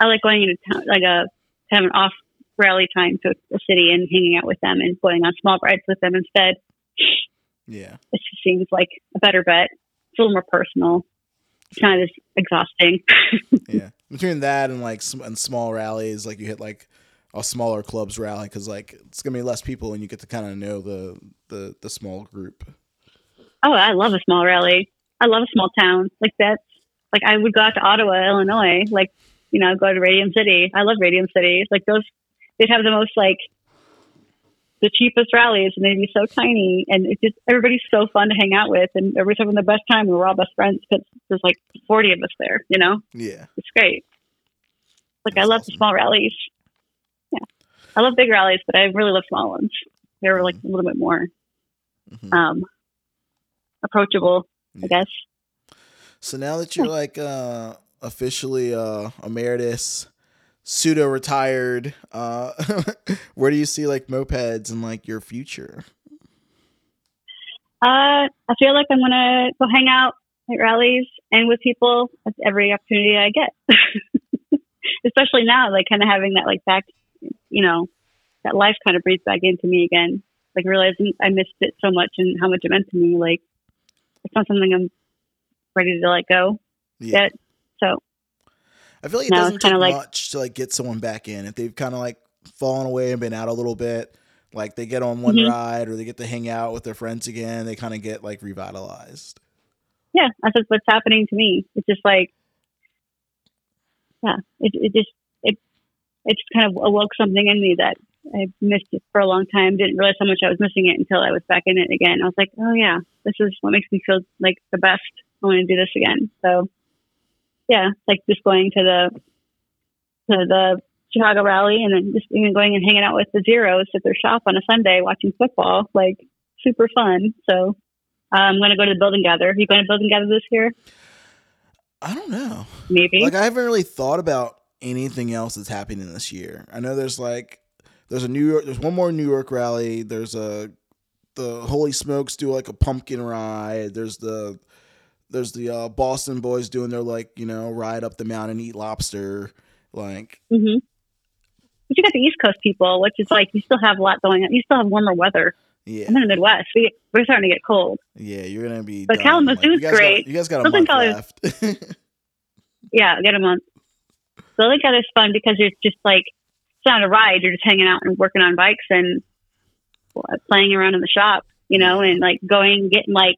I like going into town like a kind of an off rally time to a city and hanging out with them and going on small rides with them instead. Yeah. It just seems like a better bet. It's a little more personal. It's not as exhausting. Yeah. Between that and like sm- and small rallies, like you hit like a smaller clubs rally because like it's gonna be less people and you get to kind of know the the the small group. Oh, I love a small rally. I love a small town. Like that's like I would go out to Ottawa, Illinois. Like you know, go to Radium City. I love Radium City. Like those, they'd have the most like the cheapest rallies, and they'd be so tiny, and it's just everybody's so fun to hang out with, and everybody's having the best time. We're all best friends because there's like forty of us there. You know, Yeah. it's great. Like I That's love the small rallies. Yeah, I love big rallies, but I really love small ones. They're like a little bit more Mhm. um, approachable, Yeah. I guess. So now that you're like uh officially uh emeritus pseudo retired, uh where do you see like mopeds and like your future? Uh, I feel like I'm gonna go hang out at rallies and with people at every opportunity I get. Especially now, like kind of having that like back, you know, that life kind of breathes back into me again. Like realizing I missed it so much and how much it meant to me. Like it's not something I'm ready to let go Yeah. yet. So I feel like it No, doesn't take like- much to like get someone back in. If they've kind of like fallen away and been out a little bit, like they get on one Mhm. ride or they get to hang out with their friends again, they kind of get like revitalized. yeah, that's just what's happening to me. It's just like, yeah, it, it just, it, it just kind of awoke something in me that I missed it for a long time. Didn't realize how much I was missing it until I was back in it again. I was like, oh yeah, this is what makes me feel like the best. I want to do this again. So yeah, like just going to the, to the Chicago rally and then just even going and hanging out with the zeros at their shop on a Sunday watching football, like super fun. So I'm going to go to the building gather. Are you going to building gather this year? I don't know. Maybe. Like I haven't really thought about anything else that's happening this year. I know there's like there's a New York there's one more New York rally. There's a the Holy Smokes do like a pumpkin ride. There's the there's the uh, Boston boys doing their like you know ride up the mountain eat lobster. Like Mm-hmm. But you got the East Coast people, which is like you still have a lot going on. You still have warmer weather. yeah I'm in the Midwest. We, we're starting to get cold. yeah you're gonna be. But done. Kalamazoo's you great. Got, you guys got a Southern month left. Yeah, get a month. So Lake is fun because it's just like it's not a ride. You're just hanging out and working on bikes and playing around in the shop, you know, and like going getting like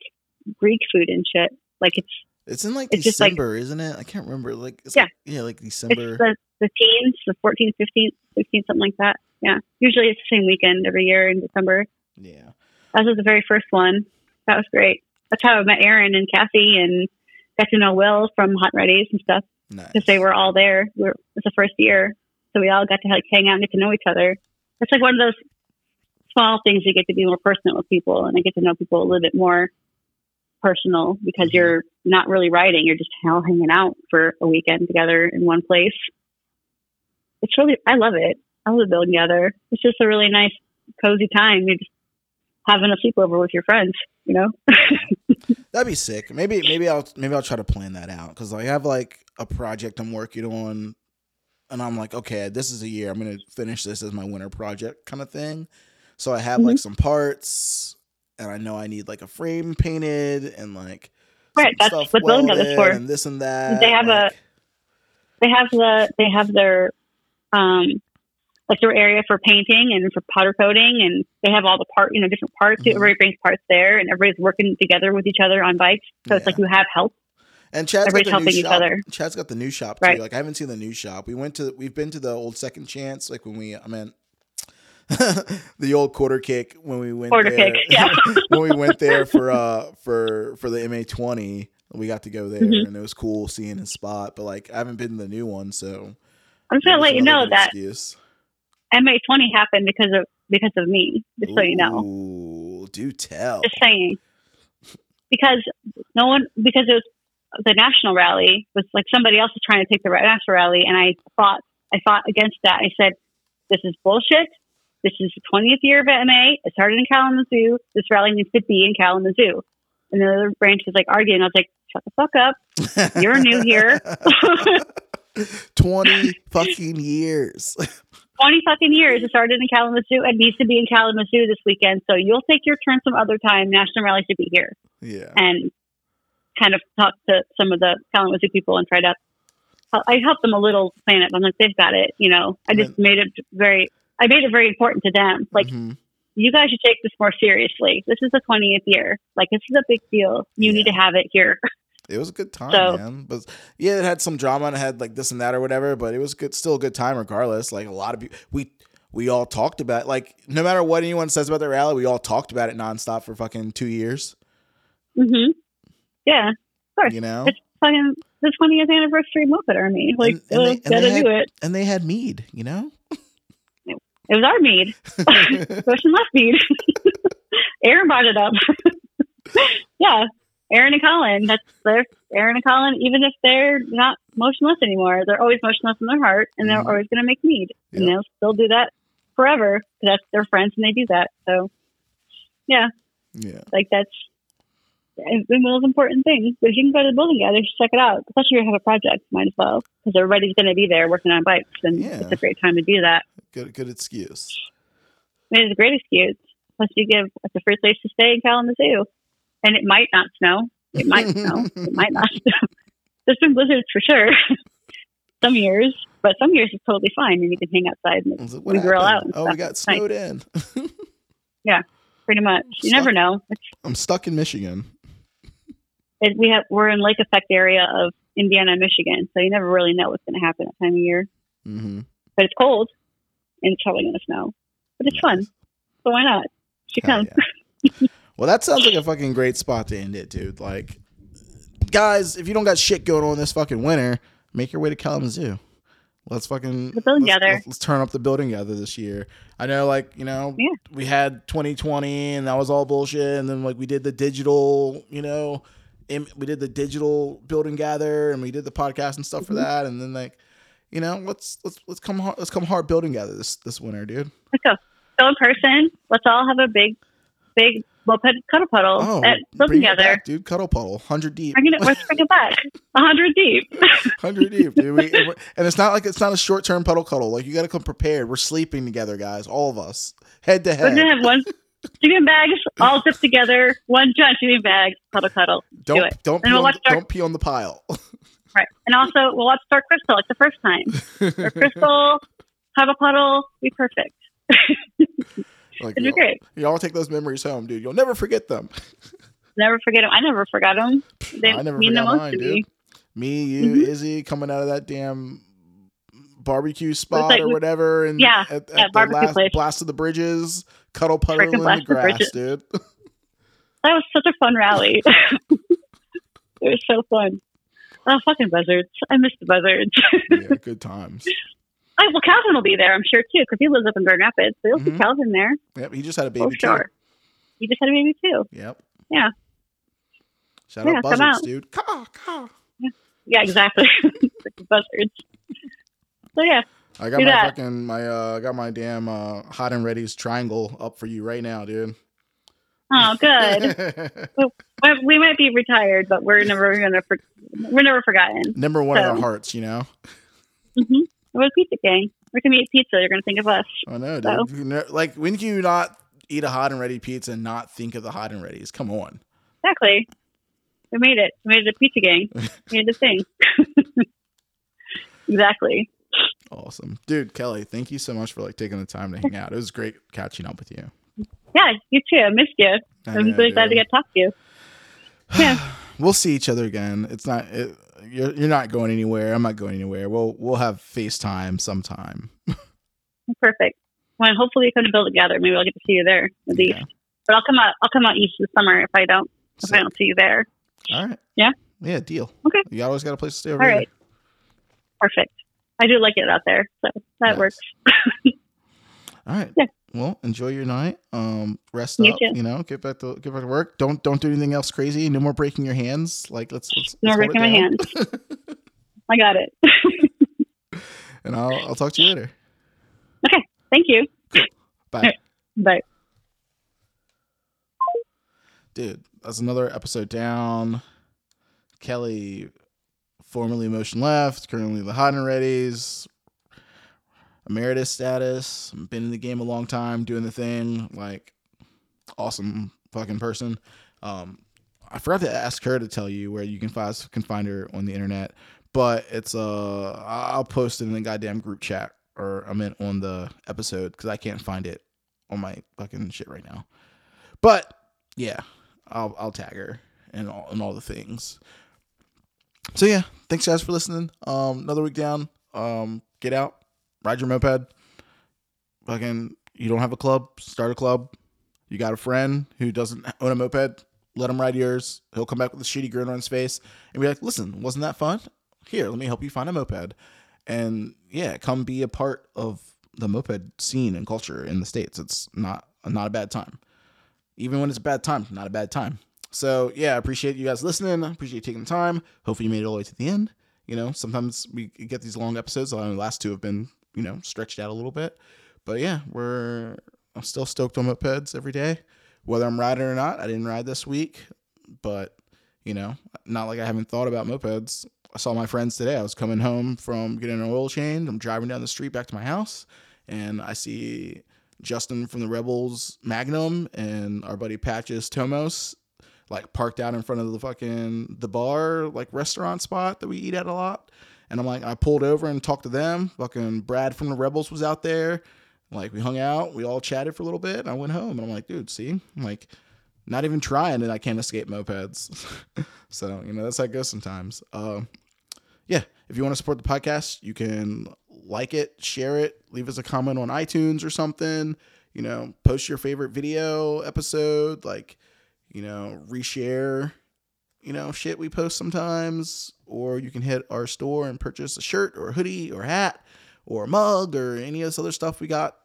Greek food and shit. Like it's it's in like It's just like- December, isn't it? I can't remember. Like it's Yeah. like, yeah, like it's December. the the teens, the 14th, 15th, 16th, something like that. Yeah, usually it's the same weekend every year in December. yeah. That was the very first one. That was great. That's how I met Aaron and Kathy and got to know Will from Hot and Ready's and stuff. Nice. because they were all there. We were, it was the first year, so we all got to like hang out and get to know each other. It's like one of those small things you get to be more personal with people, and I get to know people a little bit more personal because Mm-hmm. you're not really riding; you're just all hanging out for a weekend together in one place. It's really, I love it. I love building together. It's just a really nice, cozy time. You're just having a sleepover with your friends, you know. That'd be sick. Maybe maybe I'll maybe I'll try to plan that out because I have like a project I'm working on, and I'm like, okay, this is a year. I'm gonna finish this as my winter project kind of thing. So I have Mm-hmm. like some parts, and I know I need like a frame painted and like Right, that's what building together's for. and this and that. They have a- they have the they have their um like their area for painting and for powder coating and they have all the part you know different parts Mhm. everybody brings parts there and everybody's working together with each other on bikes so it's like you have help And Chad's got Everybody's the helping new each shop. other. Chad's got the new shop too. Right. Like I haven't seen the new shop. We went to we've been to the old Second Chance like when we I mean the old quarter kick when we went Quarter there. kick, yeah. when we went there for uh for for the MA twenty, we got to go there Mhm. and it was cool seeing his spot. But like I haven't been to the new one, so i'm just gonna let you know that excuse. ma20 happened because of because of me just so you know do tell. just saying because no one because it was the national rally was like somebody else was trying to take the right national rally and i fought i fought against that i said this is bullshit this is the 20th year of ma it started in kalamazoo this rally needs to be in kalamazoo and the other branch was like arguing i was like shut the fuck up you're new here 20 fucking years. 20 fucking years it started in kalamazoo it needs to be in kalamazoo this weekend so you'll take your turn some other time national rally should be here yeah. and kind of talk to some of the Kalamazoo people and try to. I helped them a little plan it. I'm like, they've got it. You know, I just made it very. I made it very important to them. Like, Mhm. you guys should take this more seriously. This is the 20th year. Like, this is a big deal. You need to have it here. It was a good time, So- man. But yeah, it had some drama and it had like this and that or whatever, but it was good still a good time regardless. Like a lot of people we we all talked about like no matter what anyone says about the rally, we all talked about it nonstop for fucking two years. Mm-hmm. Yeah, You know? it's fucking the 20th anniversary Moped Army. Like, And- and they- and gotta they do it. And they had mead, you know? It was our mead. Motion left mead. Aaron brought it up. yeah, Aaron and Colin. That's their Aaron and Colin. Even if they're not Motion Left anymore, they're always Motion Left in their heart, and they're Mhm. always going to make mead, and they'll still do that forever because that's their friends, and they do that. So, yeah, yeah. like that's the most important thing. But if you can go to the building just check it out. Especially if you have a project, might as well because everybody's going to be there working on bikes, and Yeah. it's a great time to do that. Good good excuse. It is a great excuse. Plus, you give it's a free place to stay in Kalamazoo, and it might not snow. It might snow. It might not snow. There's been blizzards for sure. some years, but some years it's totally fine, and you can hang outside and like, we grill out. Oh, we got It's nice. snowed in. Yeah, pretty much. You Stuff. never know. It's, I'm stuck in Michigan. It, we have we're in lake effect area of Indiana, and Michigan, so you never really know what's going to happen that time of year. Mm-hmm. But it's cold, and it's probably going to snow. But it's fun, so why not? She comes. yeah. well, that sounds like a fucking great spot to end it, dude. Like, guys, if you don't got shit going on this fucking winter, make your way to Kalamazoo. Let's fucking The building let's, together. Let's, let's turn up the building together this year. I know, like you know, Yeah. we had 2020 and that was all bullshit, and then like we did the digital, you know, we did the digital building gather and we did the podcast and stuff Mm-hmm. for that, and then like. you know, let's let's let's come hard, let's come hard building gather this this winter, dude. Let's go. Go in person. Let's all have a big, big moped cuddle puddle Oh, at it together. back, dude. Cuddle puddle, hundred deep, Bring it. Let's bring it back. A hundred deep. hundred deep, dude. We, and it's not like it's not a short term puddle cuddle. Like you got to come prepared. We're sleeping together, guys. All of us, head to We're head. gonna have one sleeping bags all zipped together. One giant sleeping bag. Cuddle cuddle. Don't do it. don't pee we'll on, Dark- don't pee on the pile. Right. And also, we'll watch Dark Crystal like the first time. Or Crystal, cuddle puddle. Be perfect. like, It'd be great. y'all take those memories home, dude. You'll never forget them. Never forget them. I never forgot them. They I never mean the most mine, to dude. me. You, Mhm. Izzy, coming out of that damn barbecue spot like or whatever, and Yeah, at, at yeah, the last place. blast of the bridges, cuddle puddle in the of the grass, dude. That was such a fun rally. it was so fun. Oh, fucking buzzards. I miss the buzzards. yeah, good times. Oh, well, Calvin will be there, I'm sure, too, because he lives up in Grand Rapids. So you'll see Mhm. Calvin there. Yep, he just had a baby Oh, too. sure. He just had a baby, too. Yep. Yeah. Shout Yeah, out buzzards, dude. Caw, caw. Yeah, exactly. Buzzards. So, yeah. I got my that. fucking my uh I got my damn uh hot and ready's triangle up for you right now, dude. Oh, good. We might be retired, but we're never gonna for- we're never forgotten. Number one in our hearts, you know. Mm-hmm. We're pizza gang. We're gonna eat pizza. You're gonna think of us. I know, dude. So- You Like when can you not eat a hot and ready pizza and not think of the hot and ready's? Come on. Exactly. We made it. We made it a pizza gang. We made the thing. exactly. Awesome. Dude, Kelly, thank you so much for like taking the time to hang out. It was great catching up with you. Yeah, you too. I missed you. I I'm know, really glad to get to talk to you. Yeah. We'll see each other again. It's not it, you're you're not going anywhere. I'm not going anywhere. We'll we'll have FaceTime sometime. Perfect. Well, hopefully you come to build together. Maybe I'll get to see you there at least. Yeah. But I'll come out. I'll come out east this summer if I don't. If I don't see you there. all right. Yeah? Yeah, deal. Okay. You always got a place to stay over All here. right. Perfect. I do like it out there, so that Nice. works. All right. Yeah. Well, enjoy your night. Um, rest You up. too. You know, get back to get back to work. Don't don't do anything else crazy. No more breaking your hands. Like let's let's, No breaking my down. I got it. and I'll I'll talk to you later. Okay. Thank you. Cool. Bye, Bye. dude. That's another episode down. Kelly, formerly Motion Left, currently the Hot and Ready's emeritus status. Been in the game a long time, doing the thing. Like, awesome fucking person. Um, I forgot to ask her to tell you where you can find can find her on the internet, but it's uh I'll post it in the goddamn group chat or I meant on the episode because I can't find it on my fucking shit right now. But yeah, I'll I'll tag her and all and all the things. So yeah, thanks guys for listening. Um, another week down. Um, get out, ride your moped. Fucking, you don't have a club, start a club. You got a friend who doesn't own a moped, let him ride yours. He'll come back with a shitty grin on his face and be like, "Listen, wasn't that fun? Here, let me help you find a moped." And yeah, come be a part of the moped scene and culture in the states. It's not not a bad time. Even when it's a bad time, not a bad time. So yeah, I appreciate you guys listening. I appreciate you taking the time. Hopefully you made it all the way to the end. You know, sometimes we get these long episodes. The last two have been, you know, stretched out a little bit. But yeah, we're I'm still stoked on mopeds every day. Whether I'm riding or not, I didn't ride this week, but you know, not like I haven't thought about mopeds. I saw my friends today. I was coming home from getting an oil change. I'm driving down the street back to my house, and I see Justin from the Rebels Magnum and our buddy Patches Tomos like parked out in front of the fucking the bar like restaurant spot that we eat at a lot. And I'm like, I pulled over and talked to them. Fucking Brad from the Rebels was out there. Like we hung out, we all chatted for a little bit, and I went home. And I'm like, dude, see, I'm like, not even trying, and I can't escape mopeds. so you know that's how it goes sometimes. Um, yeah, if you want to support the podcast, you can like it, share it, leave us a comment on iTunes or something. You know, post your favorite video episode, like you know, reshare, you know, shit we post sometimes, or you can hit our store and purchase a shirt or a hoodie or a hat or a mug or any of this other stuff we got.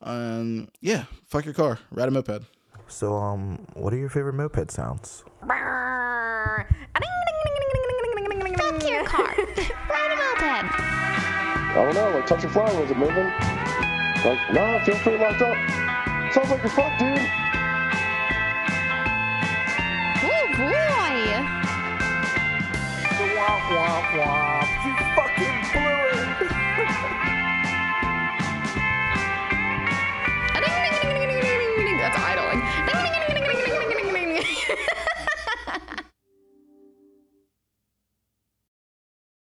Um, yeah, fuck your car, ride a moped. So, um, what are your favorite moped sounds? Fuck your car. Ride a moped. I don't know, like touch your flying, was it moving? Like, nah, feel pretty locked up. Sounds like you're fucked, dude. Boy.